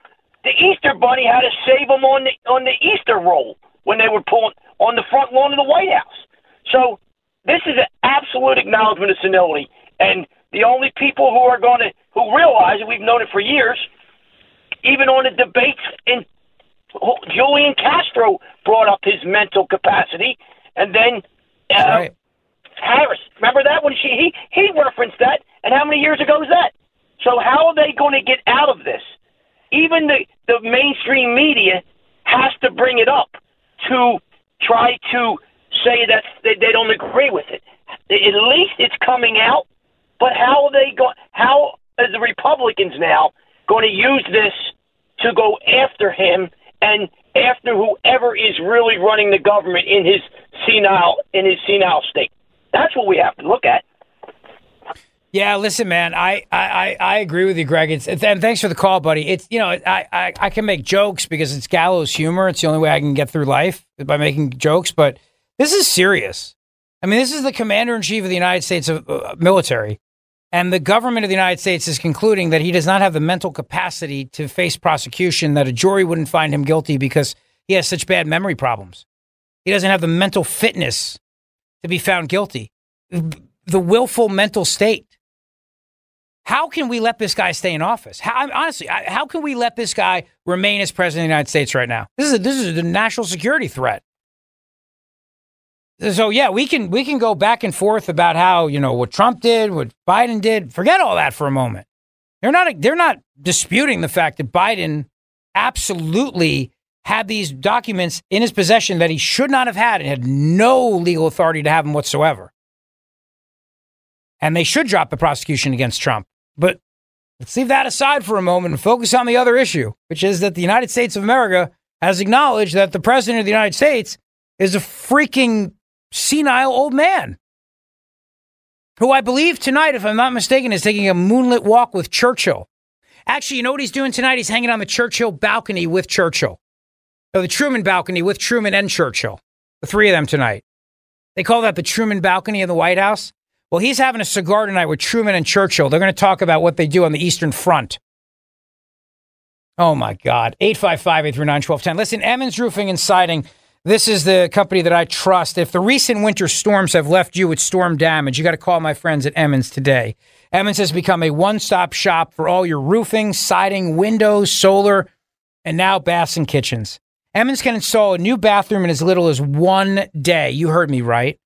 The Easter Bunny had to save him on the on the Easter roll when they were pulling on the front lawn of the White House. So this is an absolute acknowledgement of senility, and the only people who are going to who realize it, we've known it for years, even on the debates in Julian Castro brought up his mental capacity, and then uh, right. Harris. Remember that when she he he referenced that, and how many years ago was that? So how are they going to get out of this? Even the the mainstream media has to bring it up to try to say that they, they don't agree with it. At least it's coming out. But how are they going? How are the Republicans now going to use this to go after him and after whoever is really running the government in his senile in his senile state? That's what we have to look at. Yeah, listen, man, I, I, I agree with you, Greg. It's, and thanks for the call, buddy. It's you know, I, I, I can make jokes because it's gallows humor. It's the only way I can get through life by making jokes. But this is serious. I mean, this is the commander in chief of the United States of uh, military, and the government of the United States is concluding that he does not have the mental capacity to face prosecution. That a jury wouldn't find him guilty because he has such bad memory problems. He doesn't have the mental fitness to be found guilty. The willful mental state. How can we let this guy stay in office? How, honestly, how can we let this guy remain as president of the United States right now? This is a, this is a national security threat. So yeah, we can we can go back and forth about how you know what Trump did, what Biden did. Forget all that for a moment. They're not they're not disputing the fact that Biden absolutely had these documents in his possession that he should not have had and had no legal authority to have them whatsoever. And they should drop the prosecution against Trump. But let's leave that aside for a moment and focus on the other issue, which is that the United States of America has acknowledged that the president of the United States is a freaking senile old man who I believe tonight, if I'm not mistaken, is taking a moonlit walk with Churchill. Actually, you know what he's doing tonight? He's hanging on the Churchill balcony with Churchill. Or the Truman balcony with Truman and Churchill. The three of them tonight. They call that the Truman balcony in the White House. Well, he's having a cigar tonight with Truman and Churchill. They're going to talk about what they do on the Eastern Front. Oh, my God. 855 839 1210. Listen, Emmons Roofing and Siding this is the company that I trust. If the recent winter storms have left you with storm damage, you got to call my friends at Emmons today. Emmons has become a one stop shop for all your roofing, siding, windows, solar, and now baths and kitchens. Emmons can install a new bathroom in as little as one day. You heard me right.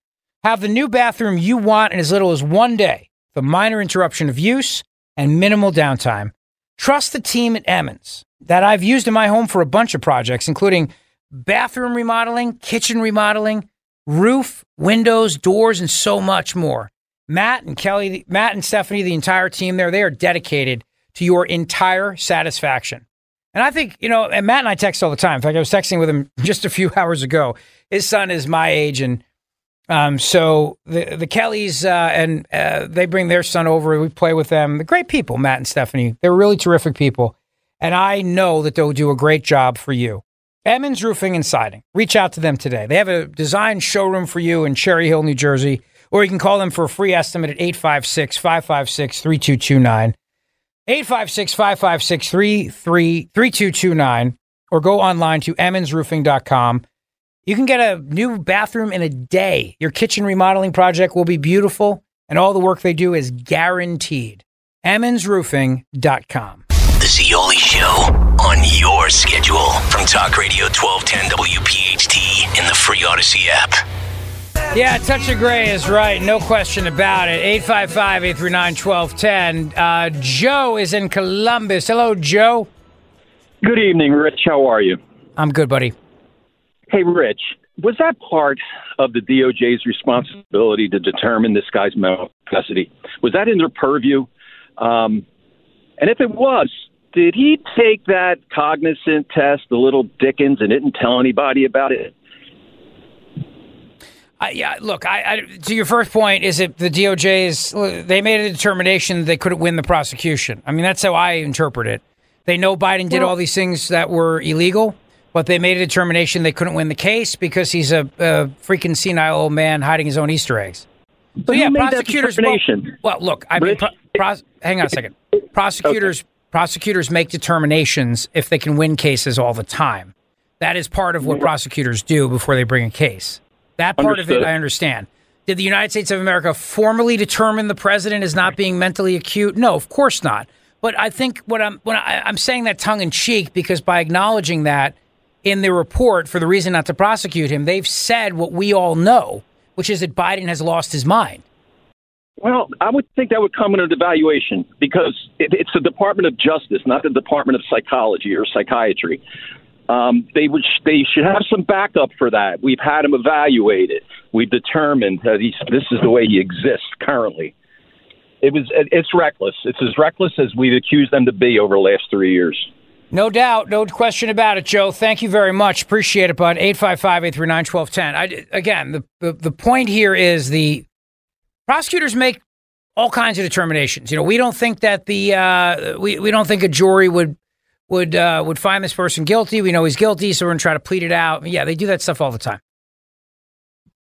Have the new bathroom you want in as little as one day, the minor interruption of use and minimal downtime. Trust the team at Emmons that I've used in my home for a bunch of projects, including bathroom remodeling, kitchen remodeling, roof, windows, doors, and so much more. Matt and Kelly, Matt and Stephanie, the entire team there, they are dedicated to your entire satisfaction. And I think, you know, and Matt and I text all the time. In fact, I was texting with him just a few hours ago. His son is my age. And um, so the, the Kellys, uh, and uh, they bring their son over. We play with them. They're great people, Matt and Stephanie. They're really terrific people. And I know that they'll do a great job for you. Emmons Roofing and Siding. Reach out to them today. They have a design showroom for you in Cherry Hill, New Jersey, or you can call them for a free estimate at 856 556 3229. 856 556 3229, or go online to emmonsroofing.com. You can get a new bathroom in a day. Your kitchen remodeling project will be beautiful, and all the work they do is guaranteed. emmonsroofing.com. The Zeoli Show on your schedule from Talk Radio 1210 WPHT in the free Audacy app. Yeah, Touch of Gray is right. No question about it. 855 839 1210. Uh, Joe is in Columbus. Hello, Joe. Good evening, Rich. How are you? I'm good, buddy. Hey, Rich. Was that part of the DOJ's responsibility to determine this guy's mental capacity? Was that in their purview? Um, and if it was, did he take that cognizant test, the little Dickens, and didn't tell anybody about it? Uh, yeah, look, I, I, to your first point, is it the DOJ's? They made a determination they couldn't win the prosecution. I mean, that's how I interpret it. They know Biden did all these things that were illegal, but they made a determination they couldn't win the case because he's a, a freaking senile old man hiding his own Easter eggs. But so yeah, who made that prosecutors. Well, look, I mean, pro- pros- hang on a second. Prosecutors prosecutors make determinations if they can win cases all the time. That is part of what prosecutors do before they bring a case. That part of it I understand. Did the United States of America formally determine the president is not being mentally acute? No, of course not. But I think what I'm when I, I'm saying that tongue in cheek because by acknowledging that in the report for the reason not to prosecute him, they've said what we all know, which is that Biden has lost his mind. Well, I would think that would come under evaluation because it, it's the Department of Justice, not the Department of Psychology or Psychiatry. Um, they would they should have some backup for that. We've had him evaluated. We've determined that he's this is the way he exists currently. It was it's reckless. It's as reckless as we've accused them to be over the last three years. No doubt, no question about it, Joe. Thank you very much. Appreciate it, bud. 855 839 1210. Again, the, the, the point here is the prosecutors make all kinds of determinations. You know, we don't think that the uh, we, we don't think a jury would would uh, would find this person guilty. We know he's guilty, so we're gonna try to plead it out. Yeah, they do that stuff all the time.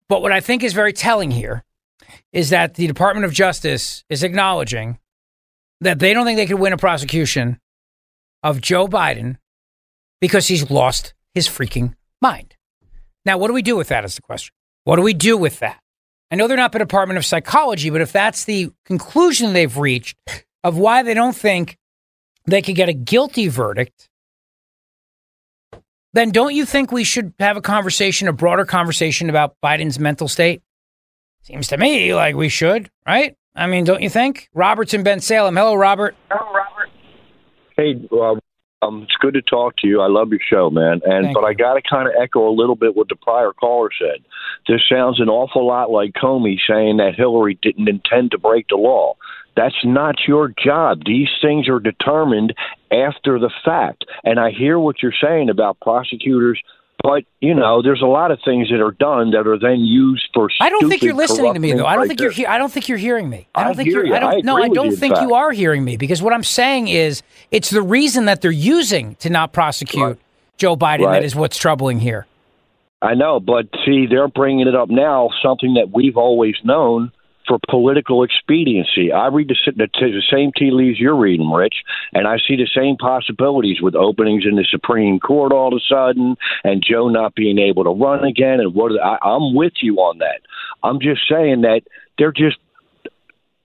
But what I think is very telling here is that the Department of Justice is acknowledging that they don't think they could win a prosecution of Joe Biden because he's lost his freaking mind. Now, what do we do with that is the question. What do we do with that? I know they're not the Department of Psychology, but if that's the conclusion they've reached of why they don't think they could get a guilty verdict, then don't you think we should have a conversation, a broader conversation about Biden's mental state? Seems to me like we should, right? I mean, don't you think? Robert's in Bensalem. Hello, Robert. Hey, uh, um, it's good to talk to you. I love your show, man. And Thank but I got to kind of echo a little bit what the prior caller said. This sounds an awful lot like Comey saying that Hillary didn't intend to break the law. That's not your job. These things are determined after the fact. And I hear what you're saying about prosecutors, but you know, there's a lot of things that are done that are then used for. I don't think you're listening to me though. I don't things think right you're. He- I don't think you're hearing me. I don't I think you're. I don't. I no, I don't you, think you are hearing me because what I'm saying is it's the reason that they're using to not prosecute Joe Biden that Right. is what's troubling here. I know, but see, they're bringing it up now, something that we've always known for political expediency. I read the, the, the same tea leaves you're reading, Rich, and I see the same possibilities with openings in the Supreme Court all of a sudden, and Joe not being able to run again. And what I, I'm with you on that. I'm just saying that they're just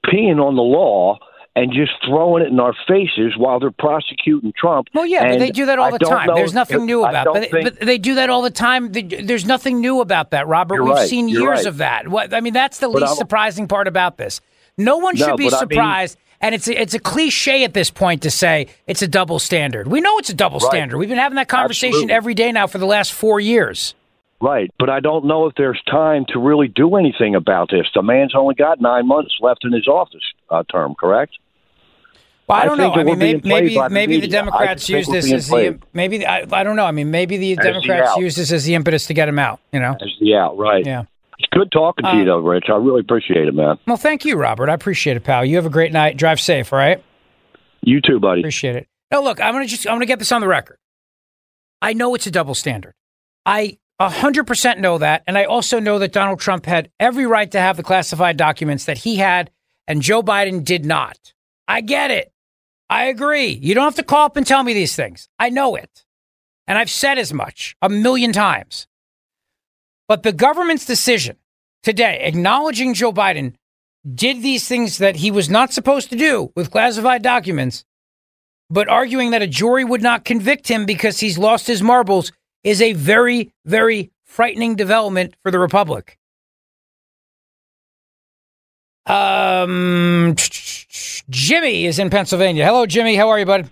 peeing on the law. And just throwing it in our faces while they're prosecuting Trump. Well, yeah, but they do that all the time. know There's nothing new about, don't but, think- but they do that all the time. There's nothing new about that, Robert. We've right. seen years right. of that. What I mean, that's the But least I'm- surprising part about this. No one No, should be but I mean- surprised. and it's a, it's a cliche at this point to say it's a double standard. We know it's a double Right. standard. We've been having that conversation Absolutely. every day now for the last four years. Right, but I don't know if there's time to really do anything about this. The man's only got nine months left in his office uh, term, correct? Well, I don't know. I mean, maybe maybe, the maybe the Democrats use this as the maybe I, I don't know. I mean, maybe the As Democrats out. use this as the impetus to get him out. You know. Yeah, right. Yeah. It's good talking to Uh, you, though, Rich. I really appreciate it, man. Well, thank you, Robert. I appreciate it, pal. You have a great night. Drive safe. All right. You too, buddy. Appreciate it. No, look, I'm gonna just I'm gonna get this on the record. I know it's a double standard. I 100% know that, and I also know that Donald Trump had every right to have the classified documents that he had, and Joe Biden did not. I get it. I agree. You don't have to call up and tell me these things. I know it, and I've said as much a million times. But the government's decision today, acknowledging Joe Biden did these things that he was not supposed to do with classified documents, but arguing that a jury would not convict him because he's lost his marbles is a very, very frightening development for the Republic. Um, Jimmy is in Pennsylvania. Hello, Jimmy. How are you, bud?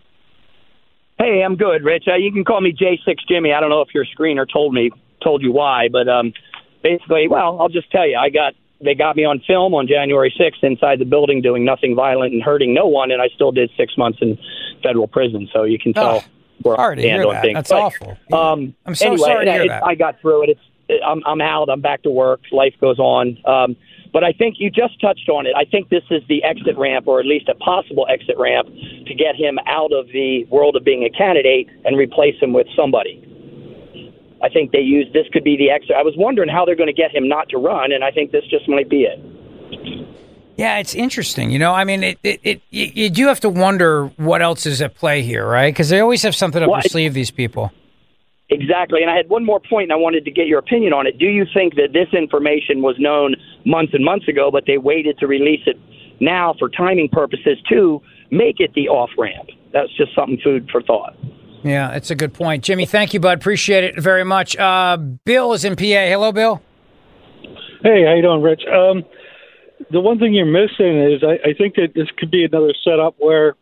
Hey, I'm good, Rich. Uh, you can call me J6 Jimmy. I don't know if your screener told me told you why, but um, basically, well, I'll just tell you, I got they got me on film on January 6th inside the building doing nothing violent and hurting no one, and I still did six months in federal prison. So you can tell where sorry I to stand hear on that. things. That's But, awful. Um, I'm so anyway, sorry to hear it- that. I got through it. It's I'm I'm out. I'm back to work. Life goes on. Um, But I think you just touched on it. I think this is the exit ramp, or at least a possible exit ramp, to get him out of the world of being a candidate and replace him with somebody. I think they use this could be the exit. I was wondering how they're going to get him not to run, and I think this just might be it. Yeah, it's interesting. You know, I mean, it, it, it you, do have to wonder what else is at play here, right? Because they always have something up Well, their sleeve. These people. Exactly. And I had one more point, and I wanted to get your opinion on it. Do you think that this information was known months and months ago, but they waited to release it now for timing purposes to make it the off ramp? That's just something food for thought. Yeah, it's a good point, Jimmy. Thank you, bud. Appreciate it very much. Uh, Bill is in PA. Hello, Bill. Hey, how you doing, Rich? Um, the one thing you're missing is I, I think that this could be another setup where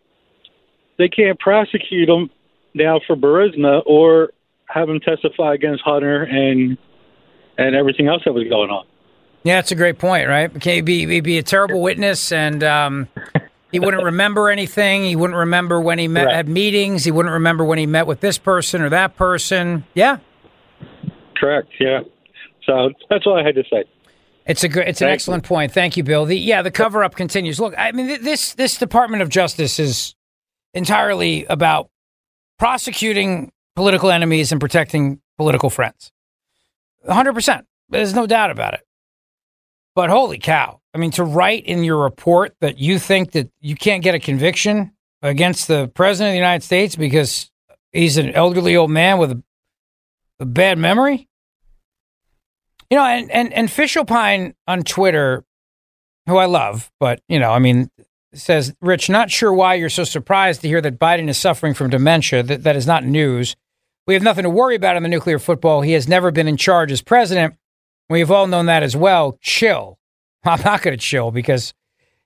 they can't prosecute him now for Burisma or have him testify against Hunter and and everything else that was going on. Yeah, that's a great point, right? Okay, he'd be, he'd be a terrible witness, and um, he wouldn't remember anything. He wouldn't remember when he met had meetings. He wouldn't remember when he met with this person or that person. Yeah, Correct. Yeah. So that's all I had to say. It's a good, it's an Thank excellent point. Thank you, Bill. The yeah, the cover up continues. Look, I mean, th- this this Department of Justice is entirely about prosecuting political enemies and protecting political friends. hundred percent. There's no doubt about it. But holy cow! I mean, to write in your report that you think that you can't get a conviction against the president of the United States because he's an elderly old man with a, a bad memory. You know, and, and, and Fish Opine on Twitter, who I love, but, you know, I mean, says, Rich, not sure why you're so surprised to hear that Biden is suffering from dementia. That, that is not news. We have nothing to worry about in the nuclear football. He has never been in charge as president. We've all known that as well. Chill. I'm not going to chill because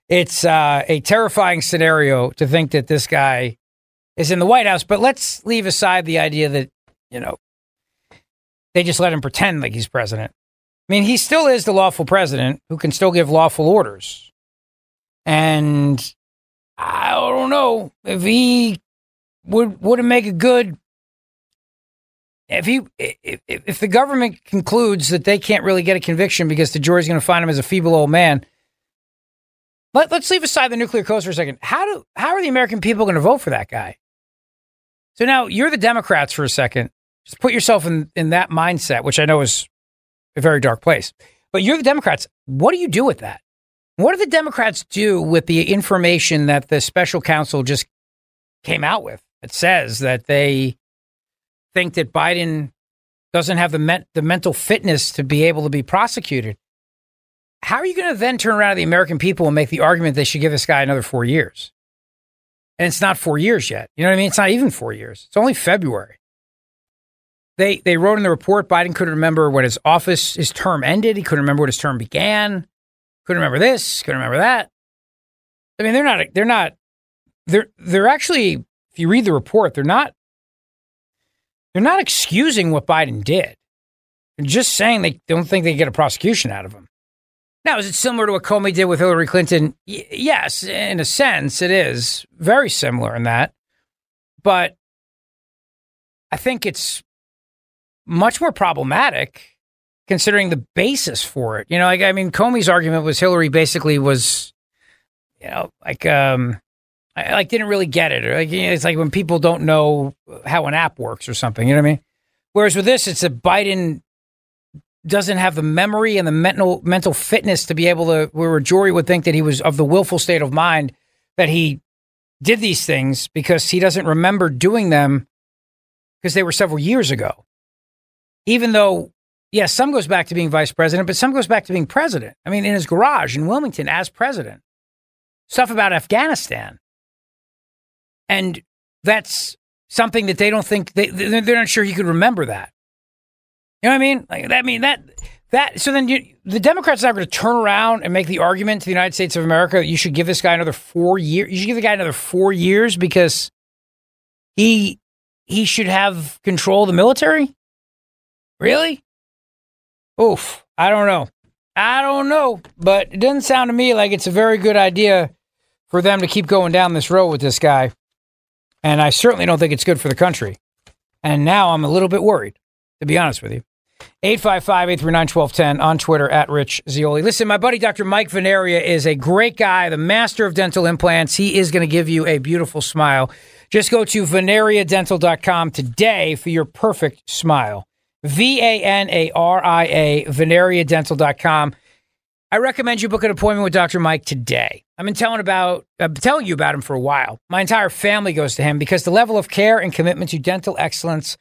it's uh, a terrifying scenario to think that this guy is in the White House. But let's leave aside the idea that, you know, they just let him pretend like he's president. I mean, he still is the lawful president who can still give lawful orders. And I don't know if he would wouldn't make a good if he if, if the government concludes that they can't really get a conviction because the jury's going to find him as a feeble old man. Let, let's leave aside the nuclear codes for a second. How do how are the American people going to vote for that guy? So now you're the Democrats for a second. Just put yourself in in that mindset, which I know is a very dark place. But you're the Democrats. What do you do with that? What do the Democrats do with the information that the special counsel just came out with? It says that they think that Biden doesn't have the the mental fitness to be able to be prosecuted. How are you going to then turn around to the American people and make the argument they should give this guy another four years? And it's not four years yet. You know what I mean? It's not even four years. It's only February. They they wrote in the report Biden couldn't remember when his office his term ended. He couldn't remember when his term began. Couldn't remember this. Couldn't remember that. I mean, they're not. They're not. They're they're actually. If you read the report, they're not. They're not excusing what Biden did. They're just saying they don't think they get a prosecution out of him. Now, is it similar to what Comey did with Hillary Clinton? Y- yes, in a sense, it is very similar in that. But I think it's much more problematic considering the basis for it. You know, like I mean, Comey's argument was Hillary basically was, you know, like um, I like didn't really get it. Like you know, it's like when people don't know how an app works or something. You know what I mean? Whereas with this, it's that Biden doesn't have the memory and the mental mental fitness to be able to. Where a jury would think that he was of the willful state of mind that he did these things because he doesn't remember doing them because they were several years ago. Even though, yes, some goes back to being vice president, but some goes back to being president. I mean, in his garage in Wilmington as president. Stuff about Afghanistan. And that's something that they don't think, they, they're not sure he could remember that. You know what I mean? Like, that I mean, that, that, so then you, the Democrats are going to turn around and make the argument to the United States of America that you should give this guy another four years. You should give the guy another four years because he he should have control of the military? Really? Oof. I don't know. I don't know. But it doesn't sound to me like it's a very good idea for them to keep going down this road with this guy. And I certainly don't think it's good for the country. And now I'm a little bit worried, to be honest with you. 855 839 1210 on Twitter at Rich Zeoli. Listen, my buddy Dr. Mike Vanaria is a great guy, the master of dental implants. He is going to give you a beautiful smile. Just go to vanariadental.com today for your perfect smile. V A N A R I A, vanariadental.com. I recommend you book an appointment with Dr. Mike today. I've been telling about I've been telling you about him for a while. My entire family goes to him because the level of care and commitment to dental excellence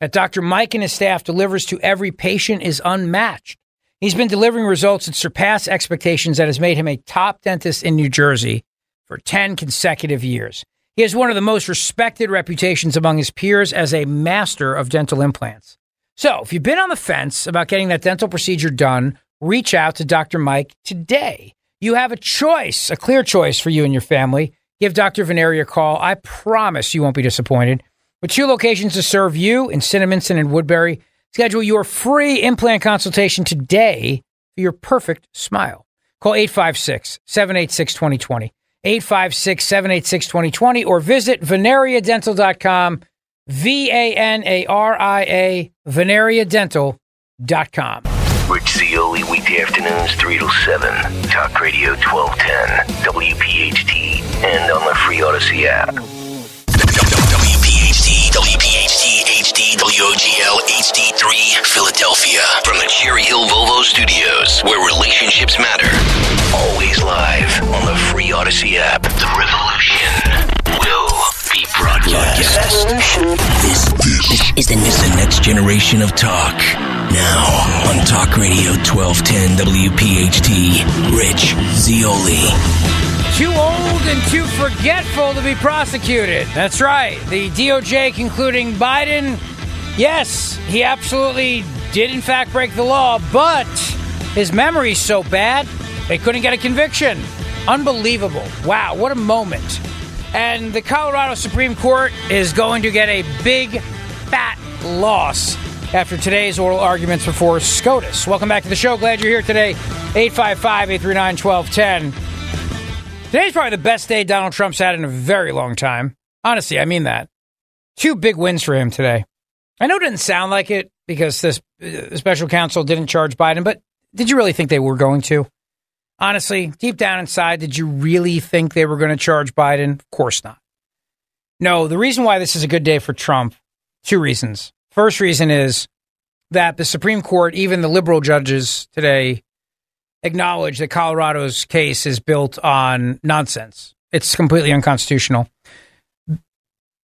that Dr. Mike and his staff delivers to every patient is unmatched. He's been delivering results that surpass expectations that has made him a top dentist in New Jersey for 10 consecutive years. He has one of the most respected reputations among his peers as a master of dental implants. So, if you've been on the fence about getting that dental procedure done, reach out to Dr. Mike today. You have a choice, a clear choice for you and your family. Give Dr. Vanaria a call. I promise you won't be disappointed. With two locations to serve you in Cinnaminson and Woodbury, schedule your free implant consultation today for your perfect smile. Call 856 786 2020, 856 786 2020, or visit vanariadental.com, V A N A R I A, vanariadental.com. Rich Zeoli, weekday afternoons, 3 to 7. Talk Radio 1210, WPHT, and on the free Audacy app. WPHT, WPHT, HD, WOGL, HD3, Philadelphia. From the Cherry Hill Volvo Studios, where relationships matter. Always live on the free Audacy app. The revolution will broadcast. This, this is, the, next generation of talk. Now on Talk Radio 1210 WPHT, Rich Zeoli. Too old and too forgetful to be prosecuted. That's right. The DOJ concluding Biden, yes, he absolutely did in fact break the law, but his memory's so bad they couldn't get a conviction. Unbelievable. Wow, what a moment. And the Colorado Supreme Court is going to get a big, fat loss after today's oral arguments before SCOTUS. Welcome back to the show. Glad you're here today. 855 839 1210. Today's probably the best day Donald Trump's had in a very long time. Honestly, I mean that. Two big wins for him today. I know it didn't sound like it because this uh, special counsel didn't charge Biden, but did you really think they were going to? Honestly, deep down inside, did you really think they were going to charge Biden? Of course not. No, the reason why this is a good day for Trump, two reasons. First reason is that the Supreme Court, even the liberal judges today, acknowledge that Colorado's case is built on nonsense. It's completely unconstitutional.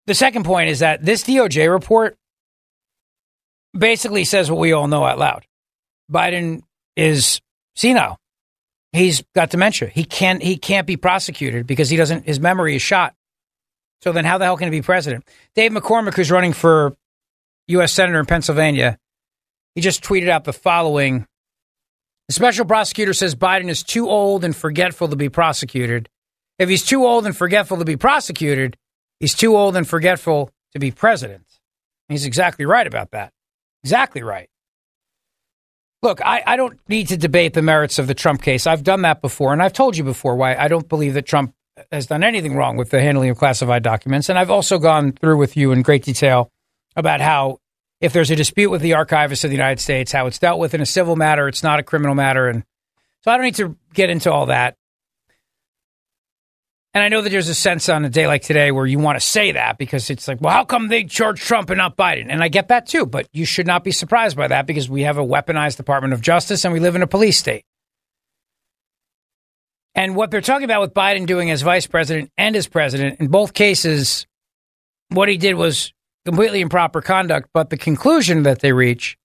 The second point is that this DOJ report basically says what we all know out loud. Biden is senile. He's got dementia. He can't he can't be prosecuted because he doesn't his memory is shot. So then how the hell can he be president? Dave McCormick, who's running for US Senator in Pennsylvania, he just tweeted out the following the special prosecutor says Biden is too old and forgetful to be prosecuted. If he's too old and forgetful to be prosecuted, he's too old and forgetful to be president. He's exactly right about that. Exactly right. Look, I, I don't need to debate the merits of the Trump case. I've done that before, and I've told you before why I don't believe that Trump has done anything wrong with the handling of classified documents. And I've also gone through with you in great detail about how if there's a dispute with the archivist of the United States, how it's dealt with in a civil matter, it's not a criminal matter. And so I don't need to get into all that. And I know that there's a sense on a day like today where you want to say that because it's like, well, how come they charge Trump and not Biden? And I get that too, but you should not be surprised by that because we have a weaponized Department of Justice and we live in a police state. And what they're talking about with Biden doing as vice president and as president, in both cases, what he did was completely improper conduct. But the conclusion that they reach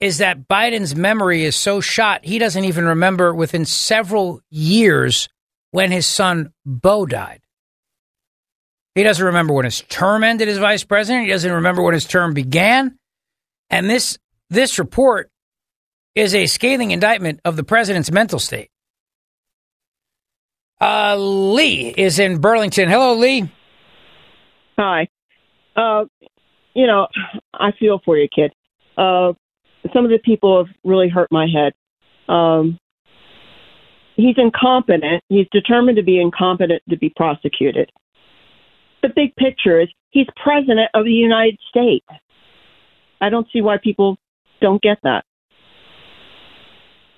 is that Biden's memory is so shot, he doesn't even remember within several years when his son Beau died. He doesn't remember when his term ended as vice president. He doesn't remember when his term began. And this this report is a scathing indictment of the president's mental state. Uh, Lee is in Burlington. Hello, Lee. Hi. Uh, you know, I feel for you, kid. Uh, some of the people have really hurt my head. Um, he's incompetent. He's determined to be incompetent to be prosecuted. The big picture is he's president of the United States. I don't see why people don't get that.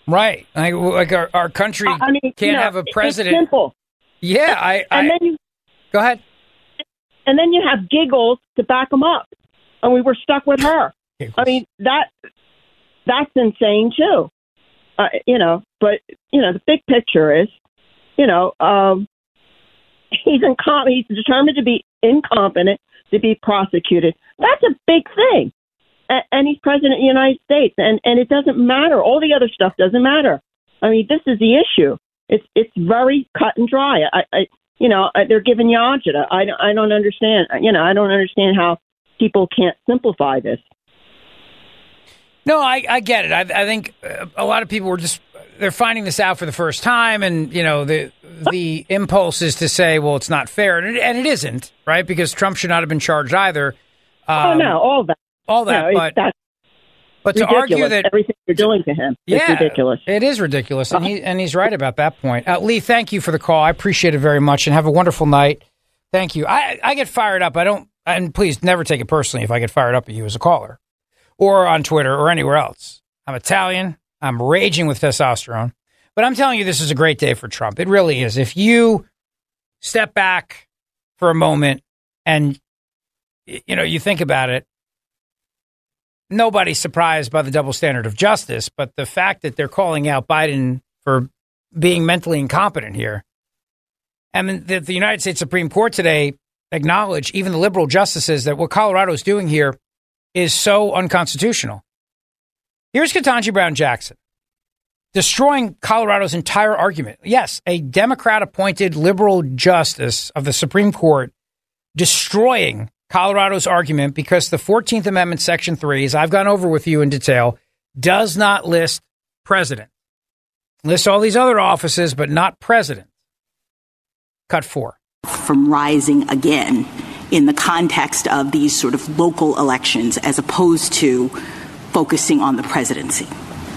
Right. Like, like our, our country I mean, can't you know, have a it's president. simple. Yeah, I. I and then you go ahead. And then you have giggles to back them up, and we were stuck with her. I mean that that's insane too. Uh, you know, but you know the big picture is, you know, um, he's incom- he's determined to be incompetent to be prosecuted. That's a big thing. A- and he's president of the United States, and and it doesn't matter. All the other stuff doesn't matter. I mean, this is the issue. It's it's very cut and dry. I, I you know they're giving you agita. I I don't understand. You know I don't understand how people can't simplify this. No, I, I get it. I, I think uh, a lot of people were just they're finding this out for the first time, and you know the the impulse is to say, well, it's not fair, and it, and it isn't, right? Because Trump should not have been charged either. oh Um, no, all that, all that, No, but but to ridiculous. argue that everything you're doing to him is yeah, ridiculous. It is ridiculous, and he and he's right about that point. Uh, Lee, thank you for the call. I appreciate it very much, and have a wonderful night. Thank you. I I get fired up. I don't, and please never take it personally if I get fired up at you as a caller, or on Twitter or anywhere else. I'm Italian. I'm raging with testosterone, but I'm telling you, this is a great day for Trump. It really is. If you step back for a moment and you know you think about it nobody's surprised by the double standard of justice, but the fact that they're calling out Biden for being mentally incompetent here, and that the United States Supreme Court today acknowledged, even the liberal justices, that what Colorado is doing here is so unconstitutional. Here's Ketanji Brown Jackson destroying Colorado's entire argument. Yes, a Democrat appointed liberal justice of the Supreme Court destroying Colorado's argument because the 14th Amendment, Section 3, as I've gone over with you in detail, does not list president. Lists all these other offices, but not president. Cut four. from rising again in the context of these sort of local elections as opposed to focusing on the presidency.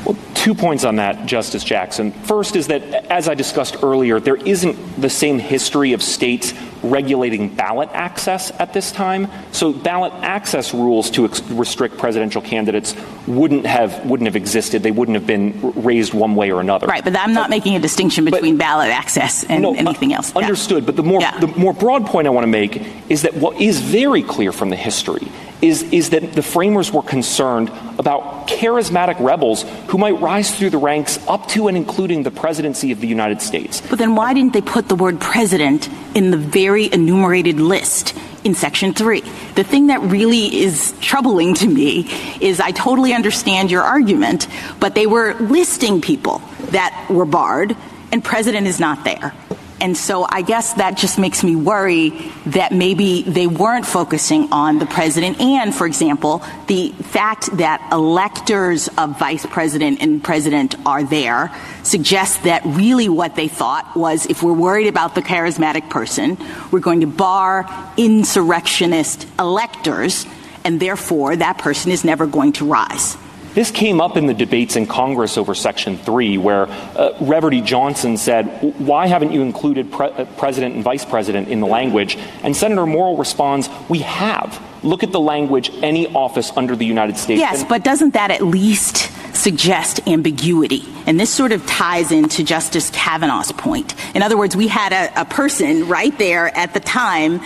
Well, two points on that, Justice Jackson. First is that, as I discussed earlier, there isn't the same history of states regulating ballot access at this time. So ballot access rules to ex- restrict presidential candidates wouldn't have wouldn't have existed. They wouldn't have been raised one way or another. Right, but I'm not making a distinction between ballot access and anything else. Yeah. Understood, but the more the more broad point I want to make is that what is very clear from the history is is that the framers were concerned about charismatic rebels who might rise through the ranks up to and including the presidency of the United States. But then why didn't they put the word president in the very enumerated list in section three? The thing that really is troubling to me is I totally understand your argument, but they were listing people that were barred, and president is not there. And so I guess that just makes me worry that maybe they weren't focusing on the president. And, for example, the fact that electors of vice president and president are there suggests that really what they thought was if we're worried about the charismatic person, we're going to bar insurrectionist electors, and therefore that person is never going to rise. This came up in the debates in Congress over Section 3, where uh, Reverdy Johnson said, Why haven't you included pre- uh, president and vice president in the language? And Senator Morrill responds, We have. Look at the language, any office under the United States. Yes, but doesn't that at least suggest ambiguity? And this sort of ties into Justice Kavanaugh's point. In other words, we had a, a person right there at the time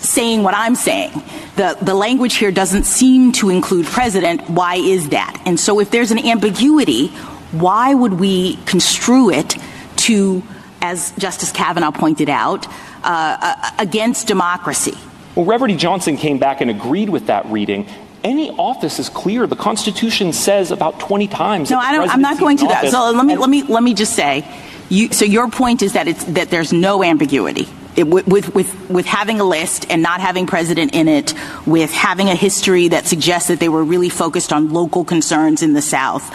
saying what I'm saying. The, the language here doesn't seem to include president. Why is that? And so if there's an ambiguity, why would we construe it to, as Justice Kavanaugh pointed out, uh, uh, against democracy? Well, Reverdy Johnson came back and agreed with that reading. Any office is clear. The Constitution says about 20 times. No, that I don't. I'm not going to that. So let me let me let me just say, you. So your point is that it's that there's no ambiguity it, with, with with having a list and not having president in it, with having a history that suggests that they were really focused on local concerns in the South.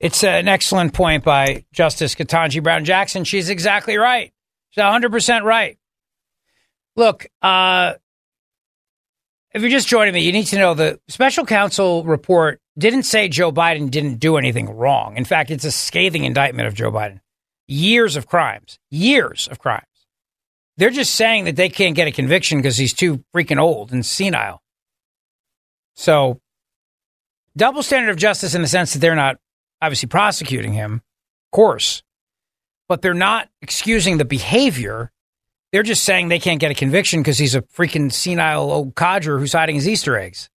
It's an excellent point by Justice Ketanji Brown Jackson. She's exactly right. She's 100% right. Look, uh, if you're just joining me, you need to know the special counsel report didn't say Joe Biden didn't do anything wrong. In fact, it's a scathing indictment of Joe Biden. Years of crimes, years of crimes. They're just saying that they can't get a conviction because he's too freaking old and senile. So double standard of justice in the sense that they're not obviously prosecuting him, of course, but they're not excusing the behavior. They're just saying they can't get a conviction because he's a freaking senile old codger who's hiding his Easter eggs.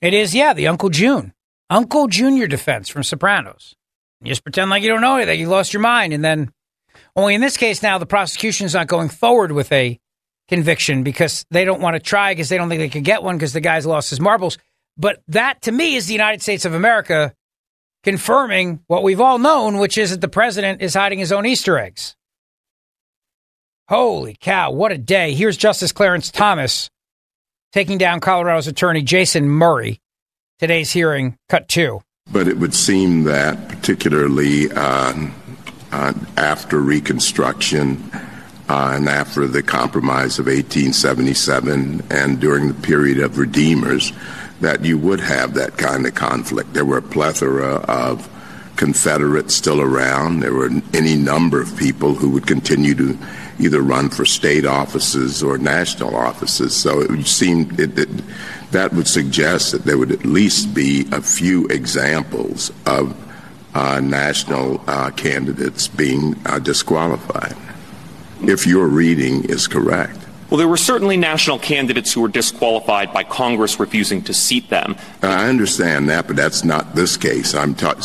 It is, yeah, the Uncle June, Uncle Junior defense from Sopranos. You just pretend like you don't know anything. You lost your mind. And then, only in this case now, the prosecution's not going forward with a conviction because they don't want to try because they don't think they can get one because the guy's lost his marbles. But that to me is the United States of America confirming what we've all known, which is that the president is hiding his own Easter eggs. Holy cow, what a day. Here's Justice Clarence Thomas taking down Colorado's attorney Jason Murray. Today's hearing, cut two. But it would seem that, particularly uh, uh, after Reconstruction uh, and after the Compromise of 1877 and during the period of Redeemers, that you would have that kind of conflict. There were a plethora of Confederates still around. There were any number of people who would continue to either run for state offices or national offices. So it would seem it, it, that would suggest that there would at least be a few examples of uh, national uh, candidates being uh, disqualified, if your reading is correct. Well, there were certainly national candidates who were disqualified by Congress refusing to seat them. I understand that, but that's not this case. I'm talking.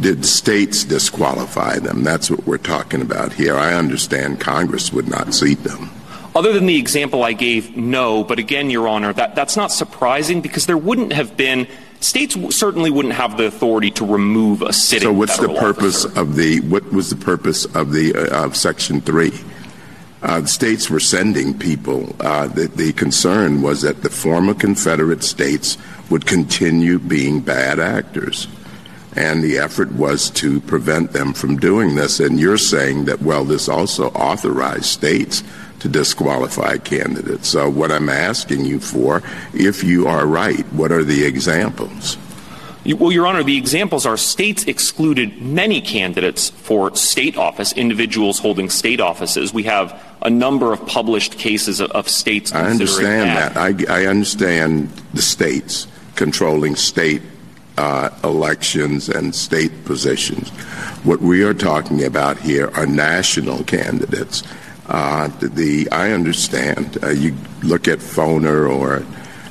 Did states disqualify them? That's what we're talking about here. I understand Congress would not seat them. Other than the example I gave, no. But again, Your Honor, that, that's not surprising because there wouldn't have been states certainly wouldn't have the authority to remove a sitting. So, what's the purpose officer. of the? What was the purpose of the uh, of Section Three? Uh, the states were sending people. Uh, the, the concern was that the former Confederate states would continue being bad actors. And the effort was to prevent them from doing this. And you're saying that, well, this also authorized states to disqualify candidates. So, what I'm asking you for, if you are right, what are the examples? Well, Your Honor, the examples are states excluded many candidates for state office, individuals holding state offices. We have a number of published cases of, of states. I understand that. that. I, I, understand the states controlling state uh, elections and state positions. What we are talking about here are national candidates. Uh, the I understand. Uh, you look at Foner or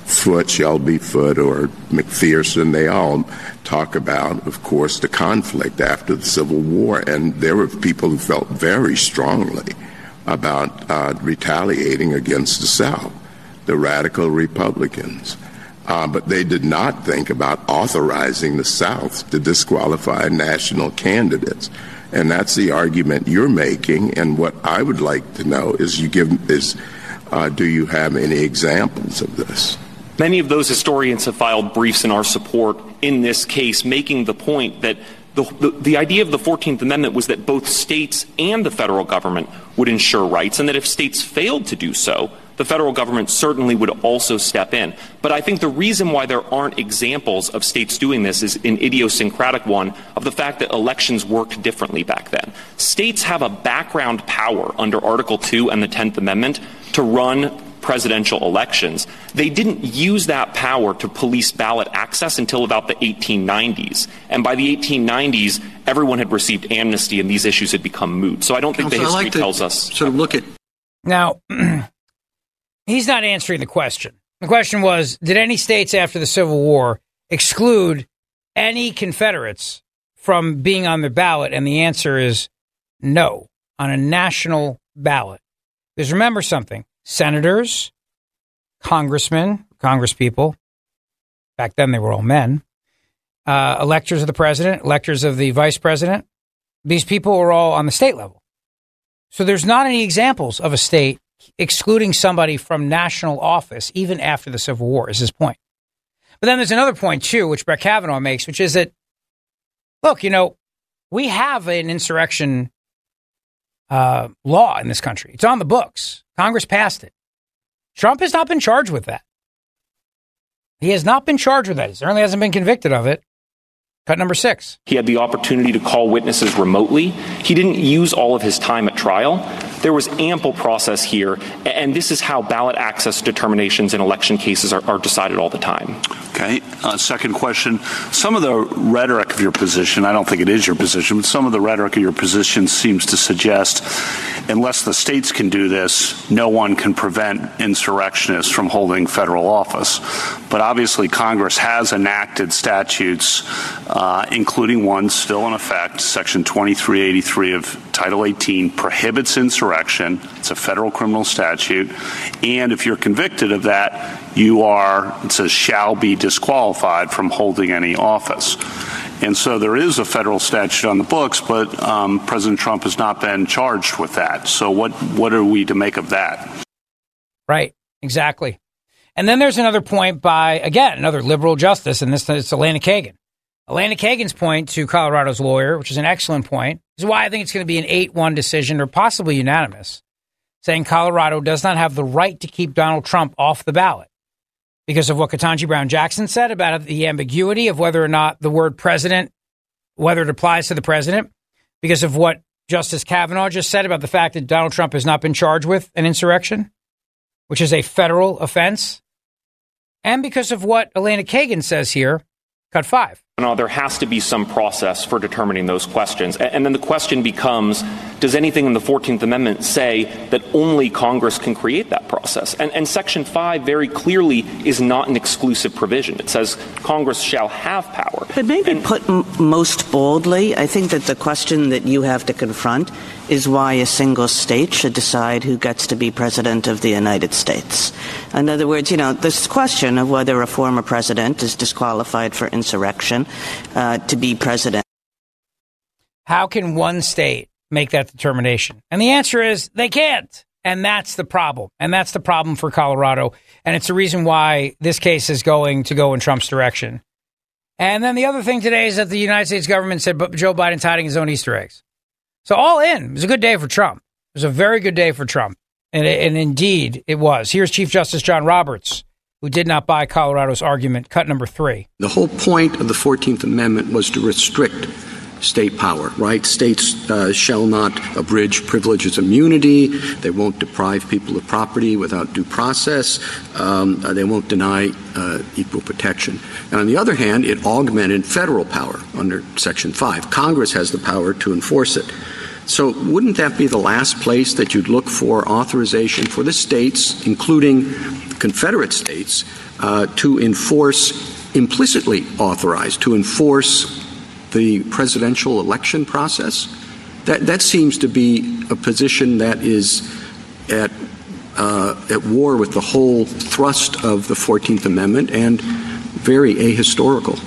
Foote, Shelby Foote, or McPherson, they all talk about, of course, the conflict after the Civil War. And there were people who felt very strongly about uh, retaliating against the South, the radical Republicans. Uh, but they did not think about authorizing the South to disqualify national candidates. And that's the argument you're making. And what I would like to know is you give is uh, do you have any examples of this? Many of those historians have filed briefs in our support in this case, making the point that the, the, the, idea of the 14th Amendment was that both states and the federal government would ensure rights, and that if states failed to do so, the federal government certainly would also step in. But I think the reason why there aren't examples of states doing this is an idiosyncratic one of the fact that elections worked differently back then. States have a background power under Article 2 and the 10th Amendment to run presidential elections. They didn't use that power to police ballot access until about the 1890s. And by the 1890s, everyone had received amnesty and these issues had become moot. So I don't think Counsel, the history like tells us. Sort of look at. Now, he's not answering the question. The question was Did any states after the Civil War exclude any Confederates from being on the ballot? And the answer is no, on a national ballot. Because remember something senators, congressmen, congresspeople, back then they were all men, uh, electors of the president, electors of the vice president. These people were all on the state level. So there's not any examples of a state excluding somebody from national office, even after the Civil War, is his point. But then there's another point, too, which Brett Kavanaugh makes, which is that, look, you know, we have an insurrection uh, law in this country. It's on the books. Congress passed it. Trump has not been charged with that. He has not been charged with that. He certainly hasn't been convicted of it. Cut number six. He had the opportunity to call witnesses remotely. He didn't use all of his time at trial. There was ample process here, and this is how ballot access determinations in election cases are, are decided all the time. Okay. Uh, second question. Some of the rhetoric of your position, I don't think it is your position, but some of the rhetoric of your position seems to suggest unless the states can do this, no one can prevent insurrectionists from holding federal office. But obviously, Congress has enacted statutes, uh, including one still in effect, Section 2383 of Title 18 prohibits insurrection. It's a federal criminal statute. And if you're convicted of that, you are, it says, shall be disqualified from holding any office. And so there is a federal statute on the books, but um, President Trump has not been charged with that. So what, what are we to make of that? Right, exactly. And then there's another point by, again, another liberal justice, and this is Elena Kagan. Elena Kagan's point to Colorado's lawyer, which is an excellent point, is why I think it's going to be an 8 1 decision or possibly unanimous, saying Colorado does not have the right to keep Donald Trump off the ballot because of what Ketanji Brown Jackson said about the ambiguity of whether or not the word president, whether it applies to the president, because of what Justice Kavanaugh just said about the fact that Donald Trump has not been charged with an insurrection, which is a federal offense, and because of what Elena Kagan says here, cut five. No, there has to be some process for determining those questions. And then the question becomes does anything in the 14th Amendment say that only Congress can create that process? And, and Section 5 very clearly is not an exclusive provision. It says Congress shall have power. But maybe and, put m- most boldly, I think that the question that you have to confront is why a single state should decide who gets to be president of the United States. In other words, you know, this question of whether a former president is disqualified for insurrection uh, to be president. How can one state make that determination? And the answer is they can't. And that's the problem. And that's the problem for Colorado. And it's the reason why this case is going to go in Trump's direction. And then the other thing today is that the United States government said Joe Biden's hiding his own Easter eggs. So all in, it was a good day for Trump. It was a very good day for Trump. And, and indeed, it was. Here's Chief Justice John Roberts who did not buy Colorado's argument, cut number three. The whole point of the 14th Amendment was to restrict state power, right? States uh, shall not abridge privileges immunity. They won't deprive people of property without due process. Um, uh, they won't deny uh, equal protection. And on the other hand, it augmented federal power under Section 5. Congress has the power to enforce it. So, wouldn't that be the last place that you'd look for authorization for the states, including Confederate states, uh, to enforce, implicitly authorized, to enforce the presidential election process? That, that seems to be a position that is at, uh, at war with the whole thrust of the 14th Amendment and very ahistorical.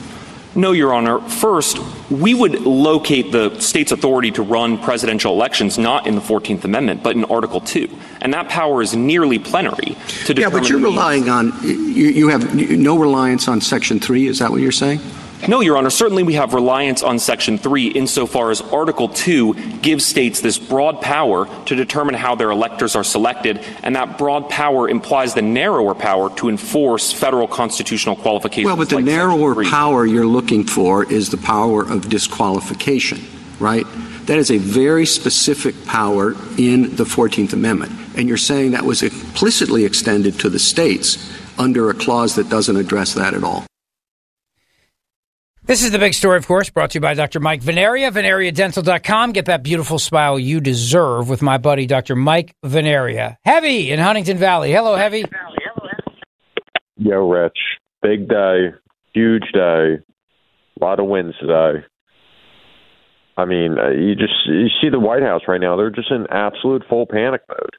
No, Your Honor. First, we would locate the state's authority to run presidential elections not in the 14th Amendment, but in Article 2. And that power is nearly plenary to Yeah, but you're relying on, you, you have no reliance on Section 3. Is that what you're saying? No, Your Honor. Certainly we have reliance on Section 3 insofar as Article 2 gives states this broad power to determine how their electors are selected, and that broad power implies the narrower power to enforce federal constitutional qualifications. Well, but the like narrower power you're looking for is the power of disqualification, right? That is a very specific power in the 14th Amendment. And you're saying that was implicitly extended to the states under a clause that doesn't address that at all. This is the big story, of course, brought to you by Dr. Mike Vanaria, vanariadental.com. Get that beautiful smile you deserve with my buddy, Dr. Mike Vanaria. Heavy in Huntingdon Valley. Hello, Heavy. Yo, Rich. Big day, huge day, a lot of wins today. I mean, uh, you just you see the White House right now; they're just in absolute full panic mode,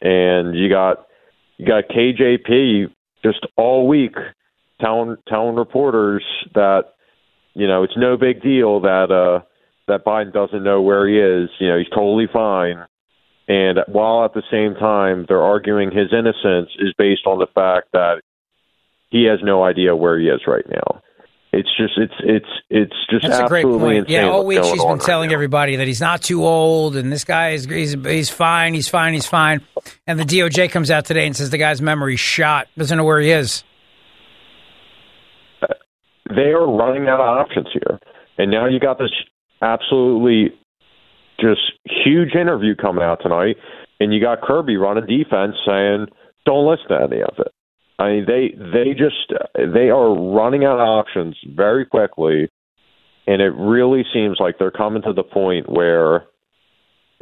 and you got you got KJP just all week telling telling reporters that you know, it's no big deal that uh, that Biden doesn't know where he is. You know, he's totally fine. And while at the same time they're arguing his innocence is based on the fact that he has no idea where he is right now. It's just it's it's it's just That's a great point. Yeah, all week she's been right telling now. everybody that he's not too old and this guy is he's, he's fine, he's fine, he's fine. And the DOJ comes out today and says the guy's memory's shot, doesn't know where he is. They are running out of options here. And now you got this absolutely just huge interview coming out tonight, and you got Kirby running defense saying, "Don't listen to any of it." I mean, they they just they are running out of options very quickly, and it really seems like they're coming to the point where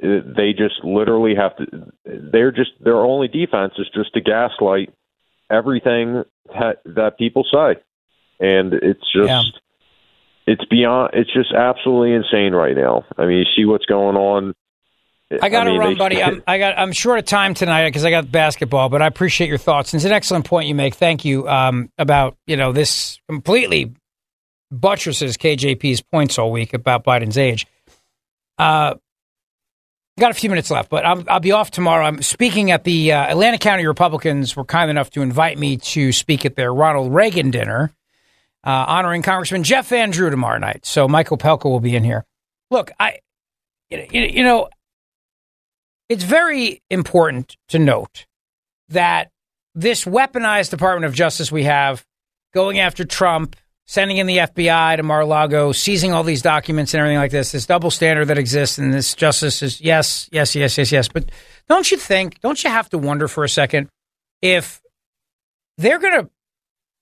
they just literally have to. They're just their only defense is just to gaslight everything that, that people say, and it's just. Yeah. It's beyond. It's just absolutely insane right now. I mean, you see what's going on. I got to mean, run, they- buddy. I'm, I got. I'm short of time tonight because I got basketball. But I appreciate your thoughts. It's an excellent point you make. Thank you um, about you know this completely buttresses KJP's points all week about Biden's age. Uh, got a few minutes left, but I'm, I'll be off tomorrow. I'm speaking at the uh, Atlantic County Republicans were kind enough to invite me to speak at their Ronald Reagan dinner, uh, honoring Congressman Jeff Van Drew tomorrow night. So Mike Opelka will be in here. Look, I, you you know, it's very important to note that this weaponized Department of Justice we have going after Trump, sending in the FBI to Mar-a-Lago, seizing all these documents and everything like this, this double standard that exists and this justice is yes, yes, yes, yes, yes. But don't you think, don't you have to wonder for a second if they're going to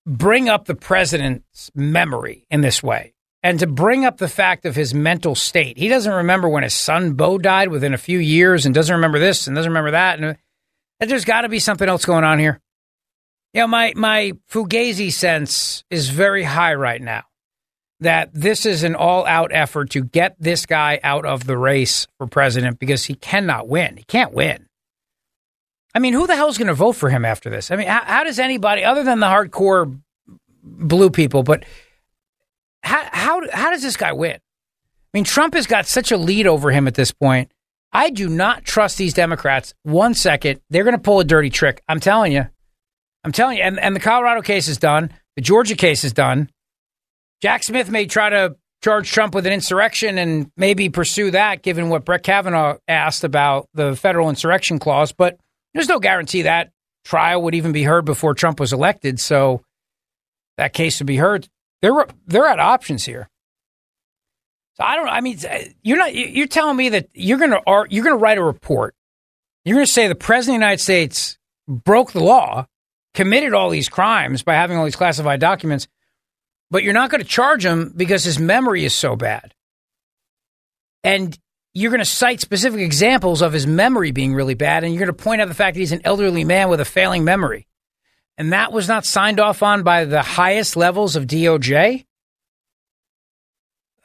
bring up the president's memory in this way and to bring up the fact of his mental state. He doesn't remember when his son Beau died within a few years and doesn't remember this and doesn't remember that. And uh, and there's got to be something else going on here. You know, my, my Fugazi sense is very high right now that this is an all out effort to get this guy out of the race for president because he cannot win. He can't win. I mean, who the hell's going to vote for him after this? I mean, how, how does anybody, other than the hardcore blue people, but how, how, how does this guy win? I mean, Trump has got such a lead over him at this point. I do not trust these Democrats one second. They're going to pull a dirty trick. I'm telling you. I'm telling you. And, and the Colorado case is done. The Georgia case is done. Jack Smith may try to charge Trump with an insurrection and maybe pursue that, given what Brett Kavanaugh asked about the federal insurrection clause. But there's no guarantee that trial would even be heard before Trump was elected. So that case would be heard. They're they're at options here. So I don't. I mean, you're not. You're telling me that you're going to you're going to write a report. You're going to say the president of the United States broke the law, committed all these crimes by having all these classified documents, but you're not going to charge him because his memory is so bad. And you're going to cite specific examples of his memory being really bad, and you're going to point out the fact that he's an elderly man with a failing memory. And that was not signed off on by the highest levels of DOJ?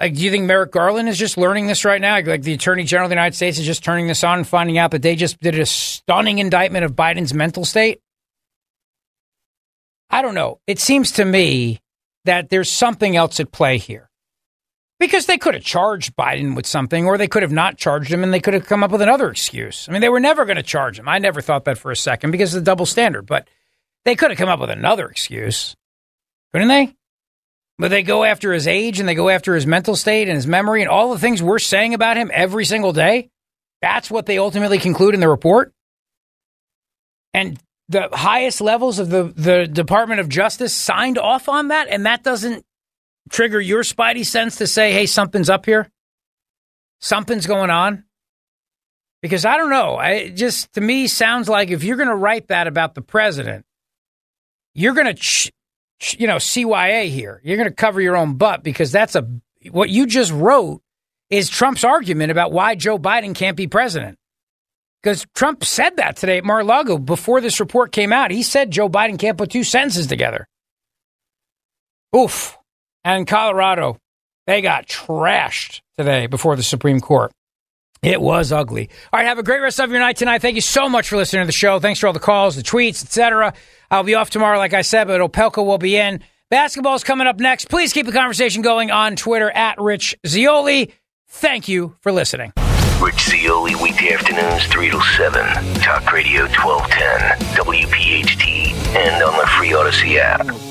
Like, do you think Merrick Garland is just learning this right now? Like, the Attorney General of the United States is just turning this on and finding out that they just did a stunning indictment of Biden's mental state? I don't know. It seems to me that there's something else at play here. Because they could have charged Biden with something, or they could have not charged him and they could have come up with another excuse. I mean, they were never going to charge him. I never thought that for a second because of the double standard, but they could have come up with another excuse, couldn't they? But they go after his age and they go after his mental state and his memory and all the things we're saying about him every single day. That's what they ultimately conclude in the report. And the highest levels of the, the Department of Justice signed off on that. And that doesn't trigger your spidey sense to say, hey, something's up here? Something's going on? Because I don't know. I, it just, to me, sounds like if you're going to write that about the president, you're going to, ch- ch- you know, CYA here. You're going to cover your own butt because that's a, what you just wrote is Trump's argument about why Joe Biden can't be president. Because Trump said that today at Mar-a-Lago before this report came out. He said Joe Biden can't put two sentences together. Oof. And Colorado, they got trashed today before the Supreme Court. It was ugly. All right, have a great rest of your night tonight. Thank you so much for listening to the show. Thanks for all the calls, the tweets, etc. I'll be off tomorrow, like I said, but Opelka will be in. Basketball's coming up next. Please keep the conversation going on Twitter at Rich Zeoli. Thank you for listening. Rich Zeoli, weekday afternoons, 3 to 7. Talk Radio 1210, WPHT, and on the free Audacy app.